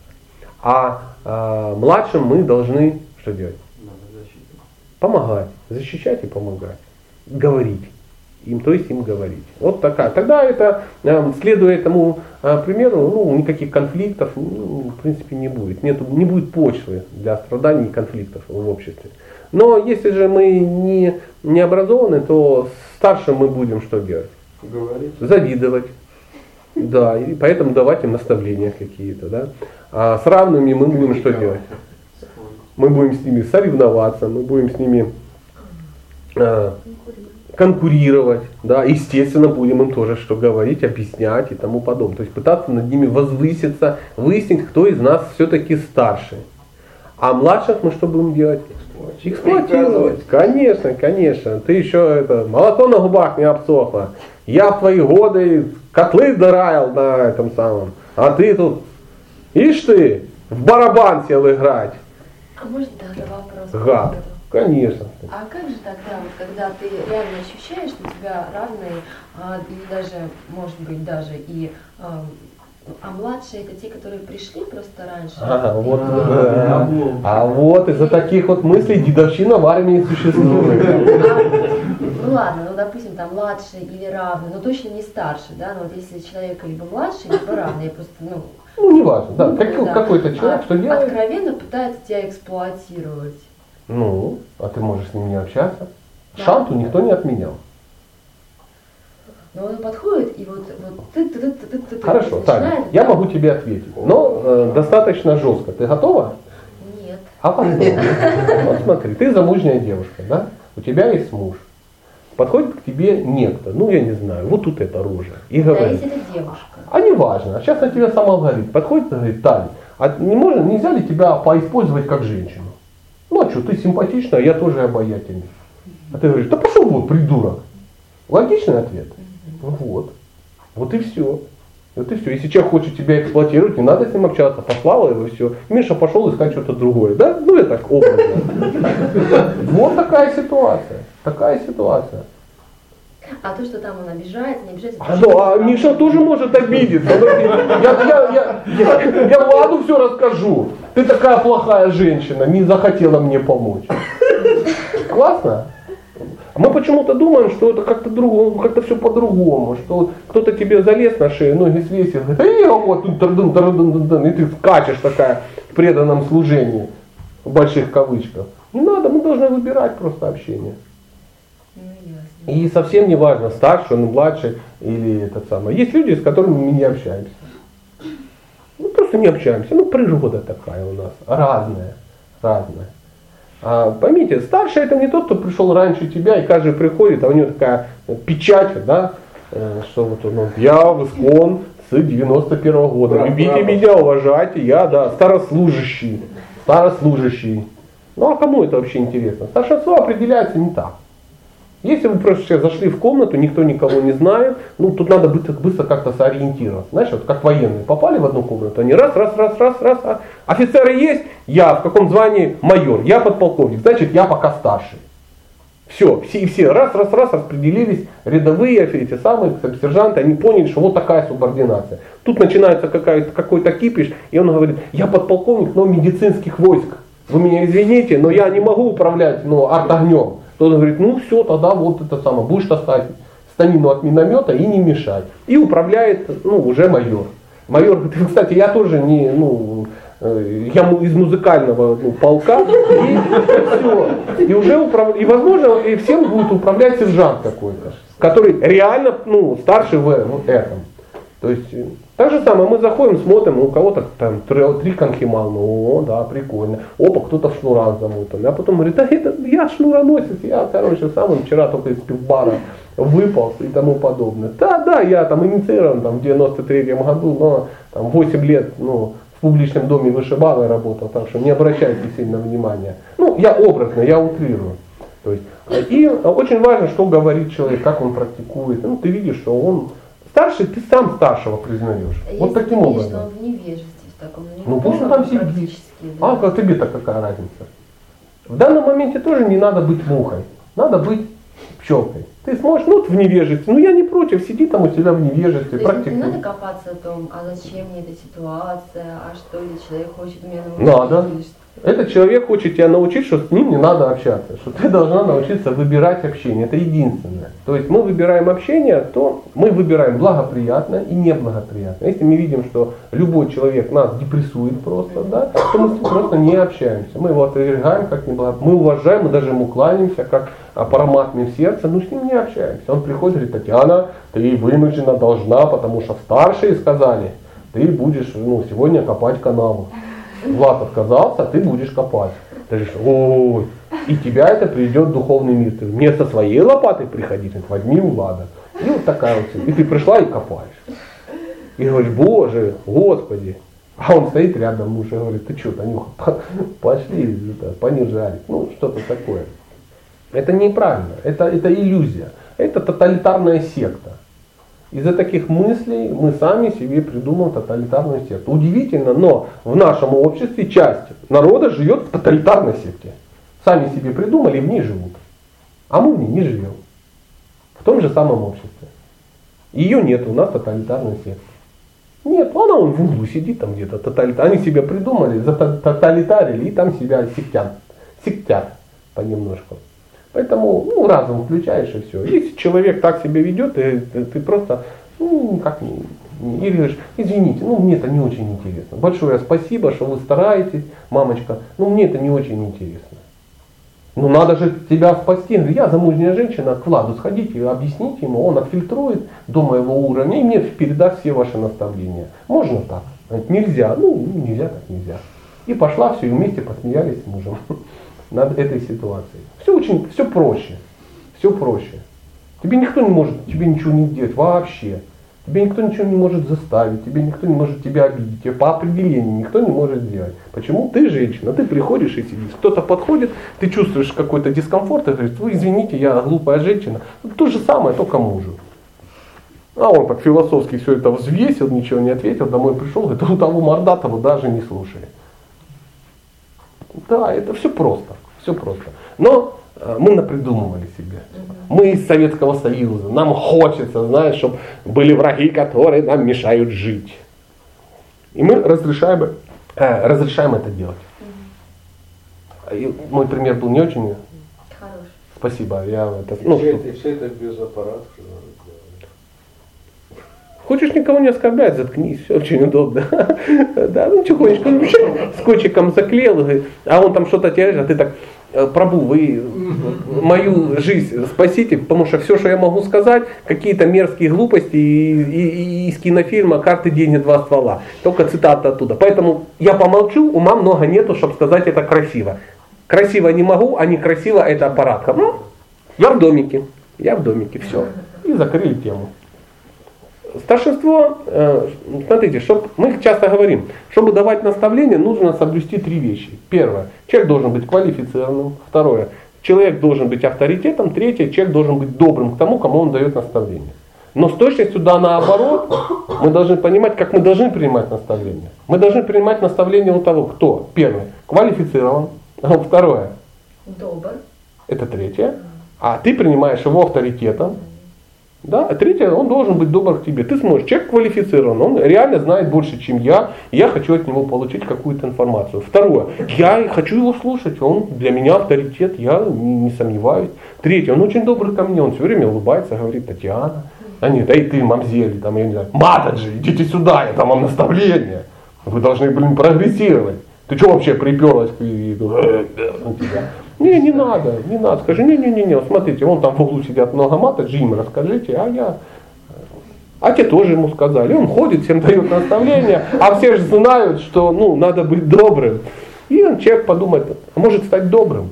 А, а младшим мы должны что делать? Помогать, защищать и помогать. Говорить. Им, то есть им говорить. Вот такая. Тогда это, э, следуя этому э, примеру, ну, никаких конфликтов ну, в принципе не будет. Нету, не будет почвы для страданий и конфликтов в обществе. Но если же мы не, не образованы, то старшим мы будем что делать? Говорить. Завидовать. Да, и поэтому давать им наставления какие-то, да. А с равными мы будем что делать? Мы будем с ними соревноваться, мы будем с ними э, конкурировать, да, естественно, будем им тоже что говорить, объяснять и тому подобное. То есть пытаться над ними возвыситься, выяснить, кто из нас все-таки старше. А младших мы что будем делать? Эксплуатировать. Конечно, конечно. Ты еще это, молоко на губах не обсохло. Я в твои годы котлы драил на этом самом. А ты тут, ишь ты, в барабан сел играть. А может даже вопрос? Гад. Конечно. А как же тогда, вот, когда ты реально ощущаешь, что у тебя равные, а, или даже, может быть, даже и а, а младшие это те, которые пришли просто раньше? Ага, вот, А, да. облом. а вот из-за таких вот мыслей дедовщина в армии существует. Ну ладно, ну допустим, там младший или равный, но точно не старше, да, но вот если человек либо младший, либо равный, я просто, ну, Ну, неважно, да. ну, Как- да, Какой-то человек а- что делает? Откровенно пытается тебя эксплуатировать. Ну, а ты можешь с ним не общаться. Да. Шанту никто не отменял. Но он подходит и вот, вот ты, ты, ты, ты, ты, ты, Хорошо, Таня, начинает, я да, могу тебе ответить, но э, достаточно жестко. Ты готова? Нет. А посмотри. Вот смотри, ты замужняя девушка, да? У тебя есть муж. Подходит к тебе некто, ну я не знаю, вот тут эта рожа, и Да, говорит, если это девушка. а не важно, а сейчас на тебя сама говорит, подходит и говорит, Таня, а не можно, нельзя ли тебя поиспользовать как женщину? Ну а что, ты симпатичная, а я тоже обаятельный. А ты говоришь, да пошел вот, придурок. Логичный ответ? Ну вот. Вот и все. Вот и все. Если человек хочет тебя эксплуатировать, не надо с ним общаться. Послала его все. Миша пошел искать что-то другое. Да? Ну я так образно. Вот такая ситуация. Такая ситуация. А то, что там он обижается, не обижается. А, ну, а Миша тоже может обидеться. Я, я, я, я, я Владу все расскажу. Ты такая плохая женщина, не захотела мне помочь. Классно? Мы почему-то думаем, что это как-то друг, как-то все по-другому, что кто-то тебе залез на шею, ноги свесил, говорит, я вот тут тардын, тардын, тардын», и ты скачешь такая в преданном служении, в больших кавычках. Не надо, мы должны выбирать просто общение. Ну. И совсем не важно, старший он, младший или этот самый. Есть люди, с которыми мы не общаемся. Ну, просто не общаемся. Ну, природа такая у нас. Разная. Разная. А, поймите, старший это не тот, кто пришел раньше тебя, и каждый приходит, а у него такая печать, да, э, что вот он, я в Искон с 91 -го года. Браво, Любите браво. меня, уважайте, я, да, старослужащий. Старослужащий. Ну а кому это вообще интересно? Старшинство определяется не так. Если вы просто сейчас зашли в комнату, никто никого не знает, ну тут надо быстро, быстро как-то сориентироваться. Знаешь, вот как военные попали в одну комнату, они раз, раз, раз, раз, раз, а офицеры есть, я в каком звании майор, я подполковник, значит я пока старший. Все, все, все раз, раз, раз распределились, рядовые, эти самые сержанты, они поняли, что вот такая субординация. Тут начинается какой-то кипиш, и он говорит, я подполковник, но медицинских войск. Вы меня извините, но я не могу управлять ну, артогнем. То он говорит, ну все, тогда вот это самое, будешь таскать станину от миномета и не мешай. И управляет, ну, уже майор. Майор говорит, кстати, я тоже не, ну, э, я из музыкального ну, полка, и все. И уже управ... и возможно, и всем будет управлять сержант какой-то, который реально, ну, старше в этом. То есть, так же самое, мы заходим, смотрим, у кого-то там три, три конхимална, о, да, прикольно. Опа, кто-то в шнурах замутан. А потом говорит, да это я шнуроносец, я, короче, сам вчера только из пивбара выполз и тому подобное. Да, да, я там инициирован там, в 93 году, но там 8 лет, ну, в публичном доме вышибалой работал, так что не обращайте сильно внимания. Ну, я образно, я утрирую. То есть, и очень важно, что говорит человек, как он практикует. Ну, ты видишь, что он старший, ты сам старшего признаешь. А Вот если таким что образом. он в невежестве в таком, ну, Ну, пусть он полном там сидит. практически, А да. как тебе-то какая разница? В данном моменте тоже не надо быть мухой. Надо быть пчелкой. Ты сможешь, ну, в невежестве. Ну, я не против, сиди там у тебя в невежестве, То есть не практикуй. надо копаться о том, а зачем мне эта ситуация, а что если человек хочет меня научить, Надо. или что- Этот человек хочет тебя научить, что с ним не надо общаться, что ты должна научиться выбирать общение. Это единственное. То есть мы выбираем общение, то мы выбираем благоприятное и неблагоприятное. Если мы видим, что любой человек нас депрессует просто, да, то мы просто не общаемся. Мы его отвергаем как неблагоприятное. Мы уважаем, мы даже ему кланяемся, как параматме в сердце, но с ним не общаемся. Он приходит и говорит, Татьяна, ты вынуждена должна, потому что старшие сказали, ты будешь ну, сегодня копать канаву. Влад отказался, ты будешь копать. Ты говоришь, ой, и тебя это приведет в духовный мир. Ты вместо своей лопаты приходить, возьми у Влада. И вот такая вот. И ты пришла и копаешь. И говоришь, боже, господи. А он стоит рядом, муж, и говорит, ты что, Танюха, пошли понижали. Ну, что-то такое. Это неправильно, это, это иллюзия. Это тоталитарная секта. Из-за таких мыслей мы сами себе придумаем тоталитарную секту. Удивительно, но в нашем обществе часть народа живет в тоталитарной секте. Сами себе придумали и в ней живут. А мы в ней не живем. В том же самом обществе. Ее нет, у нас тоталитарная секта. Нет, она он в углу сидит там где-то, тоталитар. Они себя придумали, тоталитарили и там себя сектят. Сектят понемножку. Поэтому ну, разум включаешь и все. Если человек так себя ведет, ты, ты, ты просто, ну, как или говоришь, извините, ну мне это не очень интересно. Большое спасибо, что вы стараетесь, мамочка, ну мне это не очень интересно. Ну надо же тебя спасти. Я замужняя женщина, к Владу сходите, объясните ему, он отфильтрует до моего уровня и мне передаст все ваши наставления. Можно так? Нельзя. Ну, нельзя так нельзя. И пошла все, и вместе посмеялись с мужем над этой ситуацией. Все очень, все проще. Все проще. Тебе никто не может тебе ничего не сделать вообще. Тебе никто ничего не может заставить, тебе никто не может тебя обидеть, тебе по определению никто не может сделать. Почему? Ты женщина, ты приходишь и сидишь. Кто-то подходит, ты чувствуешь какой-то дискомфорт, и говорит, вы извините, я глупая женщина. То же самое, только мужу. А он так философски все это взвесил, ничего не ответил, домой пришел, говорит, у того мордатого даже не слушай. Да, это все просто, все просто. Но э, мы напридумывали себе. Мы из Советского Союза. Нам хочется, знаешь, чтобы были враги, которые нам мешают жить. И мы разрешаем, э, разрешаем это делать. И мой пример был не очень. Хорош. Спасибо. Я это, ну, все, это, все это без аппарата. Хочешь никого не оскорблять, заткнись, все очень удобно. Да, ну тихонечко, скотчиком заклеил, а он там что-то тебе, а ты так, «Э, Прабу, вы мою жизнь спасите, потому что все, что я могу сказать, какие-то мерзкие глупости из кинофильма «Карты, деньги, два ствола». Только цитата оттуда. Поэтому я помолчу, ума много нету, чтобы сказать это красиво. Красиво не могу, а некрасиво это аппаратка. Ну, я в домике, я в домике, все. И закрыли тему. Старшинство, э, смотрите, чтоб, мы часто говорим, чтобы давать наставление, нужно соблюсти три вещи. Первое, человек должен быть квалифицированным. Второе, человек должен быть авторитетом. Третье, человек должен быть добрым к тому, кому он дает наставление. Но с точностью да наоборот, мы должны понимать, как мы должны принимать наставление. Мы должны принимать наставление у того, кто, первое, квалифицирован, второе, Добр. это третье, а ты принимаешь его авторитетом, да? А третье, он должен быть добр к тебе. Ты сможешь, человек квалифицирован, он реально знает больше, чем я, я хочу от него получить какую-то информацию. Второе, я хочу его слушать, он для меня авторитет, я не, не сомневаюсь. Третье, он очень добрый ко мне, он все время улыбается, говорит, Татьяна, а нет, да ты, мамзели, там, я не знаю, Матаджи, идите сюда, я там вам наставление. Вы должны, блин, прогрессировать. Ты что вообще приперлась? Не, не надо, не надо. Скажи, не-не-не, смотрите, вон там в углу сидят много мата, Джим, расскажите, а я... А те тоже ему сказали. Он ходит, всем дает наставления, а все же знают, что ну, надо быть добрым. И он, человек подумает, а может стать добрым.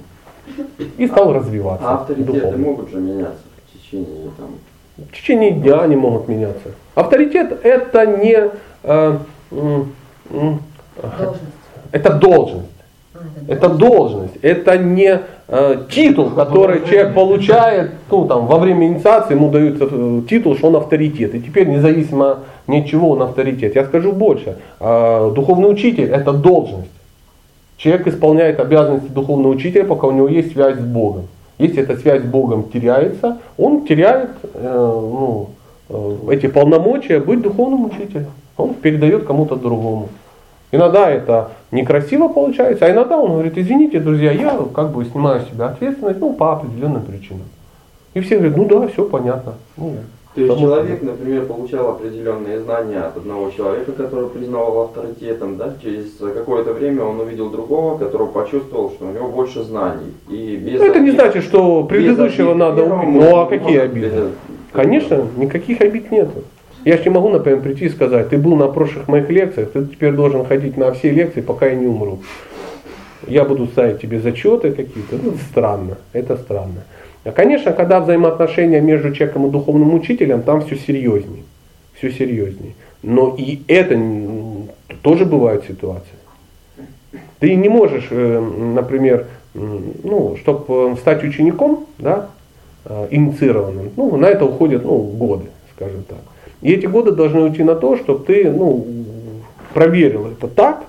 И стал развиваться. А авторитеты духовно. могут же меняться в течение там. В течение дня они могут меняться. Авторитет это не... э, м, м, Должность. это должность. Это должность, это не э, титул, который человек получает, ну там во время инициации ему дают э, титул, что он авторитет. И теперь независимо ни от чего он авторитет. Я скажу больше, э, духовный учитель это должность. Человек исполняет обязанности духовного учителя, пока у него есть связь с Богом. Если эта связь с Богом теряется, он теряет э, ну, э, эти полномочия быть духовным учителем. Он передает кому-то другому. Иногда это некрасиво получается, а иногда он говорит, извините, друзья, я как бы снимаю с себя ответственность, ну, по определенным причинам. И все говорят, ну да, все понятно. Ну, То есть человек, например, получал определенные знания от одного человека, который признавал авторитетом, да, через какое-то время он увидел другого, который почувствовал, что у него больше знаний. И без Ну, это не значит, что предыдущего надо первому убить. Ну а какие обиды? без- Конечно, никаких обид нету. Я же не могу, например, прийти и сказать, ты был на прошлых моих лекциях, ты теперь должен ходить на все лекции, пока я не умру. Я буду ставить тебе зачеты какие-то. Ну, странно. Это странно. А, конечно, когда взаимоотношения между человеком и духовным учителем, там все серьезней. Все серьезней. Но и это тоже бывают ситуации. Ты не можешь, э, например, ну, чтобы стать учеником, да, э, инициированным, ну, на это уходят ну, годы, скажем так. И эти годы должны уйти на то, чтобы ты ну, проверил это так,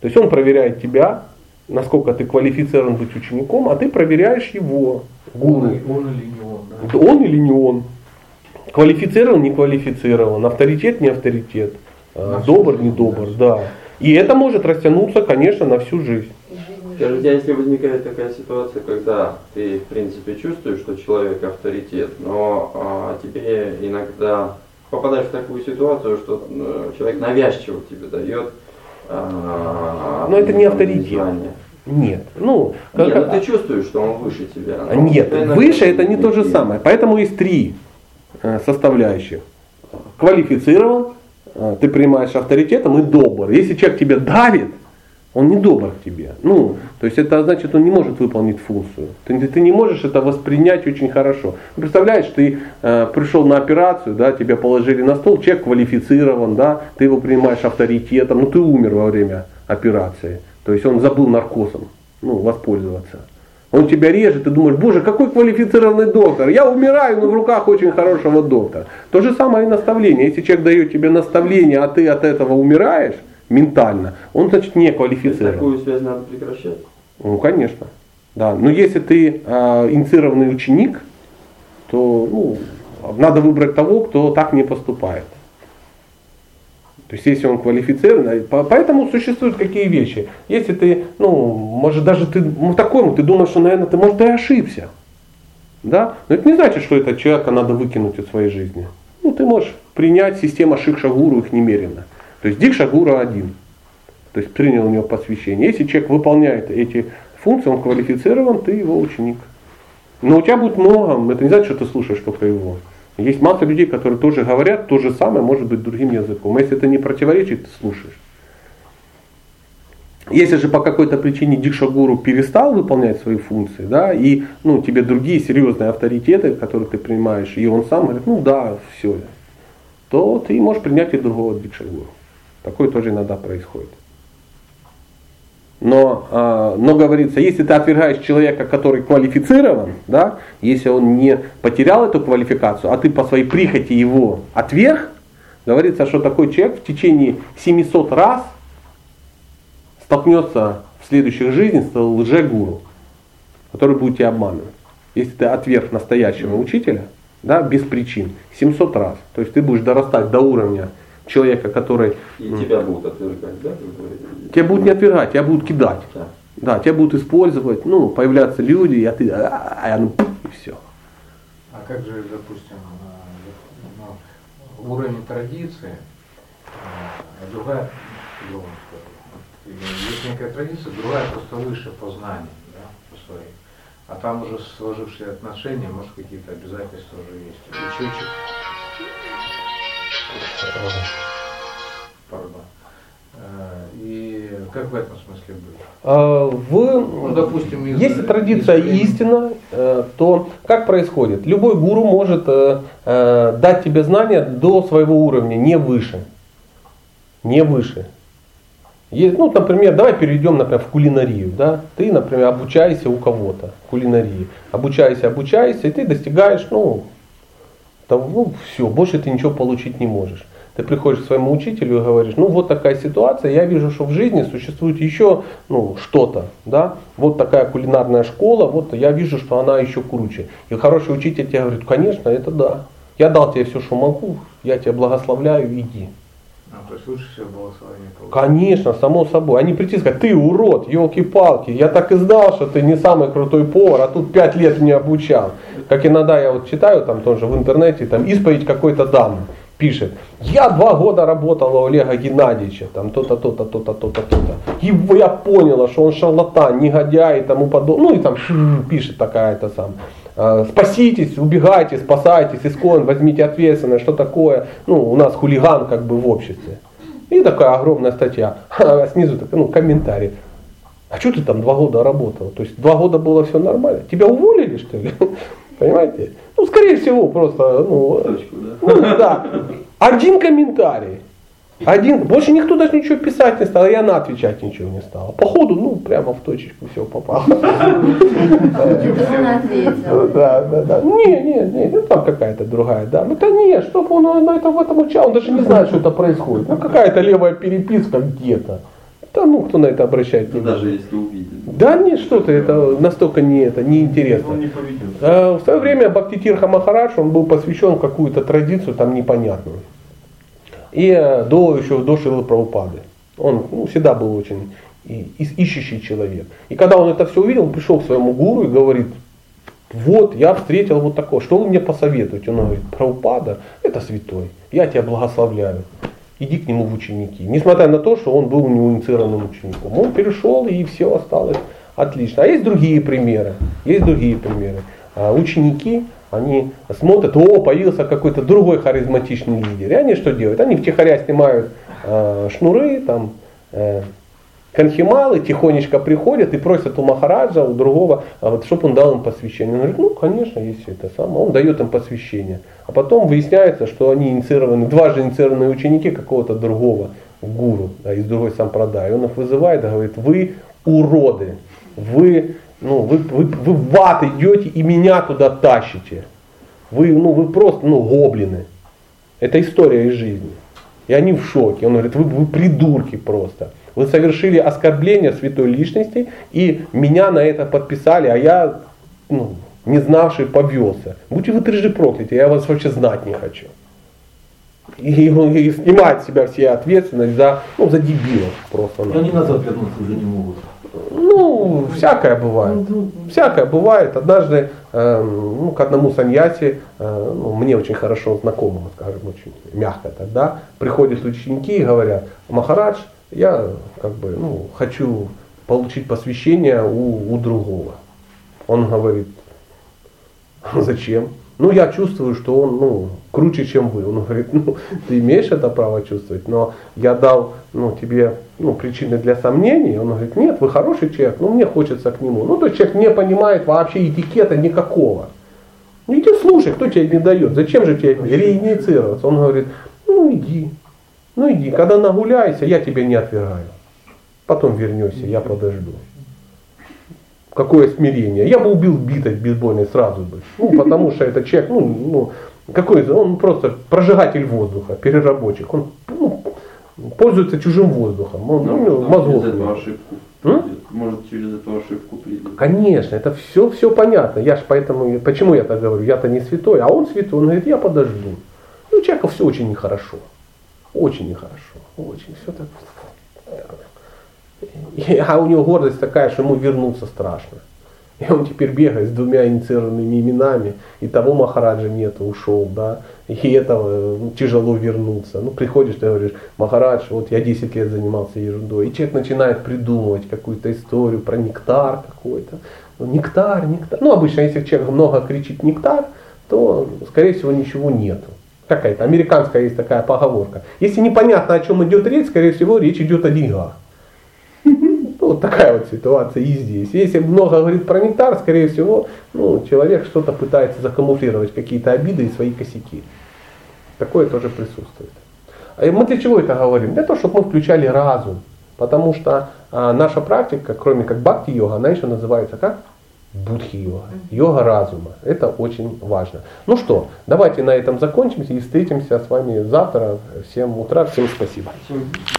то есть он проверяет тебя, насколько ты квалифицирован быть учеником, а ты проверяешь его, гуру. Он, или не он, да? Это Он или не он? Квалифицирован, не квалифицирован, авторитет, не авторитет, э, На всю добр, не добр, да. И это может растянуться, конечно, на всю жизнь. Скажите, а если возникает такая ситуация, когда ты, в принципе, чувствуешь, что человек авторитет, но а, тебе иногда попадаешь в такую ситуацию, что э, человек навязчиво тебе дает а, Но это не авторитет. знания. Нет. Ну, Нет, как- ну ты чувствуешь, что он выше тебя. А но Нет, выше это не то же самое. Поэтому есть три э, составляющих. Квалифицирован, э, ты принимаешь авторитетом и добр. Если человек тебя давит, он не добр к тебе. Ну, то есть это значит, он не может выполнить функцию. Ты, ты не можешь это воспринять очень хорошо. Ну, Представляешь, ты э, пришел на операцию, да, тебя положили на стол, человек квалифицирован, да, ты его принимаешь авторитетом, ну ты умер во время операции. То есть он забыл наркозом, ну, воспользоваться. Он тебя режет, ты думаешь, боже, какой квалифицированный доктор. Я умираю, но в руках очень хорошего доктора. То же самое и наставление. Если человек дает тебе наставление, а ты от этого умираешь ментально, он, значит, не квалифицирован. Такую связь надо прекращать. Ну, конечно. Да. Но если ты э, инициированный ученик, то ну, надо выбрать того, кто так не поступает. То есть если он квалифицированный, по- поэтому существуют какие вещи. Если ты, ну, может даже ты ну, такому, ты думаешь, что, наверное, ты, может, и ошибся. Да? Но это не значит, что этого человека надо выкинуть из своей жизни. Ну, ты можешь принять систему Шикшагуру их немерено. То есть Дикшагура один. То есть принял у него посвящение. Если человек выполняет эти функции, он квалифицирован, ты его ученик. Но у тебя будет много, это не значит, что ты слушаешь только его. Есть масса людей, которые тоже говорят то же самое, может быть, другим языком. А если это не противоречит, ты слушаешь. Если же по какой-то причине Дикшагуру перестал выполнять свои функции, да, и ну, тебе другие серьезные авторитеты, которые ты принимаешь, и он сам говорит, ну да, все, то ты можешь принять и другого Дикшагуру. Такое тоже иногда происходит. Но, а, но говорится, если ты отвергаешь человека, который квалифицирован, да, если он не потерял эту квалификацию, а ты по своей прихоти его отверг, говорится, что такой человек в течение 700 раз столкнется в следующих жизнях с лжегуру, который будет тебя обманывать. Если ты отверг настоящего учителя, да, без причин, 700 раз. То есть ты будешь дорастать до уровня человека, который И тебя будут отвергать, да? тебя будут не отвергать, тебя будут кидать. Да. Да, тебя будут использовать, ну, появляться люди, а ты, а, а, ну, и все. А как же, допустим, а, ну, уровень традиции, а другая, скажу. есть некая традиция, другая просто выше по знаниям, да, по своим. А там уже сложившиеся отношения, может, какие-то обязательства уже есть. И Пардон. Э, И как в этом смысле быть? А, В, Ну, допустим, из- если традиция из- истина, э, то как происходит? Любой гуру может э, дать тебе знания до своего уровня, не выше. Не выше. Есть, ну, например, давай перейдем, например, в кулинарию. Да? Ты, например, обучаешься у кого-то кулинарии. Обучаешься, обучаешься, и ты достигаешь, ну, того, ну, все, больше ты ничего получить не можешь. Ты приходишь к своему учителю и говоришь, ну вот такая ситуация, я вижу, что в жизни существует еще ну, что-то, да, вот такая кулинарная школа, вот я вижу, что она еще круче. И хороший учитель тебе говорит, конечно, это да, я дал тебе все, что могу, я тебя благословляю, иди. А, то есть лучше всего благословение получить. Конечно, само собой. Они прийти и сказать, ты урод, елки-палки, я так и знал, что ты не самый крутой повар, а тут пять лет меня обучал. Как иногда я вот читаю там тоже в интернете, там исповедь какой-то дамы пишет, я два года работала у Олега Геннадьевича, там то-то, то-то, то-то, то-то, то-то. И я поняла, что он шарлатан, негодяй и тому подобное. Ну и там пишет такая-то сам. «А, Спаситесь, убегайте, спасайтесь, искон, возьмите ответственность, что такое. Ну, у нас хулиган как бы в обществе. И такая огромная статья. А снизу такой, ну, комментарий. А что ты там два года работал? То есть два года было все нормально. Тебя уволили, что ли? Понимаете? Ну, скорее всего, просто, ну, ну, да. Один комментарий. Один. Больше никто даже ничего писать не стал, и она отвечать ничего не стала. Походу, ну, прямо в точечку все попало. Да, да, да. Не, не, не, ну там какая-то другая дама. Да нет, чтоб он на это, в этом учал, он даже не знает, что это происходит. Ну какая-то левая переписка где-то. Да ну, кто на это обращает Ну, внимание? даже если увидит. Да нет, что-то, это настолько не это, неинтересно. Он не поведет. Э, В свое время Бхактитирха Махарадж, он был посвящен какую-то традицию там непонятную. И э, до еще до Шилы Прабхупады. Он ну, всегда был очень ищущий человек. И когда он это все увидел, он пришел к своему гуру и говорит, вот, я встретил вот такого, что вы мне посоветуете? Он говорит, Прабхупада, это святой, я тебя благословляю. Иди к нему в ученики. Несмотря на то, что он был неуницированным учеником. Он перешел и все осталось отлично. А есть другие примеры. Есть другие примеры. А, Ученики, они смотрят, о, появился какой-то другой харизматичный лидер. И они что делают? Они втихаря снимают э, шнуры, там, э, конхималы, тихонечко приходят и просят у Махараджа, у другого, а вот, чтобы он дал им посвящение. Он говорит, ну, конечно, есть это самое. Он дает им посвящение. А потом выясняется, что они инициированы, дважды инициированные ученики какого-то другого гуру, да, из другой сампрадай. Он их вызывает и говорит, вы уроды, вы, ну, вы, вы, вы в ад идете и меня туда тащите. Вы, ну, вы просто ну, гоблины. Это история из жизни. И они в шоке. Он говорит, вы, вы придурки просто. Вы совершили оскорбление святой личности и меня на это подписали, а я, ну, не знавший, повелся. Будьте вы трижды прокляты, я вас вообще знать не хочу. И, и снимать с себя все ответственность за, ну, за дебилов просто. И они назад вернуться уже не могут. Ну, всякое бывает. Всякое бывает. Однажды э, ну, к одному саньяси, э, ну, мне очень хорошо знакомому, скажем, очень мягко тогда, приходят ученики и говорят, Махарадж, я как бы ну, хочу получить посвящение у, у другого. Он говорит, зачем? Ну, я чувствую, что он ну, круче, чем вы. Он говорит, ну, ты имеешь это право чувствовать, но я дал ну, тебе ну, причины для сомнений. Он говорит, нет, вы хороший человек, но мне хочется к нему. Ну, то есть человек не понимает вообще этикета никакого. Ну, иди слушай, кто тебе не дает, зачем же тебе реинициироваться? Он говорит, ну, иди, ну, иди, когда нагуляйся, я тебя не отвергаю. Потом вернешься, я подожду. Какое смирение. Я бы убил битой бейсбольной сразу бы. Ну, потому что этот человек, ну, ну какой, он просто прожигатель воздуха, переработчик. Он ну, пользуется чужим воздухом. Он, ну, Ну, мозгов через эту ошибку. М? Может, через эту ошибку придет. Конечно, это все, все понятно. Я ж поэтому, почему я так говорю, я-то не святой, а он святой. Он говорит, я подожду. Ну, у человека все очень нехорошо. Очень нехорошо. Очень. Все так. И- А у него гордость такая, что ему вернуться страшно. И он теперь бегает с двумя инициированными именами, и того Махараджа нету, ушел, да, и этого ну, тяжело вернуться. Ну, приходишь, ты говоришь, Махарадж, вот я 10 лет занимался ерундой, и человек начинает придумывать какую-то историю про нектар какой-то. Ну, нектар, нектар. Ну, обычно, если человек много кричит нектар, то, скорее всего, ничего нету. Какая-то американская есть такая поговорка. Если непонятно, о чем идет речь, скорее всего, речь идет о деньгах. Такая вот ситуация и здесь. Если много говорит про нектар, скорее всего, ну, человек что-то пытается закамуфлировать, какие-то обиды и свои косяки. Такое тоже присутствует. А Мы для чего это говорим? Для того, чтобы мы включали разум. Потому что а, наша практика, кроме как бхакти-йога, она еще называется как? Будхи-йога. Йога разума. Это очень важно. Ну что, давайте на этом закончимся и встретимся с вами завтра в 7 утра. Всем спасибо.